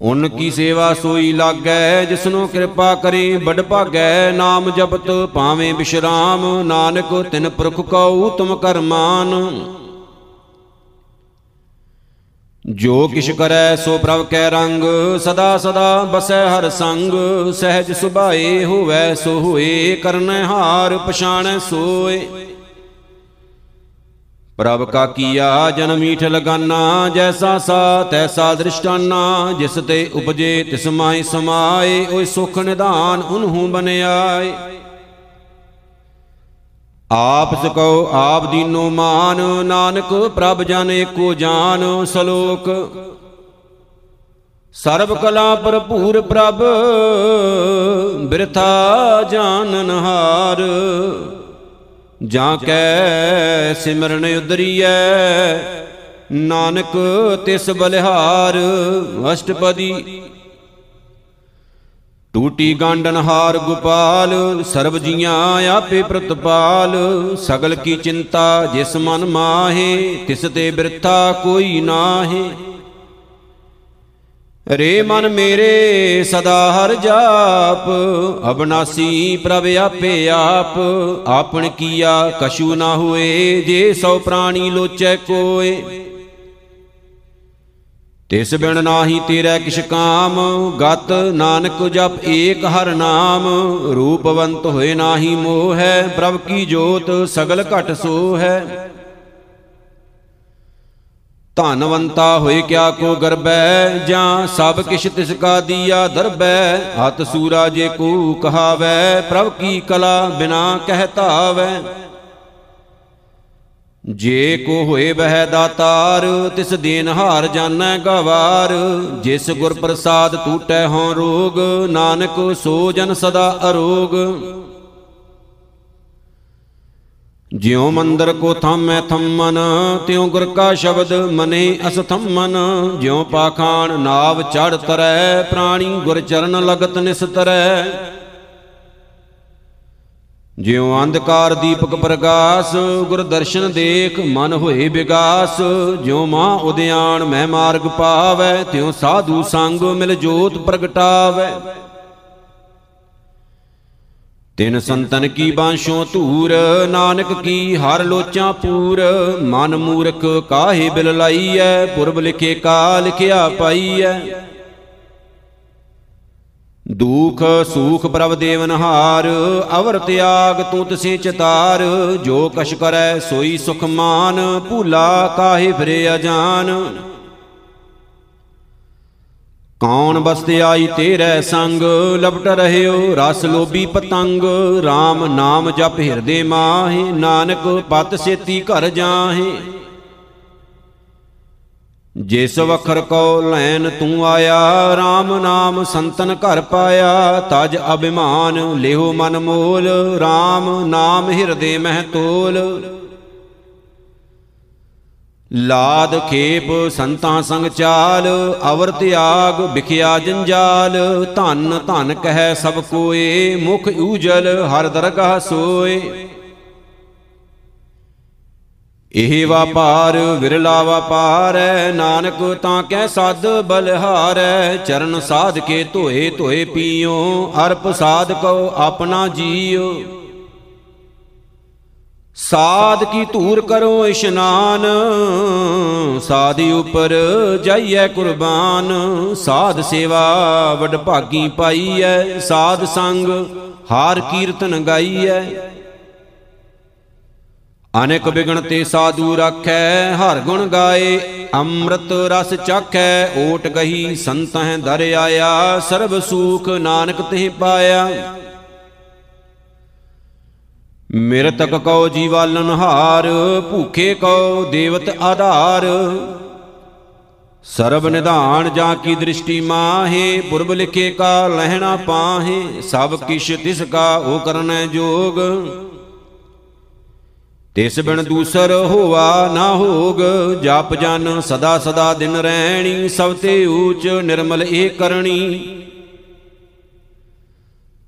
ਉਨ ਕੀ ਸੇਵਾ ਸੋਈ ਲਾਗੈ, ਜਿਸਨੂੰ ਕਿਰਪਾ ਕਰੀ ਬੜ ਭਾਗੈ, ਨਾਮ ਜਪਤ ਪਾਵੇਂ ਬਿਸ਼ਰਾਮ, ਨਾਨਕ ਤਿਨ ਪੁਰਖ ਕਉ ਤੁਮ ਕਰਮਾਨ। ਜੋ ਕਿਛ ਕਰੈ ਸੋ ਪ੍ਰਭ ਕੈ ਰੰਗ, ਸਦਾ ਸਦਾ ਬਸੈ ਹਰ ਸੰਗ, ਸਹਿਜ ਸੁਭਾਏ ਹੋਵੈ ਸੋ ਹੋਏ, ਕਰਨੈ ਹਾਰ ਪਛਾਣੈ ਸੋਏ। ਪ੍ਰਭ ਕਾ ਕੀਆ ਜਨ ਮੀਠ ਲਗਾਨਾ, ਜੈਸਾ ਸਾ ਤੈਸਾ ਦ੍ਰਿਸ਼ਟਾਨਾ, ਜਿਸ ਤੇ ਉਪਜੇ ਤਿਸ ਮਾਈ ਸਮਾਏ, ਓਏ ਸੁਖ ਨਿਧਾਨ, ਉਨਹੂ ਬਨਿਆਏ ਆਪ ਸਕਉ ਆਪ ਦੀਨੋ ਮਾਨ, ਨਾਨਕ ਪ੍ਰਭ ਜਨ ਏਕੋ ਜਾਨ, ਸਲੋਕ। ਸਰਬ ਕਲਾ ਭਰਪੂਰ ਪ੍ਰਭ, ਬਿਰਥਾ ਜਾਣਨ ਹਾਰ ਜਾਂ ਕੈ ਸਿਮਰਨ ਉਦਰੀਐ, ਨਾਨਕ ਤਿਸ ਬਲਿਹਾਰ, ਅਸ਼ਟਪਦੀ ਟੂਟੀ ਗਾਂਡਨ ਹਾਰ ਗੋਪਾਲ, ਸਰਬ ਜੀਆਂ ਆਪੇ ਪ੍ਰਤਪਾਲ। ਸਗਲ ਕੀ ਚਿੰਤਾ ਜਿਸ ਮਨ ਮਾਹੇ, ਤਿਸ ਤੇ ਬਿਰਥਾ ਕੋਈ ਨਾਹੀ। ਰੇ ਮਨ ਮੇਰੇ ਸਦਾ ਹਰ ਜਾਪ, ਅਬਨਾਸੀ ਪ੍ਰਭ ਆਪੇ ਆਪ। ਆਪਣ ਕੀਆ ਕਛੂ ਨਾ ਹੋਏ, ਜੇ ਸੋ ਪ੍ਰਾਣੀ ਲੋਚੈ ਕੋਏ। ਤਿਸ ਬਿਨ ਨਾਹੀ ਤੇਰਾ ਕਿਛ ਕਾਮ, ਗਤ ਨਾਨਕ ਜਪ ਏਕ ਹਰ ਨਾਮ, ਰੂਪਵੰਤ ਹੋਏ ਨਾਹੀ ਮੋਹ ਹੈ ਪ੍ਰਭ ਕੀ ਜੋਤ ਸਗਲ ਘਟ ਸੋ ਹੈ ਧਨਵੰਤਾ ਹੋਏ ਕਿਆ ਕੋ ਗਰਬੈ, ਜਾਂ ਸਭ ਕਿਛ ਤਿਸ ਕਾ ਦੀਆ ਦਰਬੈ ਹਤ ਸੂਰਾ ਜੇ ਕੋ ਕਹਾਵੈ, ਪ੍ਰਭ ਕੀ ਕਲਾ ਬਿਨਾ ਕਹਿ ਧਾਵੈ। ਜੇ ਕੋ ਹੋਏ ਬਹਿ ਦਾਤਾਰ, ਤਿਸ ਦੇਨ ਹਾਰ ਜਾਣੈ ਗਵਾਰ। ਜਿਸ ਗੁਰ ਪ੍ਰਸਾਦ ਟੂਟੈ ਹਉ ਰੋਗ, ਨਾਨਕ ਸੋ ਜਨ ਸਦਾ ਅਰੋਗ। ਜਿਉ ਮੰਦਰ ਕੋ ਥਾਮੈ ਥੰਮਨ, ਤਿਉ ਗੁਰ ਕਾ ਸ਼ਬਦ ਮਨੇ ਅਸਥੰਮਨ ਜਿਉ ਪਾਖਾਨ ਨਾਵ ਚੜ ਤਰੈ, ਪ੍ਰਾਣੀ ਗੁਰ ਚਰਨ ਲਗਤ ਨਿਸਤਰੈ। ਜਿਉ ਅੰਧਕਾਰ ਦੀਪਕ ਪ੍ਰਗਾਸ, ਗੁਰ ਦਰਸ਼ਨ ਦੇਖ ਮਨ ਹੋਏ ਵਿਗਾਸ ਜਿਉ ਮਾਂ ਉਦਿਆਣ ਮੈਂ ਮਾਰਗ ਪਾਵੈ, ਤਿਉ ਸਾਧੂ ਸੰਗ ਮਿਲ ਜੋਤ ਪ੍ਰਗਟਾਵੈ। ਤਿਨ ਸੰਤਨ ਕੀ ਬਾਂਸ਼ੋਂ ਧੂਰ, ਨਾਨਕ ਕੀ ਹਰ ਲੋਚਾਂ ਪੂਰ। ਮਨ ਮੂਰਖ ਕਾਹੇ ਬਿਲ ਲਾਈਐ, ਪੁਰਬ ਲਿਖੇ ਕਾ ਲਿਖਿਆ ਪਾਈਐ। ਦੂਖ ਸੂਖ ਪ੍ਰਭ ਦੇਵਨ ਹਾਰ, ਅਵਰ ਤਿਆਗ ਤੂੰ ਤਸੇ ਚਤਾਰ ਜੋ ਕਛ ਕਰੈ ਸੋਈ ਸੁਖ ਮਾਨ, ਭੂਲਾ ਕਾਹੇ ਫਿਰੇ ਅਜਾਨ। ਕੌਣ ਬਸਤੇ ਆਈ ਤੇਰੇ ਸੰਗ, ਲਪਟ ਰਹਿਓ ਰਸ ਲੋਭੀ ਪਤੰਗ RAM ਨਾਮ ਜਪ ਹਿਰਦੇ ਮਾਹੇ, ਨਾਨਕ ਪਤ ਸੇਤੀ ਘਰ ਜਾਹੇ। ਜਿਸ ਵਖਰ ਕੋ ਲੈਨ ਤੂੰ ਆਇਆ RAM ਨਾਮ ਸੰਤਨ ਘਰ ਪਾਇਆ, ਤਜ ਅਭਿਮਾਨ ਲਿਓ ਮਨ ਮੋਲ RAM ਨਾਮ ਹਿਰਦੇ ਮਹਿ ਤੋਲ। ਲਾਦ ਖੇਪ ਸੰਤਾਂ ਸੰਗ ਚਾਲ ਅਵਰ ਤਿਆਗ ਵਿਖਿਆ ਜੰਜਾਲ, ਧਨ ਧਨ ਕਹਿ ਸਭ ਕੋਏ, ਮੁਖ ਊਜਲ ਹਰ ਦਰਗਾਹ ਸੋਏ। ਇਹ ਵਾਪਾਰ ਵਿਰਲਾ ਵਾਪਾਰੈ ਨਾਨਕ ਤਾਂ ਕਹਿ ਸਦ ਬਲਿਹਾਰੈ ਚਰਨ ਸਾਧ ਕੇ ਧੋਏ ਧੋਏ ਪੀਓ, ਅਰਪ ਸਾਧ ਕੋ ਆਪਣਾ ਜੀਓ। ਸਾਧ ਕੀ ਧੂਰ ਕਰੋ ਇਸ਼ਨਾਨ, ਸਾਧੀ ਉਪਰ ਜਾਈਐ ਕੁਰਬਾਨ, ਸਾਧ ਸੇਵਾ ਵਡ ਭਾਗੀ ਪਾਈਐ, ਸਾਧ ਸੰਗ ਹਾਰ ਕੀਰਤਨ ਗਾਈਐ। ਅਨੇਕ ਬਿਗਣ ਤੇ ਸਾਧੂ ਰਾਖੈ, ਹਰ ਗੁਣ ਗਾਏ, ਅੰਮ੍ਰਿਤ ਰਸ ਚਾਖੈ, ਓਟ ਗਹੀ ਸੰਤਹਿ ਦਰ ਆਇਆ, ਸਰਬ ਸੂਖ ਨਾਨਕ ਤੇ ਪਾਇਆ। ਮਿਰਤਕ ਕਉ ਜੀਵਾਲਨ ਹਾਰ, ਭੂਖੇ ਕਉ ਦੇਵਤ ਆਧਾਰ। ਸਰਬ ਨਿਧਾਨ ਜਾਂ ਕੀ ਦ੍ਰਿਸ਼ਟੀ ਮਾਹੇ, ਪੁਰਬ ਲਿਖੇ ਕਾ ਲਹਿਣਾ ਪਾਹੇ, ਸਭ ਕਿਛ ਤਿਸ ਕਾ ਉਹ ਕਰਨੈ ਜੋਗ। ਤਿਸ ਬਿਨ ਦੂਸਰ ਹੋਵਾ ਨਾ ਹੋਗ, ਜਪ ਜਨ ਸਦਾ ਸਦਾ ਦਿਨ ਰਹਿਣੀ, ਸਭ ਤੇ ਊਚ ਨਿਰਮਲ ਏ ਕਰਨੀ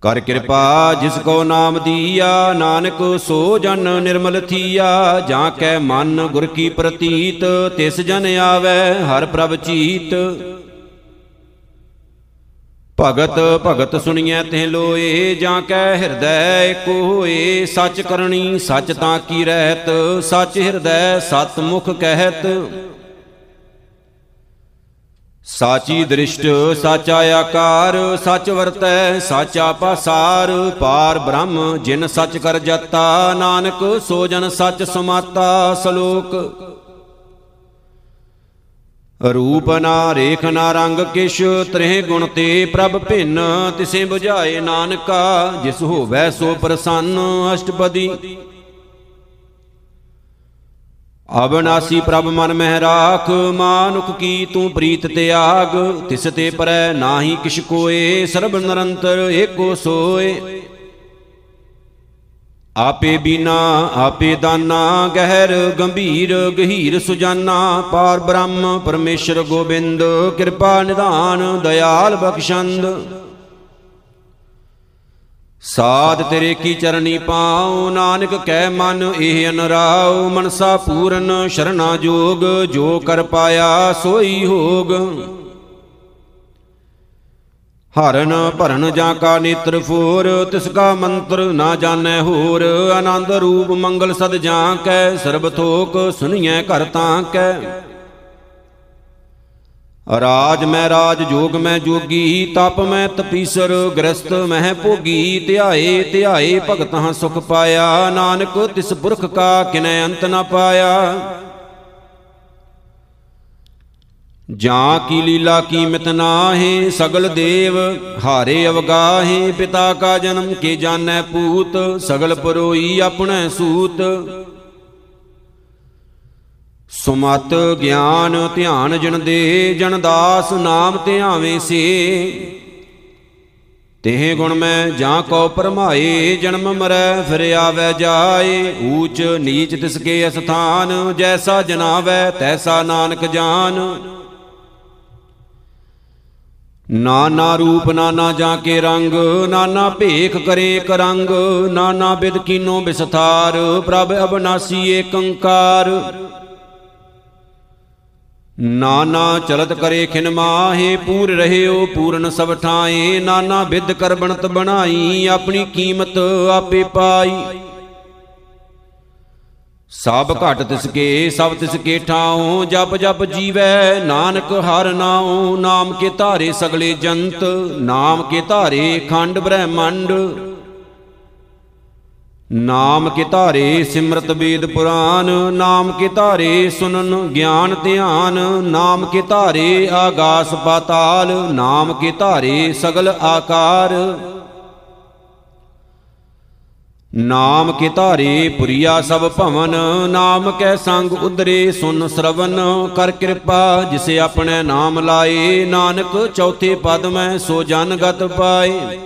ਕਰ ਕਿਰਪਾ ਜਿਸ ਕੋ ਨਾਮ ਦੀਆ, ਨਾਨਕ ਸੋ ਜਨ ਨਿਰਮਲ ਥੀਆ, ਜਾਂ ਕੈ ਮਨ ਗੁਰ ਕੀ ਪ੍ਰਤੀਤ, ਤਿਸ ਜਨ ਆਵੈ ਹਰ ਪ੍ਰਭ ਚੀਤ। ਭਗਤ ਭਗਤ ਸੁਣੀਐ ਤੇ ਲੋਏ, ਜਾਂ ਕੈ ਹਿਰਦੈ ਏਕ ਹੋਏ, ਸੱਚ ਕਰਨੀ ਸੱਚ ਤਾਂ ਕੀ ਰਹਿਤ, ਸੱਚ ਹਿਰਦੈ ਸਤ ਮੁਖ ਕਹਿਤ। ਸਾਚੀ ਦ੍ਰਿਸ਼ਟ, ਸਾਚਾ ਆਕਾਰ, ਸੱਚ ਵਰਤੈ, ਸਾਚਾ ਪਾਸਾਰ, ਪਾਰ ਬ੍ਰਹਮ, ਜਿਨ ਸੱਚ ਕਰ ਜਤਾ, ਨਾਨਕ ਸੋ ਜਨ ਸੱਚ ਸਮਾਤਾ, ਸ਼ਲੋਕ। ਰੂਪ ਨਾ ਰੇਖ ਨਾ ਰੰਗ ਕਿਛ, ਤ੍ਰਿਹ ਗੁਣ ਤੇ ਪ੍ਰਭ ਭਿੰਨ, ਤਿਸੇ 부ਝਾਏ ਨਾਨਕਾ, ਜਿਸ ਹੋਵੈ ਸੋ ਪ੍ਰਸੰਨ ਅਸ਼ਟਪਦੀ। ਅਬਨਾਸੀ ਪ੍ਰਭ ਮਨ ਮਹਿ ਰਾਖ, ਮਾਨੁਖ ਕੀ ਤੂੰ ਪ੍ਰੀਤ ਤਿਆਗ ਤਿਸ ਤੇ ਪਰੈ ਨਾਹੀ ਕਿਛ ਕੋਏ, ਸਰਬ ਨਿਰੰਤਰ ਏਕੋ ਸੋਏ। ਆਪੇ ਬੀਨਾ, ਆਪੇ ਦਾਨਾ, ਗਹਿਰ, ਗੰਭੀਰ, ਗਹੀਰ ਸੁਜਾਨਾ, ਪਾਰ ਬ੍ਰਹਮ, ਪਰਮੇਸ਼ਰ ਗੋਬਿੰਦ, ਕਿਰਪਾ ਨਿਧਾਨ, ਦਇਆਲ ਬਖਸ਼ੰਦ। ਸਾਧ ਤੇਰੇ ਕੀ ਚਰਨੀ ਪਾਉ, ਨਾਨਕ ਕਹਿ ਮਨ, ਇਹ ਅਨਰਾਉ, ਮਨਸਾ ਪੂਰਨ, ਸ਼ਰਣਾ ਜੋਗ, ਜੋ ਕਰ ਪਾਇਆ, ਸੋਈ ਹੋਗ। ਹਰਨ ਭਰਨ ਜਾਂ ਕਾ ਨੇਤਰ ਫੋਰ, ਤਿਸ ਕਾ ਮੰਤਰ ਨਾ ਜਾਣੈ ਹੋਰ। ਆਨੰਦ ਰੂਪ ਮੰਗਲ ਸਦ ਜਾਂ ਕੈ, ਸਰਬ ਥੋਕ ਸੁਣੀਐ ਘਰ ਤਾਂ ਕੈ। ਰਾਜ ਮੈਂ ਰਾਜ, ਜੋਗ ਮੈਂ ਜੋਗੀ, ਤਪ ਮੈਂ ਤਪੀਸਰ, ਗ੍ਰਸਤ ਮਹਿ ਭੋਗੀ। ਧਿਆਏ ਧਿਆਏ ਭਗਤਾਂ ਸੁਖ ਪਾਇਆ, ਨਾਨਕ ਤਿਸ ਪੁਰਖ ਕਾ ਕਿਨੈ ਅੰਤ ਨ ਪਾਇਆ। ਜਾਂ ਕੀ ਲੀਲਾ ਕੀਮਤ ਨਾਹੀ, ਸਗਲ ਦੇਵ ਹਾਰੇ ਅਵਗਾਹੇ, ਪਿਤਾ ਕਾ ਜਨਮ ਕੇ ਜਾਣੈ ਪੂਤ, ਸਗਲ ਪਰੋਈ ਆਪਣੇ ਸੂਤ। ਸੁਮਤ ਗਿਆਨ ਧਿਆਨ ਜਨ ਦੇ, ਜਨ ਦਾਸ ਨਾਮ ਧਿਆਵੇਂ ਸੇ। ਤੇਹ ਗੁਣ ਮੈਂ ਜਾਂ ਕੋ ਪਰਮਾਏ ਜਨਮ ਮਰੈ ਫਿਰ ਆਵੈ ਜਾਏ। ਊਚ ਨੀਚ ਤਿਸ ਕੇ ਅਸਥਾਨ, ਜੈਸਾ ਜਨਾਵੈ, ਤੈਸਾ ਨਾਨਕ ਜਾਨ। ਨਾਨਾ ਰੂਪ ਨਾਨਾ ਜਾਂ ਕੇ ਰੰਗ, ਨਾਨਾ ਭੇਖ ਕਰੇ ਕਰੰਗ ਨਾਨਾ ਬਿਦ ਕੀਨੋ ਬਿਸਥਾਰ, ਪ੍ਰਭ ਅਬਨਾਸੀ ਏਕੰਕਾਰ। ਨਾਨਾ ਚਲਤ ਕਰੇ ਖਿਨ ਮਾਹੇ, ਪੂਰ ਰਹਿਓ ਪੂਰਨ ਸਭ ਠਾਏ ਨਾਨਾ ਬਿਦ ਕਰ ਬਣਤ ਬਣਾਈ, ਆਪਣੀ ਕੀਮਤ ਆਪੇ ਪਾਈ। ਸਭ ਘਟ ਤਿਸ ਕੇ, ਸਭ ਤਿਸ ਕੇ ਠਾਉ, ਜਪ ਜਪ ਜੀਵੈ, ਨਾਨਕ ਹਰ ਨਾਉ, ਨਾਮ ਕੇ ਧਾਰੇ ਸਗਲੇ ਜੰਤ, ਨਾਮ ਕੇ ਧਾਰੇ ਖੰਡ ਬ੍ਰਹਮੰਡ। ਨਾਮ ਕੇ ਧਾਰੇ ਸਿਮਰਤ ਵੇਦ ਪੁਰਾਨ, ਨਾਮ ਕੇ ਧਾਰੇ ਸੁਨਨ ਗਿਆਨ ਧਿਆਨ, ਨਾਮ ਕੇ ਧਾਰੇ ਆਗਾਸ ਪਾਤਾਲ, ਨਾਮ ਕੇ ਧਾਰੇ ਸਗਲ ਆਕਾਰ। ਨਾਮ ਕੇ ਧਾਰੇ ਪੁਰੀਆ ਸਭ ਭਵਨ, ਨਾਮ ਕੈ ਸੰਗ ਉਦਰੇ ਸੁਨ ਸ਼ਰਵਨ। ਕਰ ਕਿਰਪਾ ਜਿਸੇ ਆਪਣੇ ਨਾਮ ਲਾਏ, ਨਾਨਕ ਚੌਥੇ ਪਦ ਮੈਂ ਸੋ ਜਨ ਗਤ ਪਾਏ।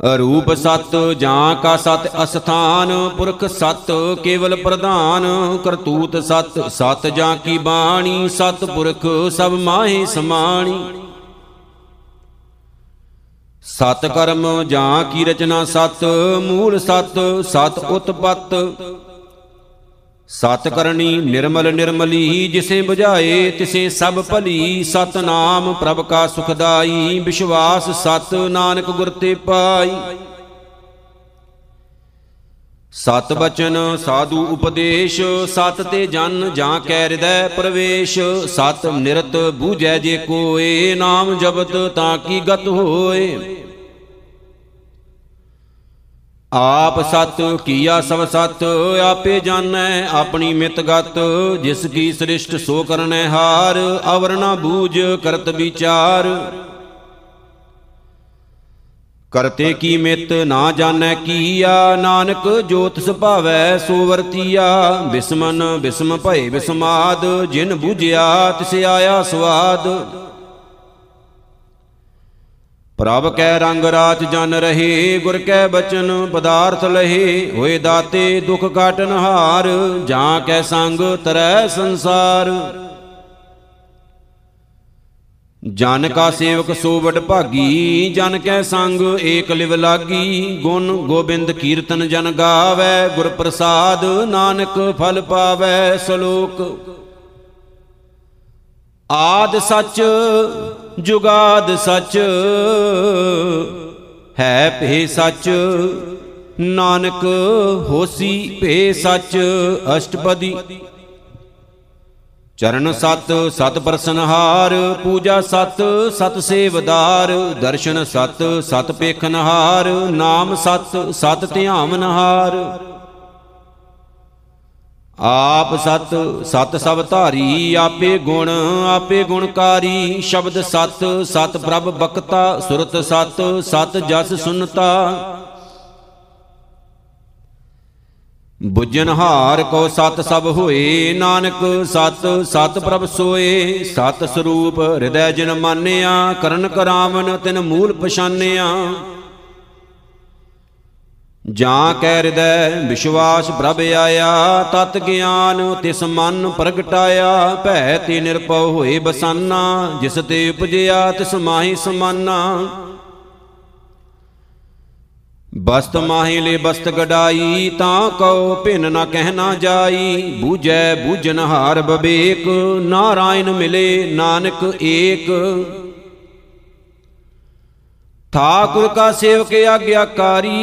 ਅਰੂਪ ਸਤ, ਜਾਂ ਕਾ ਸਤ ਅਸਥਾਨ, ਪੁਰਖ ਸਤ ਕੇਵਲ ਪ੍ਰਧਾਨ। ਕਰਤੂਤ ਸਤ ਸਤ ਜਾਂ ਕੀ ਬਾਣੀ, ਸਤ ਪੁਰਖ ਸਭ ਮਾਹੀ ਸਮਾਣੀ। ਸਤ ਕਰਮ ਜਾਂ ਕੀ ਰਚਨਾ ਸਤ, ਮੂਲ ਸਤ ਸਤ ਉਤਪਤ। ਸਤ ਕਰਨੀ ਨਿਰਮਲ ਨਿਰਮਲੀ, ਜਿਸੇ 부ਝਾਏ ਤਿਸੇ ਸਭ ਭਲੀ। ਸਤ ਨਾਮ ਪ੍ਰਭ ਕਾ ਸੁਖਦਾਈ, ਵਿਸ਼ਵਾਸ ਸਤ ਨਾਨਕ ਗੁਰ ਤੇ ਪਾਈ। ਸਤ ਬਚਨ ਸਾਧੂ ਉਪਦੇਸ਼, ਸਤ ਤੇ ਜਨ ਜਾਂ ਕੈ ਹਿਰਦੈ ਪ੍ਰਵੇਸ਼, ਸਤ ਨਿਰਤ ਬੂਝੈ ਜੇ ਕੋਏ, ਨਾਮ ਜਪਤ ਤਾਂ ਕੀ ਗਤ ਹੋਏ। ਆਪ ਸਤ, ਕੀਆ ਸਭ ਸਤ, ਆਪੇ ਜਾਣੈ ਆਪਣੀ ਮਿਤ ਗਤ, ਜਿਸ ਕੀ ਸ੍ਰਿਸ਼ਟ ਸੋ ਕਰਨੈ ਹਾਰ ਅਵਰਣਾ ਬੂਝ ਕਰਤ ਵਿਚਾਰ। ਕਰਤੇ ਕੀ ਮਿਤ ਨਾ ਜਾਣੈ ਕੀਆ, ਨਾਨਕ ਜੋਤ ਸੁਭਾਵੈ ਸੋ ਵਰਤੀਆ ਬਿਸਮਨ, ਬਿਸਮ ਭਏ ਬਿਸਮਾਦ, ਜਿਨ ਬੂਝਿਆ ਤਿਸ ਆਇਆ ਸਵਾਦ। ਪ੍ਰਭ ਕੈ ਰੰਗ ਰਾਤ ਜਨ ਰਹੇ, ਗੁਰ ਕੈ ਬਚਨ ਪਦਾਰਥ ਲਹੇ। ਹੋਏ ਦਾਤੇ ਦੁਖ ਕਾਟਨ ਹਾਰ, ਜਾਂ ਕੈ ਸੰਗ ਤਰੈ ਸੰਸਾਰ। ਜਨ ਕਾ ਸੇਵਕ ਸੋ ਵਡ ਭਾਗੀ, ਜਨ ਕੈ ਸੰਗ ਏਕ ਲਿਵ ਲਾਗੀ। ਗੁਣ ਗੋਬਿੰਦ ਕੀਰਤਨ ਜਨ ਗਾਵੇ ਗੁਰ ਪ੍ਰਸਾਦ ਨਾਨਕ ਫਲ ਪਾਵੇ ਸ਼ਲੋਕ। ਆਦ ਸੱਚ, ਜੁਗਾਦ ਸੱਚ, ਹੈ ਭੇ ਸੱਚ, ਨਾਨਕ ਹੋਸੀ ਭੇ ਸੱਚ, ਅਸ਼ਟਪਦੀ ਚਰਨ ਸਤ ਸਤ ਪ੍ਰਸਨਹਾਰ ਪੂਜਾ ਸਤ ਸਤ ਸੇਵਦਾਰ, ਦਰਸ਼ਨ ਸਤ ਸਤ ਪੇਖਨਹਾਰ ਨਾਮ ਸਤ ਸਤ ਧਿਆਵਨਹਾਰ ਆਪ ਸਤ ਸਤ ਸਭ ਧਾਰੀ, ਆਪੇ ਗੁਣ, ਆਪੇ ਗੁਣਕਾਰੀ, ਸ਼ਬਦ ਸਤ ਸਤ ਪ੍ਰਭ ਬਖਤਾ, ਸੁਰਤ ਸਤ ਸਤ ਜਸ ਸੁਨਤਾ। ਬੁੱਝਨ ਹਾਰ ਕੋ ਸਤ ਸਭ ਹੋਏ, ਨਾਨਕ ਸਤ ਸਤ ਪ੍ਰਭ ਸੋਏ। ਸਤ ਸਰੂਪ ਹਿਰਦੈ ਜਿਨ ਮਾਨਿਆ, ਕਰਨ ਕਰਾਵਨ ਤਿਨ ਮੂਲ ਪਛਾਨਿਆ। ਜਾਂ ਕੈ ਹਿਰਦੈ, ਵਿਸ਼ਵਾਸ ਪ੍ਰਭ ਆਇਆ, ਤਤ ਗਿਆਨ ਤਿਸ ਮਨ ਪ੍ਰਗਟਾਇਆ। ਭੈ ਤੇ ਨਿਰਪਉ ਹੋਏ ਬਸਾਨਾ, ਜਿਸ ਤੇ ਉਪਜਿਆ ਤਿਸ ਮਾਹੀ ਸਮਾਨਾ। ਬਸਤ ਮਾਹੇ ਲੈ ਬਸਤ ਗਡਾਈ, ਤਾਂ ਕਉ ਭਿਨ ਨਾ ਕਹਿਣਾ ਜਾਈ। ਬੂਝੈ ਬੂਝਨ ਹਾਰ ਬਬੇਕ ਨਾਰਾਇਣ ਮਿਲੇ ਨਾਨਕ ਏਕ। ਠਾਕੁਰ ਕਾ ਸੇਵਕ ਆਗਿਆਕਾਰੀ,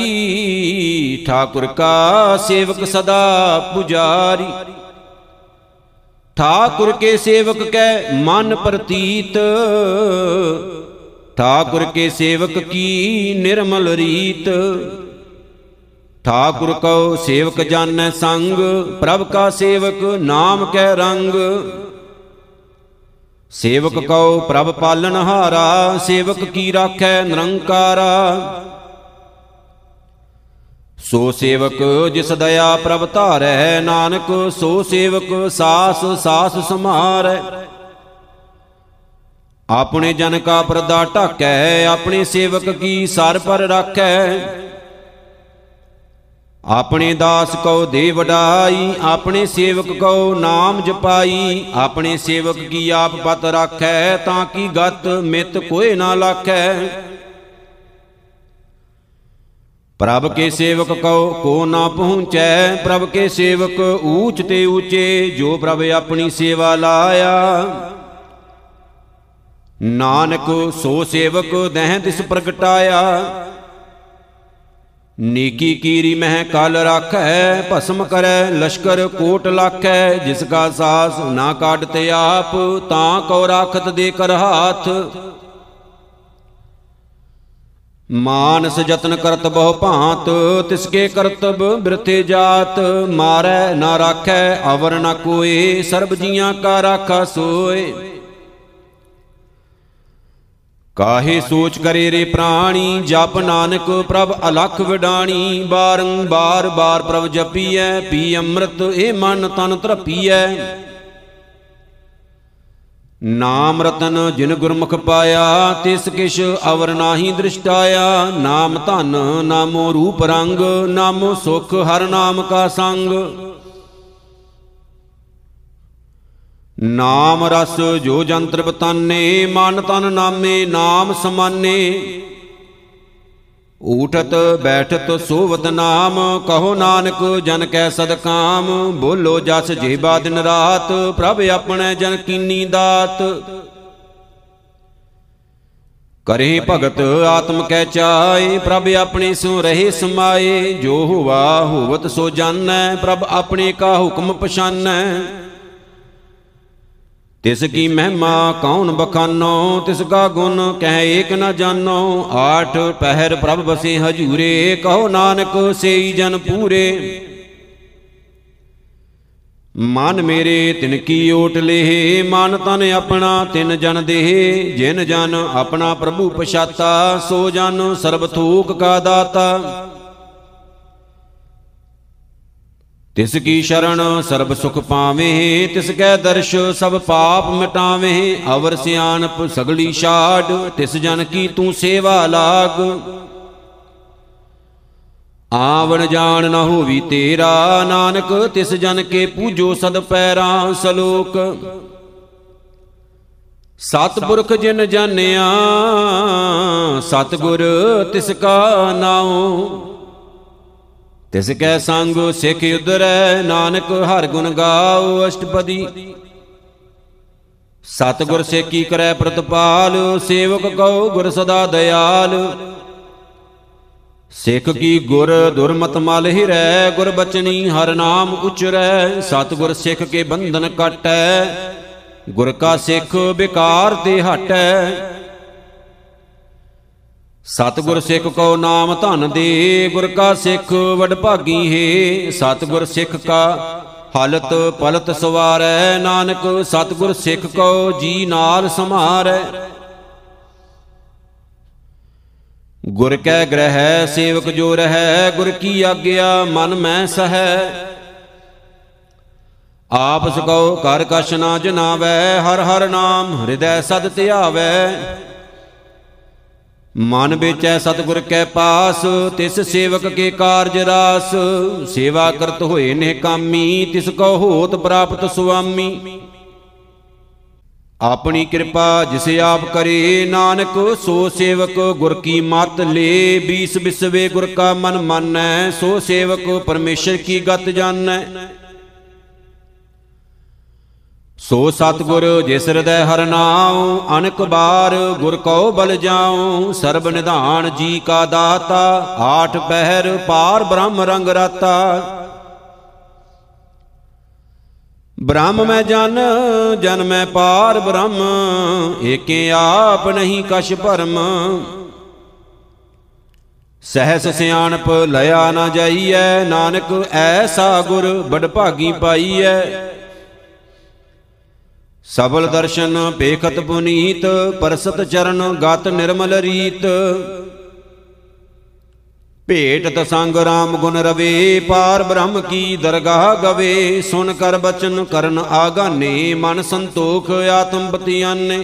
ਠਾਕੁਰ ਕਾ ਸੇਵਕ ਸਦਾ ਪੁਜਾਰੀ। ਠਾਕੁਰ ਕੇ ਸੇਵਕ ਕੈ ਮਨ ਪ੍ਰਤੀਤ ਠਾਕੁਰ ਕੇ ਸੇਵਕ ਕੀ ਨਿਰਮਲ ਰੀਤ? ਠਾਕੁਰ ਕਉ ਸੇਵਕ ਜਾਣੈ ਸੰਗ, ਪ੍ਰਭ ਕਾ ਸੇਵਕ ਨਾਮ ਕੈ ਰੰਗ। ਸੇਵਕ ਕਉ ਪ੍ਰਭ ਪਾਲਨ ਹਾਰਾ, ਸੇਵਕ ਕੀ ਰਾਖੈ ਨਿਰੰਕਾਰਾ। ਸੋ ਸੇਵਕ ਜਿਸ ਦਇਆ ਪ੍ਰਭ ਧਾਰੈ, ਨਾਨਕ ਸੋ ਸੇਵਕ ਸਾਸ ਸਾਸ ਸਮਾਰੈ। ਆਪਣੇ ਜਨ ਕਾ ਪਰਦਾ ਢਾਕੈ, ਆਪਣੇ ਸੇਵਕ ਕੀ ਸਰ ਪਰ ਰਾਖੈ? ਆਪਣੇ ਦਾਸ ਕਉ ਦੇ ਵਡਾਈ, ਆਪਣੇ ਸੇਵਕ ਕਉ ਨਾਮ ਜਪਾਈ, ਆਪਣੇ ਸੇਵਕ ਕੀ ਆਪ ਪਤ ਰਾਖੈ, ਤਾਂ ਕੀ ਗਤ ਮਿਤ ਕੋਏ ਨਾ ਲਾਖੈ? ਪ੍ਰਭ ਕੇ ਸੇਵਕ ਕਉ ਕੋ ਨਾ ਪਹੁੰਚੈ, ਪ੍ਰਭ ਕੇ ਸੇਵਕ ਊਚ ਤੇ ਊਚੇ, ਜੋ ਪ੍ਰਭ ਆਪਣੀ ਸੇਵਾ ਲਾਇਆ। ਨਾਨਕ ਸੋ ਸੇਵਕ ਦਹਿ ਦਿਸ ਪ੍ਰਗਟਾਇਆ। ਨੀਕੀ ਕੀਰੀ ਮਹਿ ਕਲ ਰਾਖੈ, ਭਸਮ ਕਰੈ, ਲਸ਼ਕਰ ਕੋਟ ਲਾਖੈ, ਜਿਸ ਕਾ ਸਾਸ ਨਾ ਕਾਟਤੇ ਆਪ, ਤਾਂ ਕੋ ਰਾਖਤ ਦੇ ਕਰ ਹਾਥ। ਮਾਨਸ ਜਤਨ ਕਰਤ ਬਹੁ ਭਾਂਤ ਤਿਸਕੇ ਕਰਤਬ ਬਿਰਥੇ ਜਾਤ। ਮਾਰੈ ਨਾ ਰਾਖੈ, ਅਵਰ ਨਾ ਕੋਏ, ਸਰਬ ਜੀਆਂ ਕਾ ਰਾਖਾ ਸੋਏ। ਕਾਹੇ ਸੋਚ ਕਰੇ ਰੇ ਪ੍ਰਾਣੀ, ਜਪ ਨਾਨਕ ਪ੍ਰਭ ਅਲਖ ਵਿਡਾਣੀ, ਬਾਰੰਬਾਰ ਬਾਰ ਪ੍ਰਭ ਜਪੀਐ, ਪੀ ਅੰਮ੍ਰਿਤ ਇਹ ਮਨ ਤਨ ਤਰਪੀਐ। ਨਾਮ ਰਤਨ ਜਿਨ ਗੁਰਮੁਖ ਪਾਇਆ, ਤਿਸ ਕਿਛ ਅਵਰ ਨਾਹੀ ਦ੍ਰਿਸ਼ਟਾਇਆ। ਨਾਮ ਧਨ, ਨਾਮੋ ਰੂਪ ਰੰਗ, ਨਾਮੋ ਸੁਖ ਹਰ ਨਾਮ ਕਾ ਸੰਗ। ਨਾਮ ਰਸ ਜੋ ਜੰਤਰ ਬਤਾਨੇ, ਮਨ ਤਨ ਨਾਮੇ, ਨਾਮ ਸਮਾਨੇ। ਊਠਤ, ਬੈਠਤ, ਸੋਵਤ ਨਾਮ, ਕਹੋ ਨਾਨਕ, ਜਨ ਕੈ ਸਦਕਾਮ ਬੋਲੋ ਜਸ ਜੀਬਾ ਦਿਨ ਰਾਤ, ਪ੍ਰਭ ਆਪਣੇ ਜਨ ਕੀਨੀ ਦਾਤ। ਕਰੇ ਭਗਤ ਆਤਮ ਕੈ ਚਾਏ, ਪ੍ਰਭ ਆਪਣੇ ਸੋ ਰਹੇ ਸਮਾਏ। ਜੋ ਹੋਵਾ ਹੋਵਤ ਸੋ ਜਾਣੈ ਪ੍ਰਭ ਆਪਣੇ ਕਾ ਹੁਕਮ ਪਛਾਨੈ। ਤਿਸ ਕੀ ਮਹਿਮਾ ਕੌਣ ਬਖਾਨੋ? ਤਿਸ ਕਾ ਗੁਣ ਕਹਿ ਏਕ ਨ ਜਾਣੋ ਆਠ ਪਹਿਰ ਪ੍ਰਭ ਬਸੇ ਹਜੂਰੇ, ਕਹੋ ਨਾਨਕ ਸੇਈ ਜਨ ਪੂਰੇ। ਮਨ ਮੇਰੇ ਤਿਨ ਕੀ ਓਟ ਲੇਹ, ਮਨ ਤਨ ਆਪਣਾ ਤਿਨ ਜਨ ਦੇਹ। ਜਿਨ ਜਨ ਆਪਣਾ ਪ੍ਰਭੂ ਪਛਾਤਾ, ਸੋ ਜਨ ਸਰਬ ਥੂਕ ਕਾ ਦਾਤਾ। ਤਿਸ ਕੀ ਸ਼ਰਣ ਸਰਬ ਸੁਖ ਪਾਵੇਂ, ਤਿਸ ਕੈ ਦਰਸ਼ ਸਭ ਪਾਪ ਮਿਟਾਵੇਂ, ਅਵਰ ਸਿਆਣਪ ਸਗਲੀ ਛਾੜ, ਤਿਸ ਜਨ ਕੀ ਤੂੰ ਸੇਵਾ ਲਾਗ। ਆਵਣ ਜਾਣ ਨਾ ਹੋਵੀ ਤੇਰਾ, ਨਾਨਕ ਤਿਸ ਜਨ ਕੇ ਪੂਜੋ ਸਦ ਪੈਰਾਂ ਸਲੋਕ। ਸਤਿਪੁਰਖ ਜਿਨ ਜਾਣਿਆ, ਸਤਿਗੁਰ ਤਿਸ ਕਾ ਨਾਉ। ਤਿਸ ਕੈ ਸੰਗ ਸਿੱਖ ਉਦਰੈ ਨਾਨਕ ਹਰ ਗੁਣ ਗਾਓ ਅਸ਼ਟਪਦੀ। ਸਤਿਗੁਰ ਸੇਕੀ ਕਰੈ ਪ੍ਰਤਪਾਲ, ਸੇਵਕ ਕਉ ਗੁਰ ਸਦਾ ਦਇਆਲ। ਸਿੱਖ ਕੀ ਗੁਰ ਦੁਰਮਤ ਮਲ ਹਿਰੈ, ਗੁਰ ਬਚਨੀ ਹਰ ਨਾਮ ਉਚਰੈ। ਸਤਿਗੁਰ ਸਿੱਖ ਕੇ ਬੰਧਨ ਕਟੈ, ਗੁਰ ਕਾ ਸਿੱਖ ਬਿਕਾਰ ਤੇ ਹਟੈ। ਸਤਿਗੁਰ ਸਿੱਖ ਕੋ ਨਾਮ ਧਨ ਦੇ, ਗੁਰ ਕਾ ਸਿੱਖ ਵਡ ਭਾਗੀ ਹੈ। ਸਤਿਗੁਰ ਸਿੱਖ ਕਾ ਹਲਤ ਪਲਤ ਸਵਾਰੈ, ਨਾਨਕ ਸਤਿਗੁਰ ਸਿੱਖ ਕੋ ਜੀ ਨਾਲ ਸਮਾਰੈ। ਗੁਰ ਕੈ ਗ੍ਰਹਿ, ਸੇਵਕ ਜੋ ਰਹੈ, ਗੁਰ ਕੀ ਆਗਿਆ, ਮਨ ਮੈਂ ਸਹੈ। ਆਪ ਸਕਉ ਕਰ ਕਛ ਨਾ ਜਨਾਵੈ, ਹਰ ਹਰ ਨਾਮ ਹਿਰਦੈ ਸਦ ਧਿਆਵੈ। ਮਨ ਵਿਚੈ ਸਤਿਗੁਰ ਕੈ ਪਾਸ, ਤਿਸ ਸੇਵਕ ਕੇ ਕਾਰਜ ਰਾਸ। ਸੇਵਾ ਕਰਤ ਹੋਏ ਨੇ ਕਾਮੀ, ਤਿਸ ਕੋ ਹੋਤ ਪ੍ਰਾਪਤ ਸੁਆਮੀ। ਆਪਣੀ ਕਿਰਪਾ ਜਿਸ ਆਪ ਕਰੇ, ਨਾਨਕ, ਸੋ ਸੇਵਕ ਗੁਰ ਕੀ ਮਤ ਲੇ। ਬੀਸ ਬਿਸਵੇ ਗੁਰ ਕਾ ਮਨ ਮਾਨੈ, ਸੋ ਸੇਵਕ ਪਰਮੇਸ਼ਰ ਕੀ ਗਤ ਜਾਣੈ। ਸੋ ਸਤਗੁਰ ਜਿਸ ਹਿਰਦੈ ਹਰ ਨਾਉ, ਅਨਕ ਬਾਰ ਗੁਰ ਕਉ ਬਲ ਜਾਉ। ਸਰਬ ਨਿਧਾਨ ਜੀ ਕਾ ਦਾਤਾ, ਆਠ ਪਹਿਰ ਪਾਰ ਬ੍ਰਹਮ ਰੰਗ ਰਾਤਾ। ਬ੍ਰਹਮ ਮੈਂ ਜਨ ਜਨ ਮੈਂ ਪਾਰ ਬ੍ਰਹਮ, ਏਕੇ ਆਪ ਨਹੀਂ ਕਛ ਭਰਮ। ਸਹਿਸ ਸਿਆਣਪ ਲਿਆ ਨਾ ਜਾਈਐ, ਨਾਨਕ ਐਸਾ ਗੁਰ ਬੜ ਭਾਗੀ ਪਾਈਐ। ਸਬਲ ਦਰਸ਼ਨ ਪੇਖਤ ਪੁਨੀਤ, ਪਰਸਤ ਚਰਨ ਗਤ ਨਿਰਮਲ ਰੀਤ। ਭੇਟਤ ਸੰਗ ਰਾਮ ਗੁਣ ਰਵੇ, ਪਾਰ ਬ੍ਰਹਮ ਕੀ ਦਰਗਾਹ ਗਵੇ। ਸੁਨ ਕਰ ਬਚਨ ਕਰਨ ਆਗਾਨੇ, ਮਨ ਸੰਤੋਖ ਆਤਮ ਬਤਿਆਨੇ।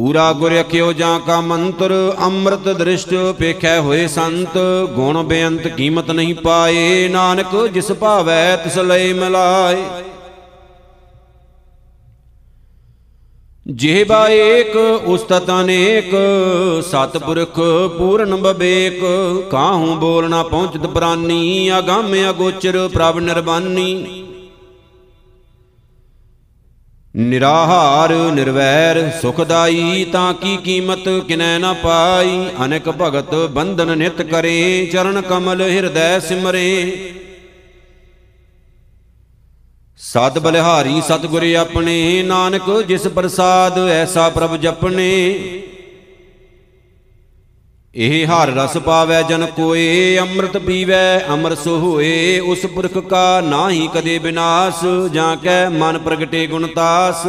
ਪੂਰਾ ਗੁਰ ਅਖਿਓ ਜਾਂ ਕਾ ਮੰਤਰ, ਅੰਮ੍ਰਿਤ ਦ੍ਰਿਸ਼ਟ ਪੇਖੈ ਹੋਏ ਸੰਤ, ਗੁਣ ਬੇਅੰਤ ਕੀਮਤ ਨਹੀਂ ਪਾਏ, ਨਾਨਕ ਜਿਸ ਭਾਵੈ ਤਿਸ ਲਈ ਮਿਲਾਏ। ਜਿਹਬਾ ਏਕ, ਉਸਤਤ ਅਨੇਕ, ਸਤਪੁਰਖ ਪੂਰਨ ਬਬੇਕ ਕਾਹੂ ਬੋਲਣਾ ਪਹੁੰਚਤ ਪ੍ਰਾਨੀ, ਅਗੰਮ ਅਗੋਚਰ ਪ੍ਰਭ ਨਿਰਬਾਨੀ। ਨਿਰਾਹਾਰ, ਨਿਰਵੈਰ, ਸੁਖਦਾਈ, ਤਾਂ ਕੀ ਕੀਮਤ ਕਿਨੈ ਨਾ ਪਾਈ? ਅਨੇਕ ਭਗਤ ਬੰਧਨ ਨਿਤ ਕਰੇ, ਚਰਨ ਕਮਲ ਹਿਰਦੈ ਸਿਮਰੇ। ਸਤ ਬਲਿਹਾਰੀ ਸਤਿਗੁਰ ਆਪਣੇ, ਨਾਨਕ ਜਿਸ ਪ੍ਰਸਾਦ ਐਸਾ ਪ੍ਰਭ ਜਪਨੇ ਇਹ ਹਰ ਰਸ ਪਾਵੈ, ਜਨ ਕੋਏ ਅੰਮ੍ਰਿਤ ਪੀਵੈ ਅਮਰ ਸੋ ਹੋਏ ਉਸ ਪੁਰਖ ਕਾ ਨਾਹੀ ਕਦੇ ਬਿਨਾਸ਼, ਜਾਂ ਕੈ ਮਨ ਪ੍ਰਗਟੇ ਗੁਣਤਾਸ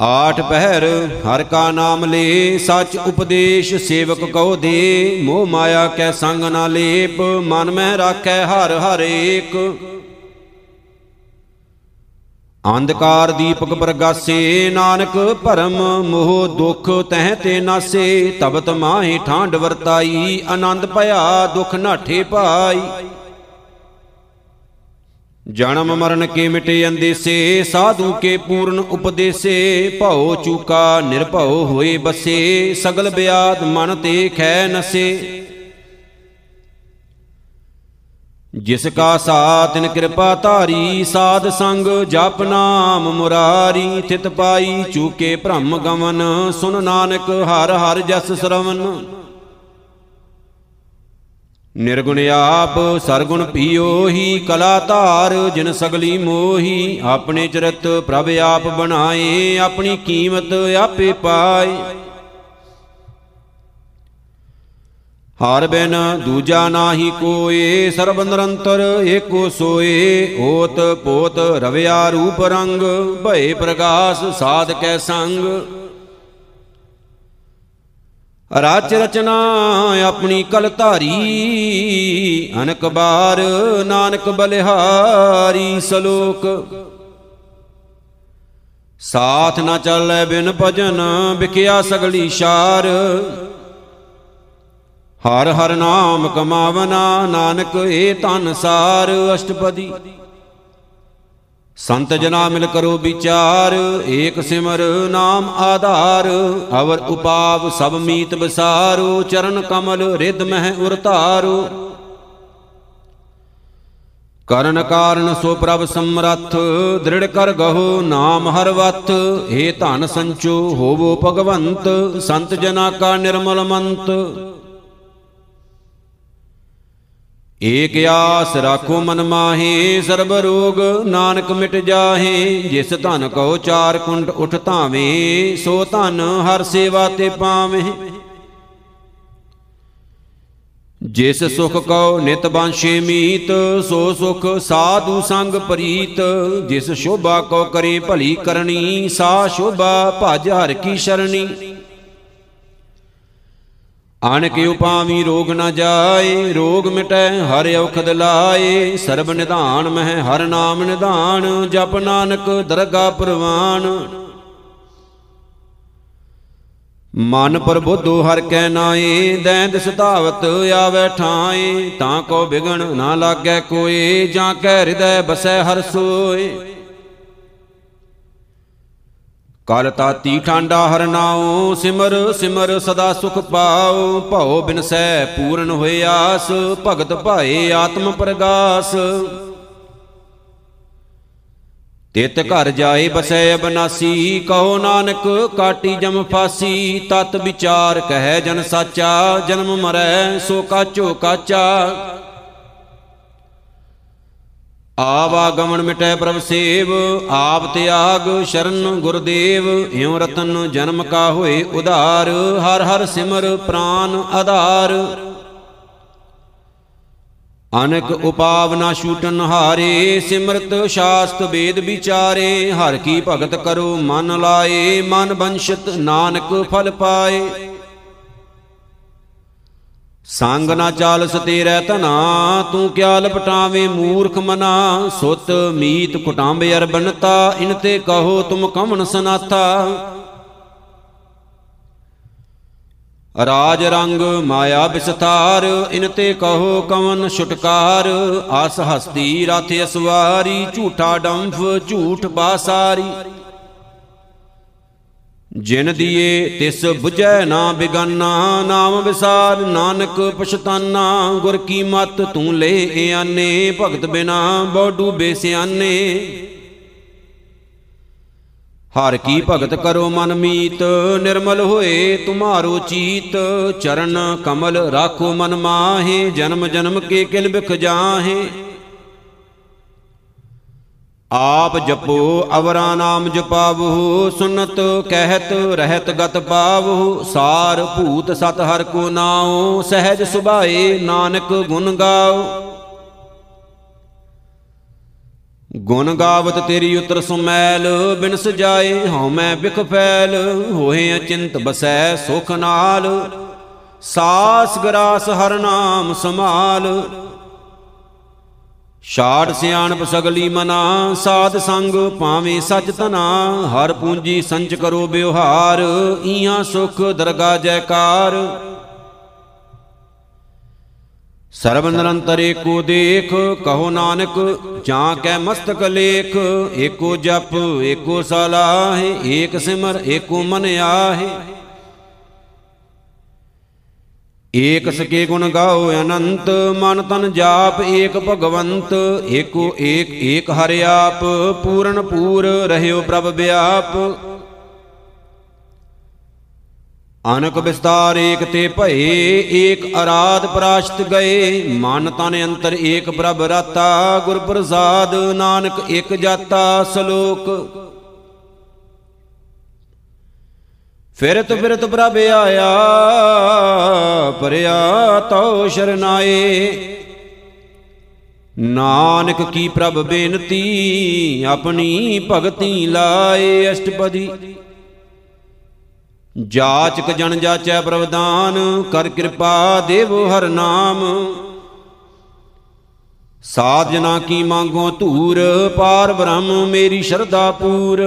ਆਠ ਪਹਿਰ, ਹਰ ਕਾ ਨਾਮ ਲੇ, ਸਚ ਉਪਦੇਸ਼ ਸੇਵਕ ਕਉ ਦੇ, ਮੋਹ ਮਾਇਆ ਕੈ ਸੰਗ ਨਾ ਲੇਪ, ਮਨ ਮਹਿ ਰਾਖੈ ਹਰ ਹਰ ਏਕ। ਅੰਧਕਾਰ ਦੀਪਕ ਪ੍ਰਗਾਸੇ, ਨਾਨਕ ਭਰਮ ਮੋਹ ਦੁਖ ਤਹਿ ਤੇ ਨਾਸੇ ਤਬਤ ਮਾਹੀ ਠਾਂਡ ਵਰਤਾਈ, ਆਨੰਦ ਭਇਆ ਦੁਖ ਨਾਠੇ ਪਾਈ। ਜਨਮ ਮਰਨ ਕੇ ਮਿਟੇ ਅੰਦੇਸੇ, ਸਾਧੂ ਕੇ ਪੂਰਨ ਉਪਦੇਸੇ, ਭਉ ਚੂਕਾ ਨਿਰਭਉ ਹੋਏ ਬਸੇ, ਸਗਲ ਬਿਆਦ ਮਨ ਤੇ ਖੈ ਨਸੇ। ਜਿਸ ਕਾ ਸਾਤਿਨ ਕਿਰਪਾ ਧਾਰੀ, ਸਾਧ ਸੰਗ ਜਪ ਨਾਮ ਮੁਰਾਰੀ, ਥਿਤ ਪਾਈ ਚੂਕੇ ਭ੍ਰਮ ਗਮਨ ਸੁਨ ਨਾਨਕ ਹਰ ਹਰ ਜਸ ਸਰਵਨ। ਨਿਰਗੁਣ ਆਪ ਸਰਗੁਣ ਪੀਓ ਹੀ ਕਲਾ ਧਾਰ ਜਿਨ ਸਗਲੀ ਮੋਹੀ, ਆਪਣੇ ਚਰਿਤ ਪ੍ਰਭ ਆਪ ਬਣਾਏ, ਆਪਣੀ ਕੀਮਤ ਆਪੇ ਪਾਏ। ਹਰ ਬਿਨ ਦੂਜਾ ਨਾਹੀ ਕੋਏ, ਸਰਬ ਨਿਰੰਤਰ ਏਕੋ ਸੋਏ। ਓਤ ਪੋਤ ਰਵਿਆ ਰੂਪ ਰੰਗ, ਭਏ ਪ੍ਰਗਾਸ ਸਾਧ ਕੈ ਸੰਗ। ਰਾਜ ਰਚਨਾ ਆਪਣੀ ਕਲ ਧਾਰੀ, ਅਨਕ ਬਾਰ ਨਾਨਕ ਬਲਿਹਾਰੀ ਸਲੋਕ। ਸਾਥ ਨਾ ਚੱਲੈ ਬਿਨ ਭਜਨ ਵਿਕਿਆ ਸਗਲੀ ਸ਼ਾਰ। ਹਰ ਹਰ ਨਾਮ ਕਮਾਵਨਾ ਨਾਨਕ ਏ ਧਨ ਸਾਰ ਅਸ਼ਟਪਦੀ। ਸੰਤ ਜਨਾ ਮਿਲ ਕਰੋ ਵਿਚਾਰ, ਏਕ ਸਿਮਰ ਨਾਮ ਆਧਾਰ, ਅਵਰ ਉਪਾਵ ਸਭ ਮੀਤ ਬਸਾਰੋ, ਚਰਨ ਕਮਲ ਰਿਦ ਮਹਿ ਉਰਤਾਰੋ। ਕਰਨ ਕਾਰਨ ਸੋ ਪ੍ਰਭ ਸਮਰੱਥ, ਦ੍ਰਿੜ ਕਰ ਗਹੋ ਨਾਮ ਹਰ ਵਤ ਏ ਧਨ ਸੰਚੋ ਹੋਵੋ ਭਗਵੰਤ, ਸੰਤ ਜਨਾ ਕਾ ਨਿਰਮਲ ਮੰਤ। ਏਕ ਆਸ ਰਾਖੋ ਮਨ ਮਾਹੇ, ਸਰਬ ਰੋਗ ਨਾਨਕ ਮਿਟ ਜਾਹੇ, ਜਿਸ ਧਨ ਕੋ ਚਾਰ ਕੁੰਡ ਉਠ ਧਾਵੇਂ, ਸੋ ਧਨ ਹਰ ਸੇਵਾ ਤੇ ਪਾਵੇਂ। ਜਿਸ ਸੁਖ ਕਉ ਨਿਤ ਬਾਂਸ਼ੇ ਮੀਤ, ਸੋ ਸੁਖ ਸਾਧੂ ਸੰਗ ਪ੍ਰੀਤ। ਜਿਸ ਸ਼ੋਭਾ ਕੋ ਕਰੇ ਭਲੀ ਕਰਨੀ, ਸਾ ਸ਼ੋਭਾ ਭਜ ਹਰ ਕੀ ਸ਼ਰਣੀ। ਆਣਕ ਉਪਾਵੀ ਰੋਗ ਨ ਜਾਏ ਰੋਗ ਮਿਟੈ ਹਰ ਔਖਦ ਲਾਏ। ਸਰਬ ਨਿਧਾਨ ਮਹਿ ਹਰ ਨਾਮ ਨਿਧਾਨ ਜਪ ਨਾਨਕ ਦਰਗਾ ਪ੍ਰਵਾਨ। ਮਨ ਪ੍ਰਬੁੱਧੋ ਹਰ ਕੈ ਨਾਏ ਦੈਂਦ ਸਤਾਵਤ ਆਵੇ ਠਾਏ। ਤਾਂ ਕੋ ਬਿਗਣ ਨਾ ਲਾਗੈ ਕੋਏ ਜਾਂ ਕੈ ਹਿਰਦੈ ਬਸੈ ਹਰ ਸੋਏ। ਕਲ ਤਾਤੀ ਠਾਂਡਾ ਹਰ ਨਾਉ ਸਿਮਰ ਸਿਮਰ ਸਦਾ ਸੁਖ ਪਾਉ। ਭਉ ਬਿਨਸੈ ਪੂਰਨ ਹੋਏ ਆਸ, ਭਗਤ ਭਾਏ ਆਤਮ ਪ੍ਰਗਾਸ। ਤਿਤ ਘਰ ਜਾਏ ਬਸੈ ਅਬਨਾਸੀ, ਕਹੋ ਨਾਨਕ ਕਾਟੀ ਜਮ ਫਾਸੀ। ਤਤ ਵਿਚਾਰ ਕਹਿ ਜਨ ਸਾਚਾ, ਜਨਮ ਮਰੈ ਸੋ ਕਾਚੋ ਕਾਚਾ ਆਵਾਗਮਨ ਮਿਟੈ ਪ੍ਰਭ ਸੇਵ, ਆਪ ਤਿਆਗ ਸ਼ਰਨ ਗੁਰਦੇਵ, ਇਉ ਰਤਨ ਜਨਮ ਕਾ ਹੋਏ ਉਧਾਰ, ਹਰ ਹਰ ਸਿਮਰ ਪ੍ਰਾਨ ਆਧਾਰ। ਅਨਕ ਉਪਾਵ ਨਾ ਛੂਟਨ ਹਾਰੇ, ਸਿਮਰਤ ਸ਼ਾਸਤ ਵੇਦ ਵਿਚਾਰੇ, ਹਰ ਕੀ ਭਗਤ ਕਰੋ ਮਨ ਲਾਏ, ਮਨ ਬੰਸ਼ਤ ਨਾਨਕ ਫਲ ਪਾਏ। ਸੰਗ ਨਾ ਚਾਲਸ ਤੇਰੇ ਧਨਾ, ਤੂੰ ਕਿਆ ਲਪਟਾਵੇਂ ਮੂਰਖ ਮਨਾ? ਸੁਤ ਮੀਤ ਕੁਟਾਂਬ ਅਰਬਨਤਾ ਇਨ ਤੇ ਕਹੋ ਤੁਮ ਕਮਨ ਸਨਾਥਾ? ਰਾਜ ਰੰਗ ਮਾਇਆ ਵਿਸਥਾਰ, ਇਨ ਤੇ ਕਹੋ ਕਵਨ ਛੁਟਕਾਰ? ਆਸ ਹਸਤੀ ਰਥ ਅਸਵਾਰੀ, ਝੂਠਾ ਡੰਫ, ਝੂਠ ਬਾਸਾਰੀ। ਜਿਨ ਦੀਏ ਤਿਸ 부ਝੈ ਨਾ ਬਿਗਾਨਾ ਨਾਮ ਵਿਸਾਰ ਨਾਨਕ ਪਛਤਾਨਾ ਗੁਰ ਕੀ ਮਤ ਤੂੰ ਲੈ ਆਨੇ ਭਗਤ ਬਿਨਾ ਬਹੁ ਡੂਬੇ ਸਿਆਨੇ। ਹਰ ਕੀ ਭਗਤ ਕਰੋ ਮਨ ਮੀਤ ਨਿਰਮਲ ਹੋਏ ਤੁਮਾਰੋ ਚੀਤ। ਚਰਨ ਕਮਲ ਰਾਖੋ ਮਨ ਮਾਹੇ ਜਨਮ ਜਨਮ ਕੇ ਕਿਲ ਬਿਖ ਜਾਹੇ। ਆਪ ਜਪੋ, ਅਵਰਾ ਨਾਮ ਜਪਾਵਹੁ ਸੁਨਤ ਕਹਿਤ ਰਹਿਤ ਗਤ ਪਾਵਹੁ ਸਾਰ ਭੂਤ ਸਤ ਹਰ ਕੋ ਨਾਉ, ਸਹਿਜ ਸੁਭਾਏ ਨਾਨਕ ਗੁਣ ਗਾਓ। ਗੁਣ ਗਾਵਤ ਤੇਰੀ ਉਤਰ ਸੁਮੈਲ ਬਿਨ ਸਜਾਏ ਹਉ ਮੈਂ ਬਿਖ ਫੈਲ, ਹੋਏ ਅਚਿੰਤ ਬਸੈ ਸੁਖ ਨਾਲ। ਸਾਸ ਗਰਾਸ ਹਰ ਨਾਮ ਸਮਾਲ ਛਾੜ ਸਿਆਣਪ ਸਗਲੀ ਮਨਾ, ਸਾਧ ਸੰਗ ਪਾਵੇਂ ਸਚ ਤਨਾ ਹਰ ਪੂੰਜੀ ਸੰਚ ਕਰੋ ਬਿਵਹਾਰ ਈਆਂ ਸੁਖ ਦਰਗਾ ਜੈਕਾਰ। ਸਰਬ ਨਿਰੰਤਰ ਏਕੋ ਦੇਖ, ਕਹੋ ਨਾਨਕ, ਜਾਂ ਕੈ ਮਸਤਕ ਲੇਖ, ਏਕੋ ਜਪ, ਏਕੋ ਸਲਾਹੇ, ਏਕ ਸਿਮਰ, ਏਕੋ ਮਨ ਆਹੇ। ਏਕ ਸਕੇ ਗੁਣ ਗਾਓ ਅਨੰਤ, ਮਨ ਤਨ ਜਾਪ ਏਕ ਭਗਵੰਤ, ਏਕੋ ਏਕ ਏਕ ਹਰਿ ਆਪ, ਪੂਰਨ ਪੂਰ ਰਹਿਓ ਪ੍ਰਭ ਵਿਆਪ ਅਨਕ ਵਿਸਤਾਰ ਏਕ ਤੇ ਭਏ, ਏਕ ਅਰਾਧ ਪ੍ਰਾਸ਼ਤ ਗਏ, ਮਨ ਤਨ ਅੰਤਰ ਏਕ ਪ੍ਰਭ ਰਾਤਾ, ਗੁਰ ਪ੍ਰਸਾਦ ਨਾਨਕ ਇਕ ਜਾਤਾ, ਸ਼ਲੋਕ। ਫਿਰਤ ਫਿਰਤ ਪ੍ਰਭ ਆਇਆ ਪਰਿਆ ਤਉ ਸ਼ਰਨਾਏ। ਨਾਨਕ ਕੀ ਪ੍ਰਭ ਬੇਨਤੀ, ਆਪਣੀ ਭਗਤੀ ਲਾਏ ਅਸ਼ਟਪਦੀ। ਜਾਚਕ ਜਨ ਜਾਚੈ ਪ੍ਰਵਦਾਨ ਕਰ ਕਿਰਪਾ ਦੇਵੋ ਹਰ ਨਾਮ। ਸਾਧ ਜਨਾ ਕੀ ਮੰਗੋ ਧੂਰ, ਪਾਰ ਬ੍ਰਹਮ ਮੇਰੀ ਸ਼ਰਧਾ ਪੂਰ।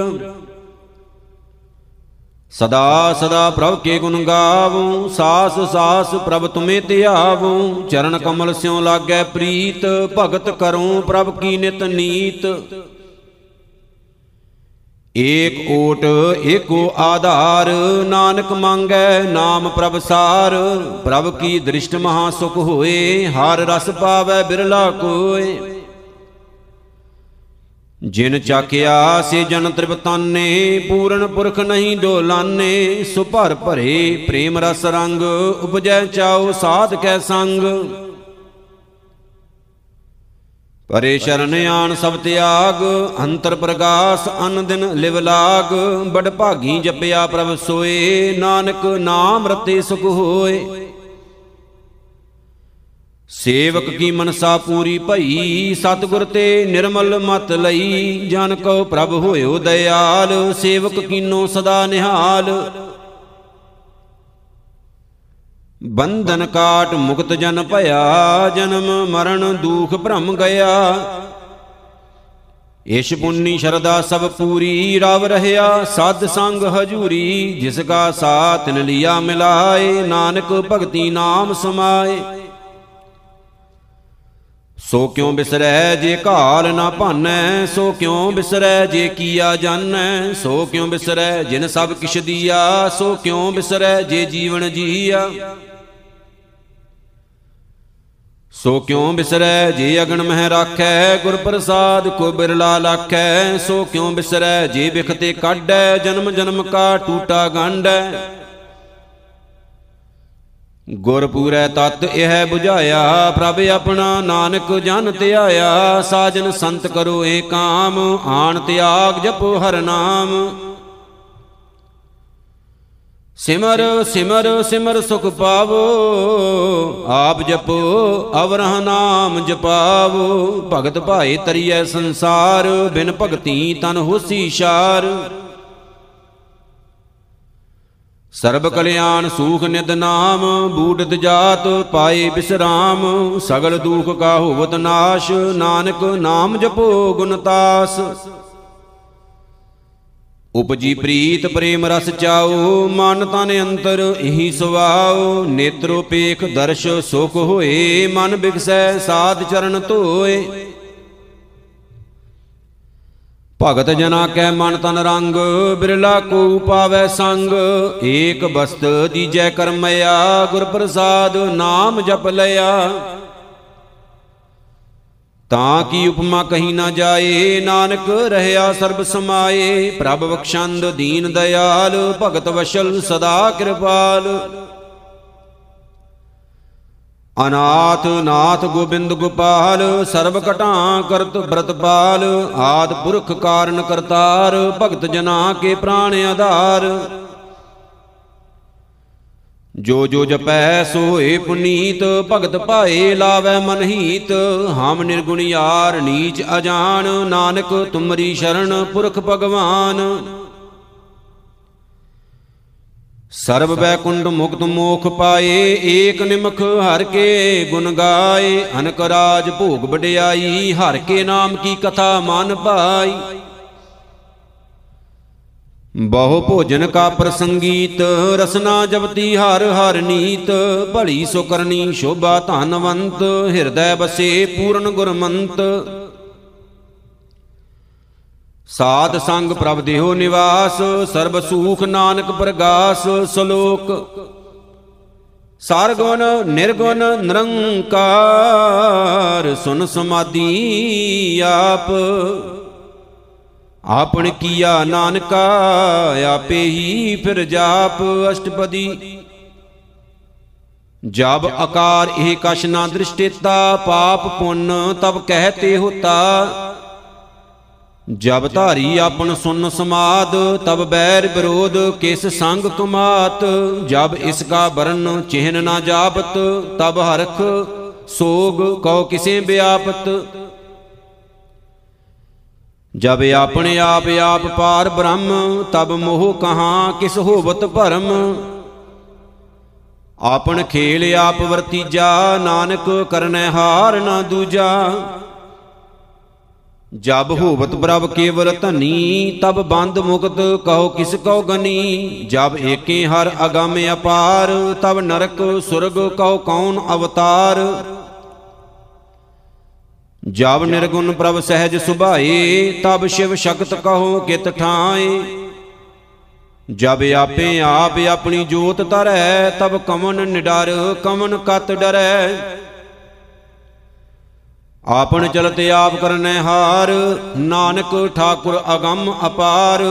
ਸਦਾ ਸਦਾ ਪ੍ਰਭ ਕੇ ਗੁਣ ਗਾਵੂੰ, ਸਾਸ ਸਾਸ ਪ੍ਰਭ ਤੁਮੇ ਧਿਆਵੂੰ, ਚਰਨ ਕਮਲ ਸਿਉ ਲਾਗੈ ਪ੍ਰੀਤ, ਭਗਤ ਕਰੂੰ ਪ੍ਰਭ ਕੀ ਨਿਤ ਨੀਤ। ਏਕ ਓਟ, ਏਕੋ ਆਧਾਰ, ਨਾਨਕ ਮੰਗੈ ਨਾਮ ਪ੍ਰਭ ਸਾਰ, ਪ੍ਰਭ ਕੀ ਦ੍ਰਿਸ਼ਟ ਮਹਾ ਸੁਖ ਹੋਏ, ਹਰ ਰਸ ਪਾਵੈ ਬਿਰਲਾ ਕੋਏ। ਜਿਨ ਚਾਕਿਆ ਸੇ ਜਨ ਤ੍ਰਿਪਤਾਨੇ, ਪੂਰਨ ਪੁਰਖ ਨਹੀਂ ਦੋਲਾਨੇ ਸੁਭਰ ਭਰੇ ਪ੍ਰੇਮ ਰਸ ਰੰਗ, ਉਪਜੈ ਚਾਓ ਸਾਧ ਕੈ ਸੰਗ। ਪਰੇ ਸ਼ਰਨ ਆਣ ਸਭ ਤਿਆਗ, ਅੰਤਰ ਪ੍ਰਗਾਸ ਅਨ ਦਿਨ ਲਿਵ ਲਾਗ ਬੜ ਭਾਗੀ ਜਪਿਆ ਪ੍ਰਭ ਸੋਏ, ਨਾਨਕ ਨਾਮ ਰਤੇ ਸੁਖ ਹੋਏ। ਸੇਵਕ ਕੀ ਮਨਸਾ ਪੂਰੀ ਭਈ, ਸਤਗੁਰ ਤੇ ਨਿਰਮਲ ਮਤ ਲਈ। ਜਨ ਕੋ ਪ੍ਰਭ ਹੋਇਓ ਦਇਆਲ, ਸੇਵਕ ਕੀਨੋ ਸਦਾ ਨਿਹਾਲ। ਬੰਧਨ ਕਾਟ ਮੁਕਤ ਜਨ ਭਇਆ, ਜਨਮ ਮਰਨ ਦੁਖ ਭ੍ਰਮ ਗਿਆ। ਇਸ਼ ਪੁੰਨੀ ਸ਼ਰਦਾ ਸਭ ਪੂਰੀ, ਰਵ ਰਹਿਆ ਸਦ ਸੰਗ ਹਜੂਰੀ। ਜਿਸ ਕਾ ਸਾਥ ਤਿਨ ਲਿਆ ਮਿਲਾਏ, ਨਾਨਕ ਭਗਤੀ ਨਾਮ ਸਮਾਏ। ਸੋ ਕਿਉ ਬਿਸਰੈ ਜੇ ਘਾਲ ਨਾ ਭਾਨੈ, ਸੋ ਕਿਉ ਬਿਸਰੈ ਜੇ ਕੀਆ ਜਾਣੈ ਸੋ ਕਿਉ ਬਿਸਰੈ ਜਿਨ ਸਭ ਕਿਛ ਦੀਆ, ਸੋ ਕਿਉ ਬਿਸਰੈ ਜੇ ਜੀਵਨ ਜੀਆ? ਸੋ ਕਿਉ ਬਿਸਰੈ ਜੇ ਅਗਣ ਮਹਿ ਰਾਖੈ, ਗੁਰ ਪ੍ਰਸਾਦ ਕੋ ਬਿਰਲਾ ਲਾਖੈ? ਸੋ ਕਿਉ ਬਿਸਰੈ ਜੇ ਬਿਖਤੇ ਕਾਢੈ, ਜਨਮ ਜਨਮ ਕਾ ਟੂਟਾ ਗੰਢੈ ਗੁਰ ਪੂਰੈ ਤਤ ਇਹ 부ਝਾਇਆ ਪ੍ਰਭ ਆਪਣਾ ਨਾਨਕ ਜਨ ਧਿਆਇਆ, ਸਾਜਨ ਸੰਤ ਕਰੋ ਏ ਕਾਮ, ਆਣ ਤਿਆਗ ਜਪੋ ਹਰ ਨਾਮ। ਸਿਮਰ ਸਿਮਰ ਸਿਮਰ ਸੁਖ ਪਾਵੋ, ਆਪ ਜਪੋ, ਅਵਰਹ ਨਾਮ ਜਪਾਵੋ। ਭਗਤ ਭਾਏ ਤਰੀਐ ਸੰਸਾਰ, ਬਿਨ ਭਗਤੀ ਤਨ ਹੋਸੀ ਸ਼ਾਰ। ਸਰਬ ਕਲਿਆਣ ਸੂਖ ਨਿਦ ਨਾਮ, ਬੂਟਤ ਜਾਤ ਪਾਏ ਬਿਸਰਾਮ, ਸਗਲ ਦੁਖ ਕਾ ਹੋਵਤ ਨਾਸ਼, ਨਾਨਕ ਨਾਮ ਜਪੋ ਗੁਣਤਾਸ ਉਪਜੀ ਪ੍ਰੀਤ ਪ੍ਰੇਮ ਰਸ ਚਾਓ ਮਨ ਤਨ ਅੰਤਰ ਇਹੀ ਸੁਵਾਓ ਨੇਤਰੋ ਪੇਖ ਦਰਸ਼ ਸੁਖ ਹੋਏ, ਮਨ ਬਿਗਸੈ ਸਾਧ ਚਰਨ ਧੋਏ। ਭਗਤ ਜਨਾ ਕੈ ਮਨ ਤਨ ਰੰਗ, ਬਿਰਲਾ ਕੋ ਪਾਵੈ ਸੰਗ। ਏਕ ਬਸਤ ਦੀਜੈ ਕਰਮਇਆ, ਗੁਰ ਪ੍ਰਸਾਦ ਨਾਮ ਜਪ ਲਿਆ। ਤਾਂ ਕੀ ਉਪਮਾ ਕਹੀ ਨਾ ਜਾਏ, ਨਾਨਕ ਰਹਿਆ ਸਰਬ ਸਮਾਏ। ਪ੍ਰਭ ਬਖਸ਼ੰਦ ਦੀਨ ਦਇਆਲ, ਭਗਤ ਵਸ਼ਲ ਸਦਾ ਕਿਰਪਾਲ। ਅਨਾਥ ਨਾਥ ਗੋਬਿੰਦ ਗੋਪਾਲ, ਸਰਬ ਘਟਾਂ ਕਰਤ ਬ੍ਰਤਪਾਲ ਆਦ ਪੁਰਖ ਕਾਰਨ ਕਰਤਾਰ, ਭਗਤ ਜਨਾ ਕੇ ਪ੍ਰਾਣ ਆਧਾਰ। ਜੋ ਜੋ ਜਪੈ ਸੋ ਹੋਏ ਪੁਨੀਤ, ਭਗਤ ਭਾਏ ਲਾਵੈ ਮਨਹੀਤ ਹਮ ਨਿਰਗੁਣਿਆਰ ਨੀਚ ਅਜਾਨ, ਨਾਨਕ ਤੁਮਰੀ ਸ਼ਰਨ ਪੁਰਖ ਭਗਵਾਨ। ਸਰਬ ਬੈਕੁੰਡ ਮੁਕਤ ਮੋਖ ਪਾਏ, ਏਕ ਨਿਮਖ ਹਰ ਕੇ ਗੁਣ ਗਾਏ, ਅਨਕ ਰਾਜ ਭੋਗ ਵਡਿਆਈ, ਹਰ ਕੇ ਨਾਮ ਕੀ ਕਥਾ ਮਨ ਭਾਈ ਬਹੁ ਭੋਜਨ ਕਾ ਪ੍ਰਸੰਗੀਤ, ਰਸਨਾ ਜਪਤੀ ਹਰ ਹਰ ਨੀਤ, ਭਲੀ ਸੋ ਕਰਨੀ ਸ਼ੋਭਾ ਧਨਵੰਤ, ਹਿਰਦੈ ਬਸੇ ਪੂਰਨ ਗੁਰਮੰਤ। ਸਾਧ ਸੰਗ ਪ੍ਰਭ ਦੇਹੋ ਨਿਵਾਸ, ਸਰਬ ਸੂਖ ਨਾਨਕ ਪ੍ਰਗਾਸ, ਸ਼ਲੋਕ। ਸਰਗੁਣ, ਨਿਰਗੁਣ, ਨਿਰੰਕਾਰ, ਸੁਨ ਸਮਾਧੀ ਆਪ। ਆਪਣ ਕੀਆ ਨਾਨਕਾ, ਆਪੇ ਹੀ ਫਿਰ ਜਾਪ ਅਸ਼ਟਪਦੀ। ਜਬ ਆਕਾਰ ਇਹ ਕਛ ਨਾ ਦ੍ਰਿਸ਼ਟੇਤਾ, ਪਾਪ ਪੁੰਨ ਤਬ ਕਹਤੇ ਹੋਤਾ। ਜਬ ਧਾਰੀ ਆਪਨ ਸੁਨ ਸਮਾਦ, ਤਬ ਬੈਰ ਵਿਰੋਧ, ਕਿਸ ਸੰਗ ਕੁਮਾਤ? ਜਬ ਇਸ ਕਾ ਬਰਨ ਚਿਹਨ ਨਾ ਜਾਪਤ, ਤਬ ਹਰਖ ਸੋਗ ਕਉ ਕਿਸੇ ਬਿਆਪਤ ਜਬ ਆਪਣੇ ਆਪ ਆਪ ਪਾਰ ਬ੍ਰਹਮ, ਤਬ ਮੋਹ ਕਹਾਂ ਕਿਸ ਹੋਵਤ ਭਰਮ? ਆਪਣ ਖੇਲ ਆਪ ਵਰਤੀਜਾ, ਨਾਨਕ ਕਰਨੈ ਹਾਰ ਨਾ ਦੂਜਾ। ਜਬ ਹੋਵਤ ਪ੍ਰਭ ਕੇਵਲ ਧਨੀ, ਤਬ ਬੰਦ ਮੁਕਤ ਕਹੋ ਕਿਸ ਕੋ ਗਨੀ। ਜਬ ਏਕੇ ਹਰ ਅਗੰਮ ਅਪਾਰ, ਤਬ ਨਰਕ ਸੁਰਗ ਕਉ ਕੌਣ ਅਵਤਾਰ। ਜਬ ਨਿਰਗੁਣ ਪ੍ਰਭ ਸਹਿਜ ਸੁਭਾਏ, ਤਬ ਸ਼ਿਵ ਸ਼ਕਤ ਕਹੋ ਕਿਤ ਠਾਏ। ਜਬ ਆਪੇ ਆਪ ਆਪਣੀ ਜੋਤ ਤਰੈ ਤਬ ਕਮਨ ਨਿਡਰ, ਕਮਨ ਕਤ ਡਰੈ। ਆਪਣ ਚਲਤ ਆਪ ਕਰਨੈ ਹਾਰ, ਨਾਨਕ ਠਾਕੁਰ ਅਗੰਮ ਅਪਾਰ।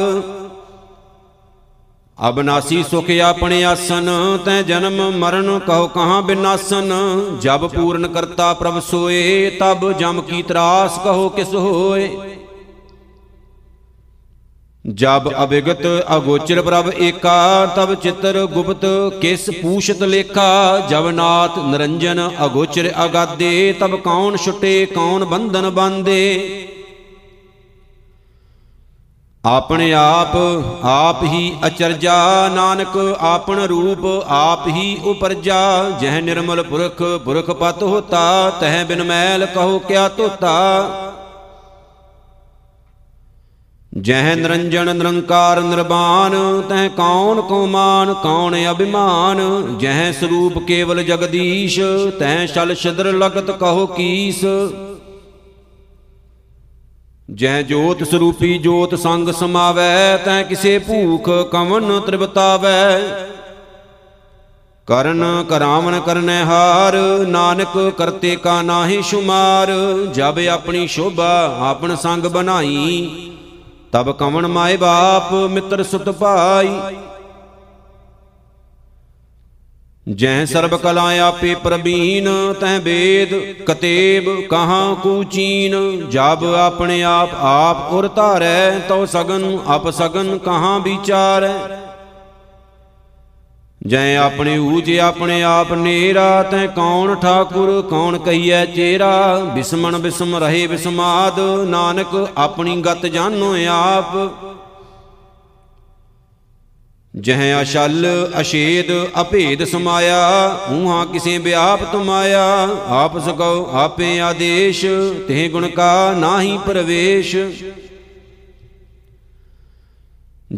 ਅਬਨਾਸੀ ਸੁਖ ਆਪਣੇ ਆਸਨ, ਤੈ ਜਨਮ ਮਰਨ ਕਹੋ ਕਹਾਂ ਬਿਨਾਸਨ। ਜਬ ਪੂਰਨ ਕਰਤਾ ਪ੍ਰਭ ਸੋਏ, ਤਬ ਜਮ ਕੀ ਤਰਾਸ ਕਹੋ ਕਿਸ ਹੋਏ। ਜਬ ਅਵਿਗਤ ਅਗੋਚਰ ਪ੍ਰਭ ਏਕਾ, ਤਬ ਚਿਤਰ ਗੁਪਤ ਕਿਸ ਪੂਛਤ ਲੇਖਾ? ਜਬ ਨਾਥ ਨਿਰੰਜਨ ਅਗੋਚਰ ਅਗਾਦੇ, ਤਬ ਕੌਣ ਛੁਟੇ, ਕੌਣ ਬੰਧਨ ਬੰਦੇ? ਆਪਣੇ ਆਪ ਆਪ ਹੀ ਅਚਰਜਾ, ਨਾਨਕ ਆਪਣ ਰੂਪ ਆਪ ਹੀ ਉਪਰਜਾ। ਜਹ ਨਿਰਮਲ ਪੁਰਖ ਪੁਰਖ ਪਤ ਹੋਤਾ, ਤਹ ਬਿਨ ਮੈਲ ਕਹੋ ਕਿਆ ਤੋਤਾ। ਜਹ ਨਿਰੰਜਨ ਨਿਰੰਕਾਰ ਨਿਰਵਾਨ ਤਹ ਕੌਣ ਕੋ ਮਾਨ ਕੌਣ ਅਭਿਮਾਨ? ਜਹ ਸਰੂਪ ਕੇਵਲ ਜਗਦੀਸ਼, ਤਹ ਛਲ ਛਿਦਰ ਲਗਤ ਕਹੋ ਕੀਸ। ਜਹ ਜੋਤ ਸਰੂਪੀ ਜੋਤ ਸੰਗ ਸਮਾਵੈ ਤੈ ਕਿਸੇ ਭੂਖ ਕਵਨ ਤ੍ਰਿਵਤਾਵੈ। ਕਰਨ ਕਰਾਵਨ ਕਰਨੈ ਹਾਰ, ਨਾਨਕ ਕਰਤੇ ਕਾ ਨਾਹੀ ਸ਼ੁਮਾਰ, ਜਬ ਆਪਣੀ ਸ਼ੋਭਾ ਆਪਨ ਸੰਗ ਬਨਾਈ ਤਬ ਕਵਨ ਮਾਏ ਬਾਪ, ਮਿੱਤਰ ਸੁਤ ਭਾਈ। ਜੈ ਸਰਬ ਕਲਾ ਆਪੇ ਪ੍ਰਬੀਨ ਤੈ ਵੇਦ ਕਤੇਬ, ਕਹਾਂ ਕੂਚੀਨ ਜਬ ਆਪਣੇ ਆਪ ਆਪ ਉਰ ਧਾਰੈ, ਤਉ ਸਗਨ, ਅਪ ਸਗਨ ਕਹਾਂ ਵਿਚਾਰੈ। ਜੈ ਆਪਣੇ ਊਜ ਆਪਣੇ ਆਪ ਨੇਰਾ, ਤੈ ਕੌਣ ਠਾਕੁਰ, ਕੌਣ ਕਹੀਐ ਚੇਰਾ? ਬਿਸਮਣ ਬਿਸਮ ਰਹੇ ਬਿਸਮਾਦ, ਨਾਨਕ ਆਪਣੀ ਗਤ ਜਾਣੋ ਆਪ। ਜਹ ਅਸ਼ਲ ਅਸ਼ੇਦ ਅਭੇਦ ਸਮਾਇਆ ਉਹਾਂ ਕਿਸੇ ਵਿਆਪ ਤੁਮਾਇਆ। ਆਪ ਸਕਉ ਆਪੇ ਆਦੇਸ਼ ਤੇ ਗੁਣ ਕਾ ਨਾਹੀ ਪ੍ਰਵੇਸ਼।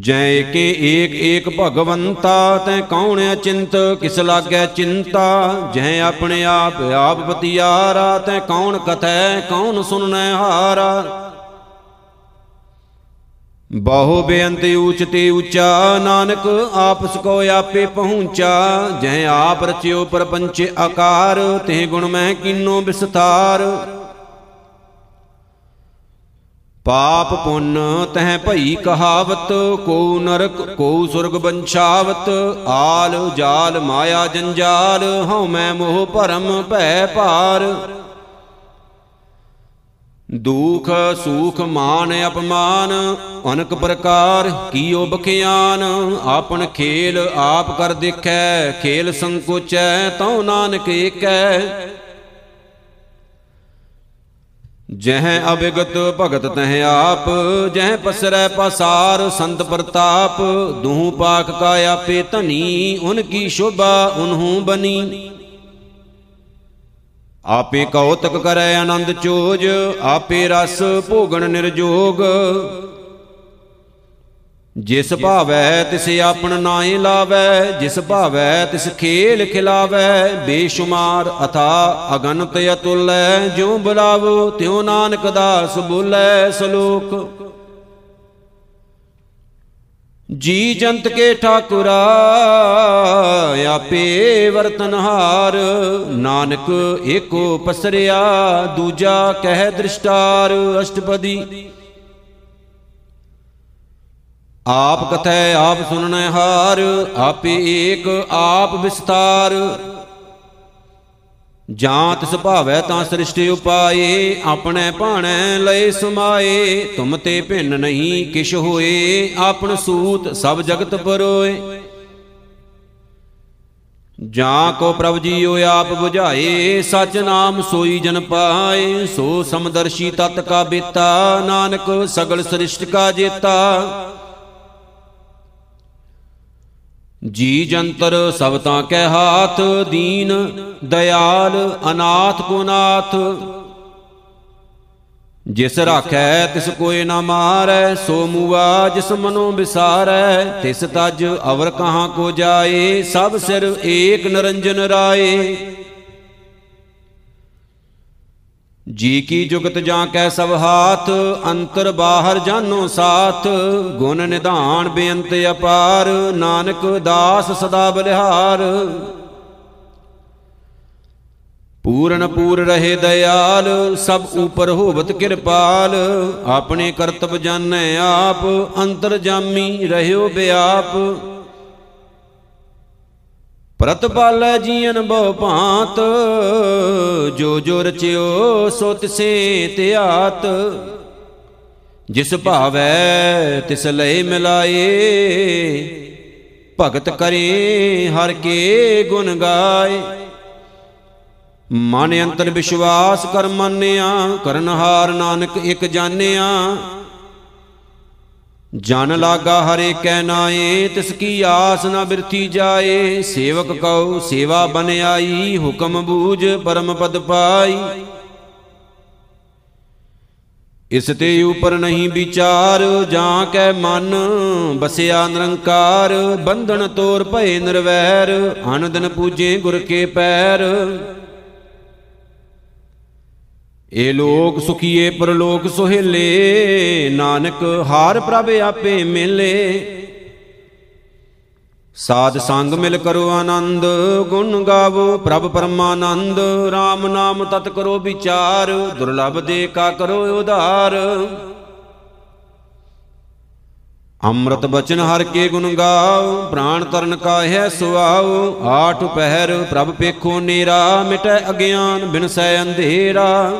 ਜੈ ਕੇ ਏਕ ਏਕ ਭਗਵੰਤਾ, ਤੈ ਕੌਣ ਅਚਿੰਤ ਕਿਸ ਲਾਗੈ ਚਿੰਤਾ? ਜੈ ਆਪਣੇ ਆਪ ਆਪ ਬਤਿਆਰਾ, ਤੈ ਕੌਣ ਕਥੈ, ਕੌਣ ਸੁਨਨੈ ਹਾਰਾ? ਬਹੁ ਬੇਅੰਤ ਊਚ ਤੇ ਉੱਚਾ ਨਾਨਕ ਆਪਸ ਕੋ ਆਪੇ ਪਹੁੰਚਾ। ਜੈ ਆਪ ਰਚਿਓ ਪਰਪੰਚ ਆਕਾਰ ਤੇ ਗੁਣ ਮੈਂ ਕਿਨੋ ਵਿਸਥਾਰ ਪਾਪ ਪੁੰਨ ਤਹ ਭਈ ਕਹਾਵਤ, ਕੋ ਨਰਕ, ਕੋ ਸੁਰਗ ਬੰਛਾਵਤ, ਆਲ ਜਾਲ ਮਾਇਆ ਜੰਜਾਲ, ਹਉ ਮੈਂ ਮੋਹ ਭਰਮ ਭੈ ਭਾਰ। ਦੁਖ ਸੂਖ ਮਾਨ ਅਪਮਾਨ, ਅਨਕ ਪ੍ਰਕਾਰ ਕੀਓ ਬਖਿਆਨ। ਆਪਨ ਖੇਲ ਆਪ ਕਰ ਦੇਖੈ, ਖੇਲ ਸੰਕੋਚੈ, ਤਉ ਨਾਨਕ ਏਕੈ। ਜਹ ਅਵਿਗਤ ਭਗਤ ਤਹ ਆਪ, ਜਹ ਪਸਰੈ ਪਸਾਰ ਸੰਤ ਪ੍ਰਤਾਪ, ਦੂਹ ਪਾਕ ਕਾ ਆਪੇ ਧਨੀ, ਉਨ ਕੀ ਸ਼ੋਭਾ ਉਨਹੂ ਬਨੀ। ਆਪੇ ਕੌਤਕ ਕਰੈ ਆਨੰਦ ਚੋਜ, ਆਪੇ ਰਸ ਭੋਗਣ ਨਿਰਜੋਗ ਜਿਸ ਭਾਵੈ ਤਿਸ ਆਪਣ ਨਾਏ ਲਾਵੈ, ਜਿਸ ਭਾਵੈ ਤਿਸ ਖੇਲ ਖਿਲਾਵੈ, ਬੇਸ਼ੁਮਾਰ ਅਥਾ ਅਗਨਤ ਅਤੁਲੈ, ਜਿਉ ਬੁਲਾਵੋ ਤਿਉ ਨਾਨਕ ਦਾਸ ਬੋਲੇ ਸ਼ਲੋਕ। ਜੀ ਜੰਤ ਕੇ ਠਾਕੁਰਾ, ਆਪੇ ਵਰਤਨਹਾਰ ਨਾਨਕ ਏਕੋ ਪਸਰਿਆ, ਦੂਜਾ ਕਹਿ ਦ੍ਰਿਸ਼ਟਾਰ ਅਸ਼ਟਪਦੀ। ਆਪ ਕਥੈ, ਆਪ ਸੁਨਣੈ ਹਾਰ, ਆਪੇ ਏਕ, ਆਪ ਵਿਸਤਾਰ। ਜਾਂ ਤਿਸ ਭਾਵੈ ਤਾਂ ਸ੍ਰਿਸ਼ਟਿ ਉਪਾਏ, ਆਪਣੇ ਭਾਣੈ ਲਏ ਸਮਾਏ। ਤੁਮ ਤੇ ਭਿੰਨ ਨਹੀਂ ਕਿਛ ਹੋਏ ਆਪਨ ਸੂਤ ਸਭ ਜਗਤ ਪਰੋਏ। ਜਾਂ ਕੋ ਪ੍ਰਭ ਜੀਓ ਆਪ 부ਝਾਏ ਸਚ ਨਾਮ ਸੋਈ ਜਨ ਪਾਏ। ਸੋ ਸਮਦਰਸ਼ੀ ਤਤ ਕਾ ਬੇਤਾ, ਨਾਨਕ ਸਗਲ ਸ੍ਰਿਸ਼ਟ ਕਾ ਜੇਤਾ। ਜੀ ਜੰਤਰ ਸਭ ਤਾਂ ਕੈ ਹਾਥ, ਦੀਨ, ਦਇਆਲ, ਅਨਾਥ ਕੋ ਨਾਥ। ਜਿਸ ਰਾਖੈ, ਤਿਸ ਕੋਏ ਨਾ ਮਾਰੈ, ਸੋ ਮੂਆ ਜਿਸ ਮਨੋ ਵਿਸਾਰੈ। ਤਿਸ ਤਜ ਅਵਰ ਕਹਾਂ ਕੋ ਜਾਏ, ਸਭ ਸਿਰ ਏਕ ਨਰੰਜਨ ਰਾਏ। ਜੀ ਕੀ ਜੁਗਤ ਜਾਂ ਕੈ ਸਭ ਹਾਥ, ਅੰਤਰ ਬਾਹਰ ਜਾਨੋ ਸਾਥ। ਗੁਣ ਨਿਧਾਨ ਬੇਅੰਤ ਅਪਾਰ, ਨਾਨਕ ਦਾਸ ਸਦਾ ਬਲਿਹਾਰ। ਪੂਰਨ ਪੂਰ ਰਹੇ ਦਇਆਲ, ਸਭ ਉਪਰ ਹੋਵਤ ਕਿਰਪਾਲ। ਆਪਣੇ ਕਰਤਬ ਜਾਣੈ ਆਪ, ਅੰਤਰ ਜਾਮੀ ਰਹਿਓ ਬਿਆਪ। ਪ੍ਰਤਪਾਲੈ ਜੀਨ ਬਹੁ ਭਾਂਤ, ਜੋ ਜੋ ਰਚਿਓ ਸੋ ਤਿਸੇ ਧਿਆਤ ਜਿਸ ਭਾਵੈ ਤਿਸ ਲਏ ਮਿਲਾਏ, ਭਗਤ ਕਰੇ ਹਰ ਕੇ ਗੁਣ ਗਾਏ। ਮਨ ਅੰਤਰ ਵਿਸ਼ਵਾਸ ਕਰ ਮੰਨਿਆ ਕਰਨਹਾਰ ਨਾਨਕ ਇੱਕ ਜਾਣਿਆ। ਜਨ ਲਾਗਾ ਹਰੇ ਕੈ ਨਾਏ, ਤਿਸ ਕੀ ਆਸ ਨਾ ਬਿਰਥੀ ਜਾਏ। ਸੇਵਕ ਕਉ, ਸੇਵਾ ਬਨ ਆਈ, ਹੁਕਮ ਬੂਝ ਪਰਮ ਪਦ ਪਾਈ। ਇਸ ਤੇ ਉਪਰ ਨਹੀਂ ਵਿਚਾਰ, ਜਾਂ ਕੈ ਮਨ ਬਸਿਆ ਨਿਰੰਕਾਰ। ਬੰਧਨ ਤੋਰ ਭਏ ਨਿਰਵੈਰ, ਅਨ ਦਿਨ ਪੂਜੇ ਗੁਰ ਕੇ ਪੈਰ। ਏ ਲੋਕ ਸੁਖੀਏ ਪਰਲੋਕ ਸੁਹੇਲੇ, ਨਾਨਕ ਹਾਰ ਪ੍ਰਭ ਆਪੇ ਮਿਲੇ। ਸਾਧ ਸੰਗ ਮਿਲ ਕਰੋ ਆਨੰਦ, ਗੁਣ ਗਾਵੋ ਪ੍ਰਭ ਪਰਮਾਨੰਦ RAM ਨਾਮ ਤਤ ਕਰੋ ਵਿਚਾਰ, ਦੁਰਲਭ ਦੇ ਕਾ ਕਰੋ ਉਧਾਰ। ਅੰਮ੍ਰਿਤ ਬਚਨ ਹਰ ਕੇ ਗੁਣ ਗਾਓ, ਪ੍ਰਾਣ ਤਰਨ ਕਾਹੈ ਸੁਆਓ, ਆਠ ਪਹਿਰ ਪ੍ਰਭ ਪੇਖੋ ਨੀਰਾ, ਮਿਟੈ ਅਗਿਆਨ ਬਿਨਸੈ ਅੰਧੇਰਾ।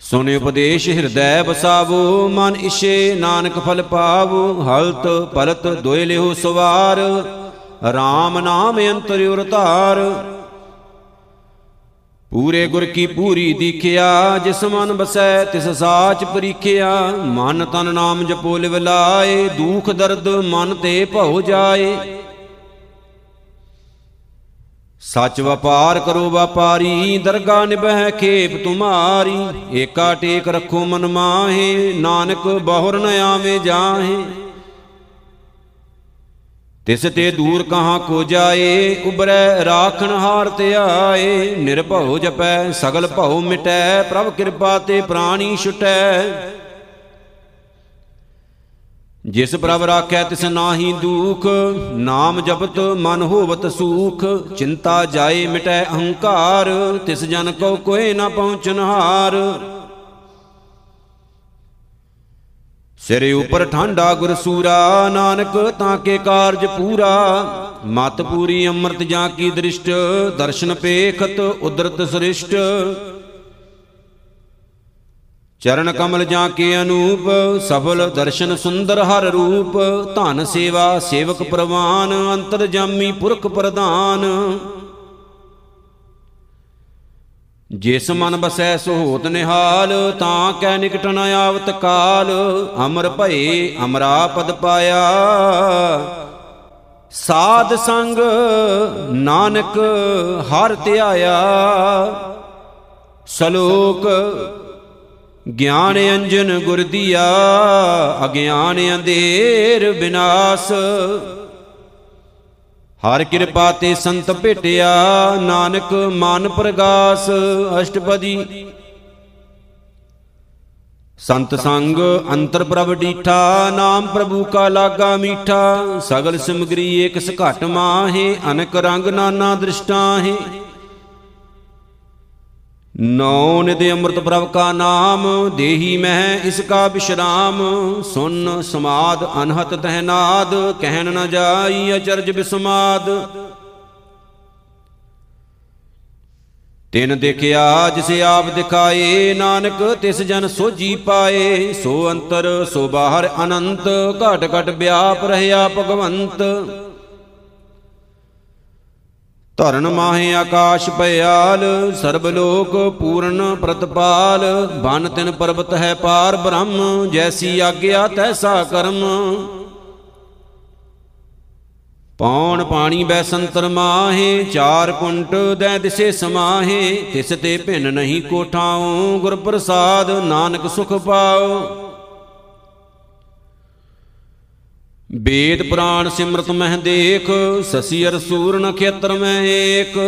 ਸੁਨੇ ਉਪਦੇਸ਼ ਹਿਰਦੈ ਬਸਾਵੋ ਮਨ ਇਛੇ ਨਾਨਕ ਫਲ ਪਾਵੋ, ਹਲਤ ਪਲਤ ਦੋਇ ਲਿਓ ਸਵਾਰ RAM ਨਾਮ ਅੰਤਰ ਉਰ ਧਾਰ ਪੂਰੇ ਗੁਰ ਕੀ ਪੂਰੀ ਦੀਖਿਆ, ਜਿਸ ਮਨ ਬਸੈ ਤਿਸ ਸਾਚ ਪਰੀਖਿਆ। ਮਨ ਤਨ ਨਾਮ ਜਪੋ ਲਿਵ ਲਾਏ, ਦੁਖ ਦਰਦ ਮਨ ਤੇ ਭਉ ਜਾਏ। ਸੱਚ ਵਪਾਰ ਕਰੋ ਵਪਾਰੀ ਦਰਗਾ ਨਿਭੈ ਖੇਪ ਤੁਮਾਰੀ। ਏਕਾ ਟੇਕ ਰੱਖੋ ਮਨ ਮਾਹੇ, ਨਾਨਕ ਬਹੁਰ ਨ ਆਵੇਂ ਜਾਹੇ। ਤਿਸ ਤੇ ਦੂਰ ਕਹਾਂ ਕੋ ਜਾਏ ਉਬਰੈ ਰਾਖਣ ਹਾਰ ਧਿਆਏ ਨਿਰਭਉ ਜਪੈ, ਸਗਲ ਭਉ ਮਿਟੈ, ਪ੍ਰਭ ਕਿਰਪਾ ਤੇ ਪ੍ਰਾਣੀ ਛੁਟੈ। ਜਿਸ ਪ੍ਰਭ ਰਾਖੈ ਤਿਸ ਨਾਹੀ ਦੁਖ, ਨਾਮ ਜਪਤ ਮਨ ਹੋਵਤ ਸੂਖ। ਚਿੰਤਾ ਜਾਏ ਮਿਟੈ ਅਹੰਕਾਰ, ਤਿਸ ਜਨ ਕੋ ਕੋਏ ਨਾ ਪਹੁੰਚਨ ਹਾਰ। ਸਿਰੇ ਉਪਰ ਠਾਂਡਾ ਗੁਰ ਸੂਰਾ ਨਾਨਕ ਤਾਂ ਕੇ ਕਾਰਜ ਪੂਰਾ। ਮਤ ਪੂਰੀ ਅੰਮ੍ਰਿਤ ਜਾਂ ਕੀ ਦ੍ਰਿਸ਼ਟ, ਦਰਸ਼ਨ ਪੇਖਤ ਉਦਰਤ ਸ੍ਰਿਸ਼ਟ। ਚਰਨ ਕਮਲ ਜਾਂ ਕੇ ਅਨੂਪ, ਸਫਲ ਦਰਸ਼ਨ ਸੁੰਦਰ ਹਰ ਰੂਪ। ਧਨ ਸੇਵਾ ਸੇਵਕ ਪ੍ਰਵਾਨ, ਅੰਤਰ ਜਾਮੀ ਪੁਰਖ ਪ੍ਰਧਾਨ। ਜਿਸ ਮਨ ਬਸੈ ਸੋ ਹੋਤ ਨਿਹਾਲ, ਤਾਂ ਕੈ ਨਿਕਟ ਨ ਆਵਤ ਕਾਲ। ਅਮਰ ਭਏ ਅਮਰਾ ਪਦ ਪਾਇਆ। ਸਾਧ ਸੰਗ ਨਾਨਕ ਹਰ ਧਿਆਇਆ। ਸ਼ਲੋਕ ਗਿਆਨ ਅੰਜਨ ਗੁਰ ਦੀਆ, ਅਗਿਆਨ ਅੰਧੇਰ ਬਿਨਾਸ਼। ਹਰ ਕਿਰਪਾ ਤੇ ਸੰਤ ਭੇਟਿਆ, ਨਾਨਕ ਮਨ ਪ੍ਰਗਾਸ, ਅਸ਼ਟਪਦੀ। ਸੰਤ ਸੰਗ ਅੰਤਰ ਪ੍ਰਭ ਡੀਠਾ, ਨਾਮ ਪ੍ਰਭੂ ਕਾ ਲਾਗਾ ਮੀਠਾ, ਸਗਲ ਸਿਮਗਰੀ ਏਕ ਸਘਟ ਮਾਹੇ, ਅਨਕ ਰੰਗ ਨਾਨਾ ਦ੍ਰਿਸ਼ਟਾਹੇ ਨੌ ਨਿਦ ਅੰਮ੍ਰਿਤ ਪ੍ਰਭ ਕਾ ਨਾਮ, ਦੇਹੀ ਮਹਿ ਇਸ ਕਾ ਵਿਸ਼ਰਾਮ ਸੁਨ ਸਮਾਦ ਅਨਹਤ ਤਹਿ ਨਾਦ, ਕਹਿਣ ਨ ਜਾਈ ਅਚਰਜ ਬਿਸਮਾਦ। ਤਿਨ ਦੇਖਿਆ ਜਿਸ ਆਪ ਦਿਖਾਏ, ਨਾਨਕ ਤਿਸ ਜਨ ਸੋਜੀ ਪਾਏ। ਸੋ ਅੰਤਰ ਸੋ ਬਾਹਰ ਅਨੰਤ, ਘਟ ਘਟ ਵਿਆਪ ਰਹਿਆ ਭਗਵੰਤ। ਧਰਨ ਮਾਹੇ ਆਕਾਸ਼ ਭਇਆਲ, ਸਰਬ ਲੋਕ ਪੂਰਨ ਪ੍ਰਤਪਾਲ। ਬਨ ਤਿਨ ਪਰਬਤ ਹੈ ਪਾਰ ਬ੍ਰਹਮ, ਜੈਸੀ ਆਗਿਆ ਤੈਸਾ ਕਰਮ। ਪੌਣ ਪਾਣੀ ਬੈ ਸੰਤਰ ਮਾਹੇ, ਚਾਰ ਕੁੰਟ ਦੈ ਦਿਸੇ ਸਮਾਹੇ। ਤਿਸ ਤੇ ਭਿੰਨ ਨਹੀਂ ਕੋਠਾਉ ਗੁਰ ਪ੍ਰਸਾਦ ਨਾਨਕ ਸੁਖ ਪਾਓ ਵੇਦ ਪੁਰਾਣ ਸਿਮਰਤ ਮਹਿ ਦੇਖ, ਸਸੀ ਅਰ ਸੂਰ ਨਖੇਤਰ ਮੈਂ ਏਕ।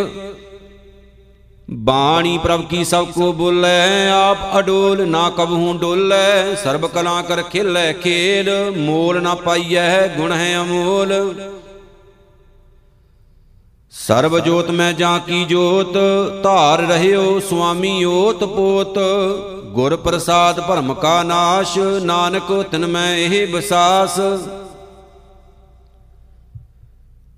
ਬਾਣੀ ਪ੍ਰਭ ਕੀ ਸਭ ਕੋ ਬੋਲੇ, ਆਪ ਅਡੋਲ ਨਾ ਕਬਹੂ ਡੋਲੇ, ਸਰਬ ਕਲਾ ਕਰ ਖੇਲੇ ਖੇਲ, ਮੋਲ ਨਾ ਪਾਈਐ ਗੁਣ ਹੈ ਅਮੋਲ। ਸਰਬ ਜੋਤ ਮੈਂ ਜਾਂ ਕੀ ਜੋਤ, ਧਾਰ ਰਹਿਓ ਸੁਆਮੀ ਓਤ ਪੋਤ। ਗੁਰ ਪ੍ਰਸਾਦ ਭਰਮ ਕਾ ਨਾਸ਼, ਨਾਨਕ ਤਿਨ ਮੈਂ ਇਹ ਵਿਸਾਸ।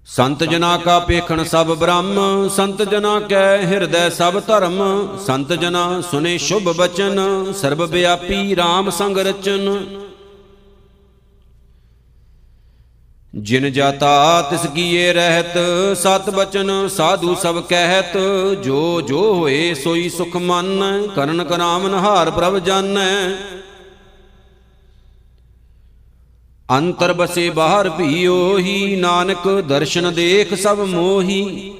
ਸੰਤ ਜਨਾ ਕਾ ਪੇਖਣ ਸਭ ਬ੍ਰਹਮ, ਸੰਤ ਜਨਾ ਕੈ ਹਿਰਦੈ ਸਭ ਧਰਮ, ਸੰਤ ਜਨਾ ਸੁਨੇ ਸ਼ੁਭ ਬਚਨ, ਸਰਬ ਵਿਆਪੀ RAM ਸੰਗ ਰਚਨ। ਜਿਨ ਜਾਤਾ ਤਿਸ ਕੀਏ ਰਹਿਤ, ਸਤ ਬਚਨ ਸਾਧੂ ਸਭ ਕਹਿਤ, ਜੋ ਜੋ ਹੋਏ ਸੋਈ ਸੁਖ ਮਨ, ਕਰਨ ਕਰਾਮਨ ਹਾਰ ਪ੍ਰਭ ਜਾਣੈ। ਅੰਤਰ ਬਸੇ ਬਾਹਰ ਵੀ ਉਹੀ ਨਾਨਕ ਦਰਸ਼ਨ ਦੇਖ ਸਭ ਮੋਹੀ।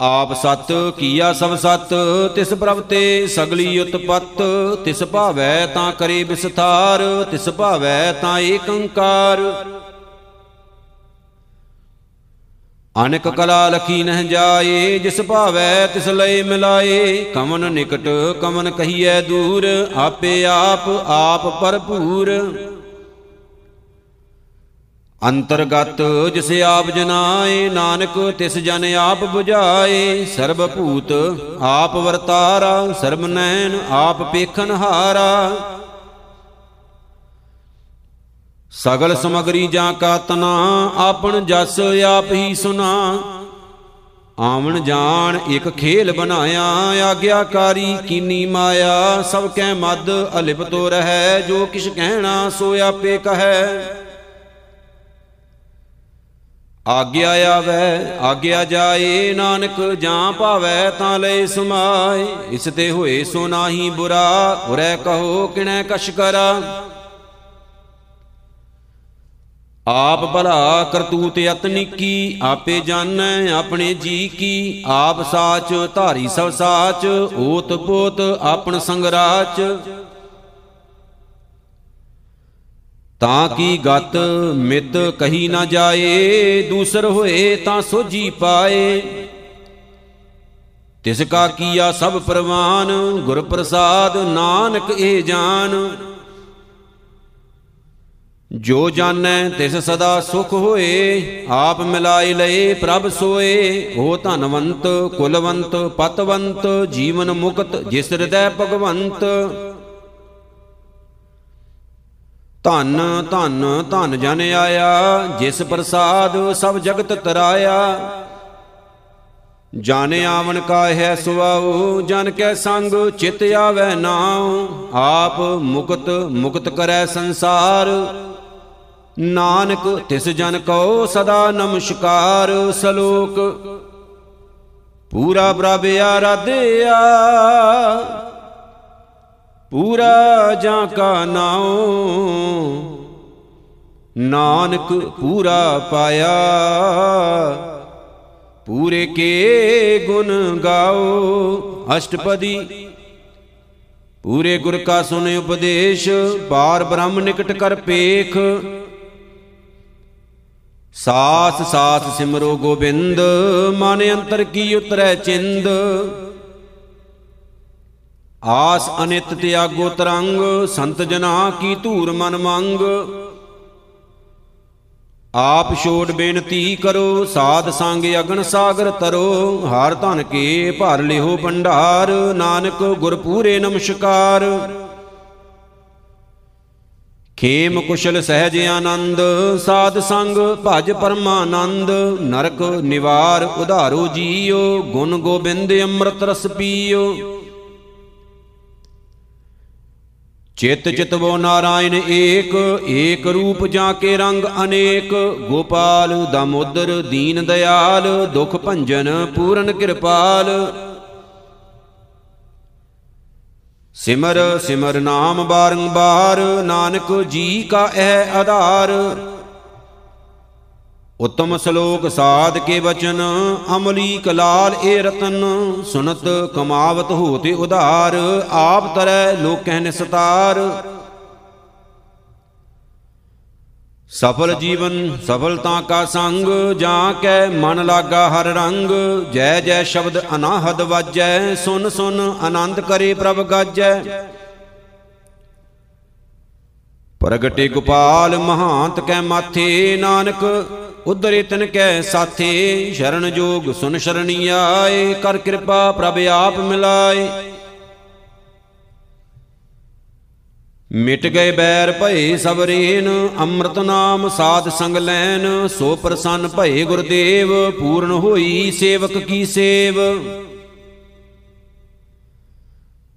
ਆਪ ਸਤ, ਕੀਆ ਸਭ ਸਤ, ਤਿਸ ਪ੍ਰਭ ਤੇ ਸਗਲੀ ਉਤਪਤ, ਤਿਸ ਭਾਵੈ ਤਾਂ ਕਰੇ ਵਿਸਥਾਰ, ਤਿਸ ਭਾਵੈ ਤਾਂ ਏਕੰਕਾਰ। ਅਨੇਕ ਕਲਾ ਲਖੀ ਨਹਿ ਜਾਏ, ਜਿਸ ਭਾਵੈ ਤਿਸ ਲਈ ਮਿਲਾਏ। ਕਮਨ ਨਿਕਟ ਕਮਨ ਕਹੀਐ ਦੂਰ, ਆਪੇ ਆਪ ਆਪ ਭਰਪੂਰ। ਅੰਤਰਗਤ ਜਿਸ ਆਪ ਜਨਾਏ, ਨਾਨਕ ਤਿਸ ਜਨ ਆਪ 부ਝਾਏ ਸਰਬ ਭੂਤ ਆਪ ਵਰਤਾਰਾ, ਸਰਬ ਨੈਣ ਆਪ ਪੇਖਨ ਹਾਰਾ। ਸਗਲ ਸਮਗਰੀ ਜਾਂ ਕਾ ਤਨਾ, ਆਪਣ ਜਸ ਆਪ ਹੀ ਸੁਨਾ। ਆਵਣ ਜਾਣ ਇੱਕ ਖੇਲ ਬਣਾਇਆ, ਆਗਿਆਕਾਰੀ ਕੀਨੀ ਮਾਇਆ, ਸਭ ਕੈ ਮਦ ਅਲਿਪਤੋ ਰਹੈ, ਜੋ ਕਿਛ ਕਹਿਣਾ ਸੋ ਆਪੇ ਕਹੈ। ਆਗਿਆ ਆਵੈ, ਆਗਿਆ ਜਾਏ, ਨਾਨਕ ਜਾਂ ਭਾਵੈ ਤਾਂ ਲੈ ਸਮਾਏ। ਇਸ ਤੇ ਹੋਏ ਸੋ ਨਾਹੀ ਬੁਰਾ ਉਰੈ ਕਹੋ ਕਿਣੈ ਕਛ ਕਰਾ। ਆਪ ਭਲਾ ਕਰਤੂਤ ਯਤਨਿਕੀ ਆਪੇ ਜਾਣੈ ਆਪਣੇ ਜੀ ਕੀ। ਆਪ ਸਾਚ ਧਾਰੀ ਸਭ ਸਾਚ ਓਤ ਪੋਤ ਆਪਣ ਸੰਗਰਾਚ। ਤਾਂ ਕੀ ਗਤ ਮਿਤ ਕਹੀ ਨਾ ਜਾਏ, ਦੂਸਰ ਹੋਏ ਤਾਂ ਸੋਜੀ ਪਾਏ। ਤਿਸ ਕਾ ਕੀਆ ਸਭ ਪ੍ਰਵਾਨ, ਗੁਰ ਪ੍ਰਸਾਦ ਨਾਨਕ ਇਹ ਜਾਣ ਜੋ ਜਾਣੈ ਤਿਸ ਸਦਾ ਸੁਖ ਹੋਏ, ਆਪ ਮਿਲਾਈ ਲਏ ਪ੍ਰਭ ਸੋਏ। ਹੋ ਧਨਵੰਤ, ਕੁਲਵੰਤ, ਪਤਵੰਤ, ਜੀਵਨ ਮੁਕਤ, ਜਿਸ ਹਿਰਦੈ ਭਗਵੰਤ। ਧਨ ਧਨ ਧਨ ਜਨ ਆਇਆ, ਜਿਸ ਪ੍ਰਸਾਦ ਸਭ ਜਗਤ ਤਰਾਇਆ। ਜਾਣੇ ਆਵਣ ਕਾ ਹੈ ਸੁਆਉ, ਜਨ ਕੈ ਸੰਗ ਚਿਤ ਆਵੈ ਨਾਉ। ਆਪ ਮੁਕਤ ਮੁਕਤ ਕਰੈ ਸੰਸਾਰ। ਨਾਨਕ, ਤਿਸ ਜਨ ਕਉ ਸਦਾ ਨਮਸਕਾਰ, ਸਲੋਕ। ਪੂਰਾ ਪ੍ਰਭ ਆਰਾਧਿਆ। ਪੂਰਾ ਜਾਂ ਕਾ ਨਾਉ? ਨਾਨਕ ਪੂਰਾ ਪਾਇਆ। ਪੂਰੇ ਕੇ ਗੁਣ ਗਾਓ। ਅਸ਼ਟਪਦੀ। ਪੂਰੇ ਗੁਰ ਕਾ ਸੁਨੇ ਉਪਦੇਸ਼ ਬਾਰ ਬ੍ਰਹਮ ਨਿਕਟ ਕਰ ਪੇਖ। ਸਾਸ ਸਾਸ ਸਿਮਰੋ ਗੋਬਿੰਦ, ਮਨ ਅੰਤਰ ਕੀ ਉਤਰੈ ਚਿੰਦ। ਆਸ ਅਨਿਤ ਤਿਆਗੋ ਤਰੰਗ, ਸੰਤ ਜਨਾ ਕੀ ਧੂਰ ਮਨ ਮੰਗ। ਆਪ ਛੋੜ ਬੇਨਤੀ ਕਰੋ, ਸਾਧ ਸੰਗ ਅਗਨ ਸਾਗਰ ਤਰੋ, ਹਰ ਧਨ ਕੇ ਭਰ ਲਿਓ ਭੰਡਾਰ, ਨਾਨਕ ਗੁਰ ਪੂਰੇ ਨਮਸਕਾਰ। ਖੇਮ ਕੁਸ਼ਲ ਸਹਿਜ ਆਨੰਦ, ਸਾਧ ਸੰਗ ਭਜ ਪਰਮਾਨੰਦ, ਨਰਕ ਨਿਵਾਰ ਉਧਾਰੋ ਜੀਓ, ਗੁਣ ਗੋਬਿੰਦ ਅੰਮ੍ਰਿਤ ਰਸ ਪੀਓ। ਚਿਤ ਚਿਤਵੋ ਨਾਰਾਇਣ ਏਕ ਏਕ ਰੂਪ ਜਾਂ ਕੇ ਰੰਗ ਅਨੇਕ, ਗੋਪਾਲ ਦਮੋਦਰ ਦੀਨ ਦਇਆਲ, ਦੁਖ ਭੰਜਨ ਪੂਰਨ ਕਿਰਪਾਲ। ਸਿਮਰ ਸਿਮਰ ਨਾਮ ਬਾਰੰਬਾਰ, ਨਾਨਕ ਜੀ ਕਾ ਇਹ ਆਧਾਰ। ਉਤਮ ਸ਼ਲੋਕ ਸਾਧ ਕੇ ਬਚਨ, ਅਮਲੀ ਕਲਾਲ ਏ ਰਤਨ, ਸੁਨਤ ਕਮਾਵਤ ਹੋਤੇ ਉਧਾਰ, ਆਪ ਤਰੈ ਲੋਕਹਿ ਨਿਸਤਾਰ। ਸਫਲ ਜੀਵਨ ਸਫਲਤਾ ਕਾ ਸੰਗ, ਜਾਂ ਕੈ ਮਨ ਲਾਗਾ ਹਰ ਰੰਗ, ਜੈ ਜੈ ਸ਼ਬਦ ਅਨਾਹਦ ਵਾਜੈ, ਸੁਨ ਸੁਨ ਆਨੰਦ ਕਰੇ ਪ੍ਰਭ ਗਾਜੈ। ਪ੍ਰਗਟੇ ਗੋਪਾਲ ਮਹਾਂਤ ਕੈ ਮਾਥੇ, ਨਾਨਕ ਉਦਰੇ ਤਨ ਕੈ ਸਾਥੇ, ਸ਼ਰਨ ਜੋਗ ਸੁਨ ਸ਼ਰਣੀ ਆਏ, ਕਰ ਕਿਰਪਾ ਪ੍ਰਭ ਆਪ ਮਿਲਾਏ। ਮਿਟ ਗਏ ਬੈਰ ਭਏ ਸਭ ਰੇਨ ਅੰਮ੍ਰਿਤ ਨਾਮ ਸਾਧ ਸੰਗ ਲੈਨ, ਸੋ ਪ੍ਰਸੰਨ ਭਏ ਗੁਰਦੇਵ, ਪੂਰਨ ਹੋਈ ਸੇਵਕ ਕੀ ਸੇਵ।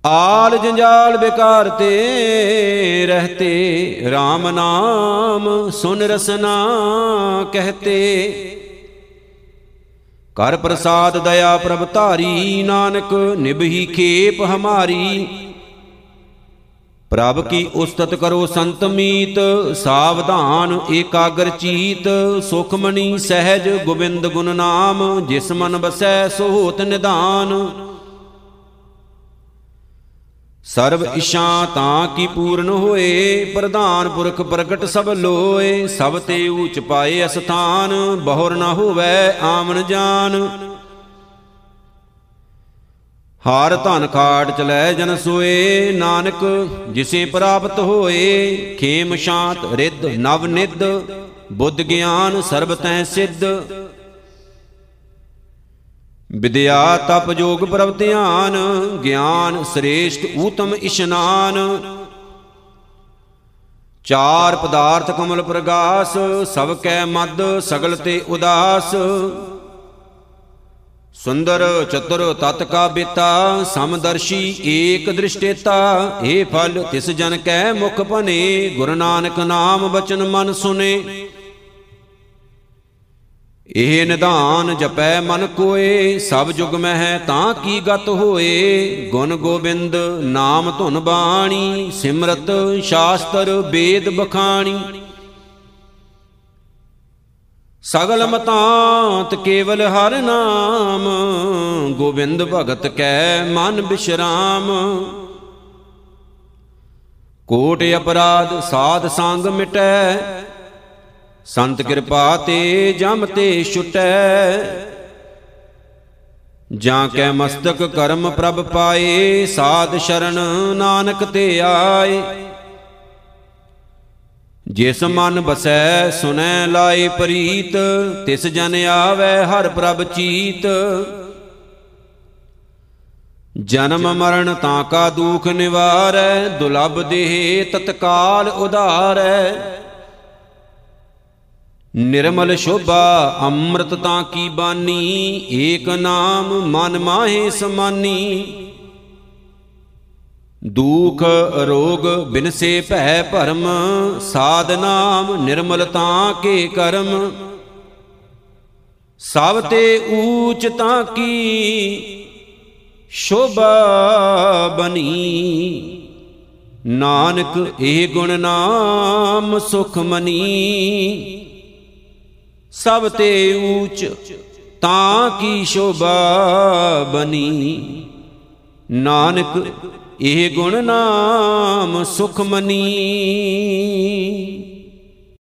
ਆਲ ਜੰਜਾਲ ਬਿਕਾਰ ਤੇ ਰਹਤੇ RAM ਨਾਮ ਸੁਨ ਰਸਨਾ ਕਹਤੇ। ਕਰ ਪ੍ਰਸਾਦ ਦਇਆ ਪ੍ਰਭ ਧਾਰੀ, ਨਾਨਕ ਨਿਭਹੀ ਖੇਪ ਹਮਾਰੀ। ਪ੍ਰਭ ਕੀ ਉਸਤਤ ਕਰੋ ਸੰਤ ਮੀਤ, ਸਾਵਧਾਨ ਏਕਾਗਰ ਚੀਤ। ਸੁਖਮਣੀ ਸਹਿਜ ਗੋਬਿੰਦ ਗੁਣ ਨਾਮ, ਜਿਸ ਮਨ ਬਸੈ ਸੋ ਹੋਤ ਨਿਧਾਨ। ਸਰਬ ਇਸ਼ਾ ਤਾਂ ਕੀ ਪੂਰਨ ਹੋਏ? ਪ੍ਰਧਾਨ ਪੁਰਖ ਪ੍ਰਗਟ ਸਭ ਲੋਏ। ਸਭ ਤੇ ਊਚ ਪਾਏ ਅਸਥਾਨ। ਬਹੁਰ ਨਾ ਹੋਵੇ ਆਮਨ ਜਾਨ। ਹਾਰ ਧਨ ਖਾਟ ਚਲੈ ਜਨ ਸੋਏ। ਨਾਨਕ ਜਿਸੇ ਪ੍ਰਾਪਤ ਹੋਏ। ਖੇਮ ਸ਼ਾਂਤ ਰਿੱਧ ਨਵ ਨਿੱਧ। ਬੁੱਧ ਗਿਆਨ ਸਰਬ ਤੈ ਸਿੱਧ। ਵਿਦਿਆ ਤਪ ਜੋਗ ਪ੍ਰਭ ਧਿਆਨ, ਗਿਆਨ ਸ੍ਰੇਸ਼ਟ ਊਤਮ ਇਸ਼ਨਾਨ। ਚਾਰ ਪਦਾਰਥ ਕਮਲ ਪ੍ਰਗਾਸ, ਸਭ ਕੈ ਮਦ, ਸਗਲ ਤੇ ਉਦਾਸ। ਸੁੰਦਰ ਚਤੁਰ ਤਤ ਕਾ ਬੇਤਾ, ਸਮਦਰਸ਼ੀ ਏਕ ਦ੍ਰਿਸ਼ਟੇਤਾ ਏ ਫਲ ਤਿਸ ਜਨ ਕੈ ਮੁਖ ਭਨੇ, ਗੁਰੂ ਨਾਨਕ ਨਾਮ ਬਚਨ ਮਨ ਸੁਨੇ। ਇਹ ਨਿਧਾਨ ਜਪੈ ਮਨ ਕੋਏ, ਸਭ ਜੁਗ ਮਹਿ ਤਾਂ ਕੀ ਗਤ ਹੋਏ? ਗੁਣ ਗੋਬਿੰਦ ਨਾਮ ਧੁਨ ਬਾਣੀ, ਸਿਮਰਤ ਸ਼ਾਸਤਰ ਵੇਦ ਬਖਾਣੀ। ਸਗਲ ਮਤਾਂਤ ਕੇਵਲ ਹਰ ਨਾਮ, ਗੋਬਿੰਦ ਭਗਤ ਕੈ ਮਨ ਬਿਸ਼ਰਾਮ। ਕੋਟ ਅਪਰਾਧ ਸਾਧ ਸੰਗ ਮਿਟੈ ਸੰਤ ਕਿਰਪਾ ਤੇ ਜਮ ਤੇ ਛੁਟੈ। ਜਾਂ ਕੈ ਮਸਤਕ ਕਰਮ ਪ੍ਰਭ ਪਾਏ, ਸਾਧ ਸ਼ਰਨ ਨਾਨਕ ਤੇ ਆਏ। ਜਿਸ ਮਨ ਬਸੈ, ਸੁਨੈ ਲਾਏ ਪ੍ਰੀਤ, ਤਿਸ ਜਨ ਆਵੈ ਹਰ ਪ੍ਰਭ ਚੀਤ। ਜਨਮ ਮਰਨ ਤਾਂ ਕਾ ਦੁਖ ਨਿਵਾਰੈ ਦੁਲਬ ਦੇਹ ਤਤਕਾਲ ਉਧਾਰੈ। ਨਿਰਮਲ ਸ਼ੋਭਾ, ਅੰਮ੍ਰਿਤ ਤਾਂ ਕੀ ਬਾਨੀ? ਏਕ ਨਾਮ ਮਨ ਮਾਹੇ ਸਮਾਨੀ। ਦੂਖ ਰੋਗ ਬਿਨਸੇ ਭੈ ਭਰਮ, ਸਾਧ ਨਾਮ ਨਿਰਮਲ ਤਾਂ ਕੇ ਕਰਮ। ਸਭ ਤੇ ਊਚ ਤਾਂ ਕੀ ਸ਼ੋਭਾ ਬਣੀ ਨਾਨਕ ਇਹ ਗੁਣ ਨਾਮ ਸੁਖ ਮਨੀ। ਸਭ ਤੇ ਊਚ ਤਾਂ ਕੀ ਸ਼ੋਭਾ ਬਣੀ ਨਾਨਕ ਇਹ ਗੁਣ ਨਾਮ ਸੁਖ ਮਨੀ।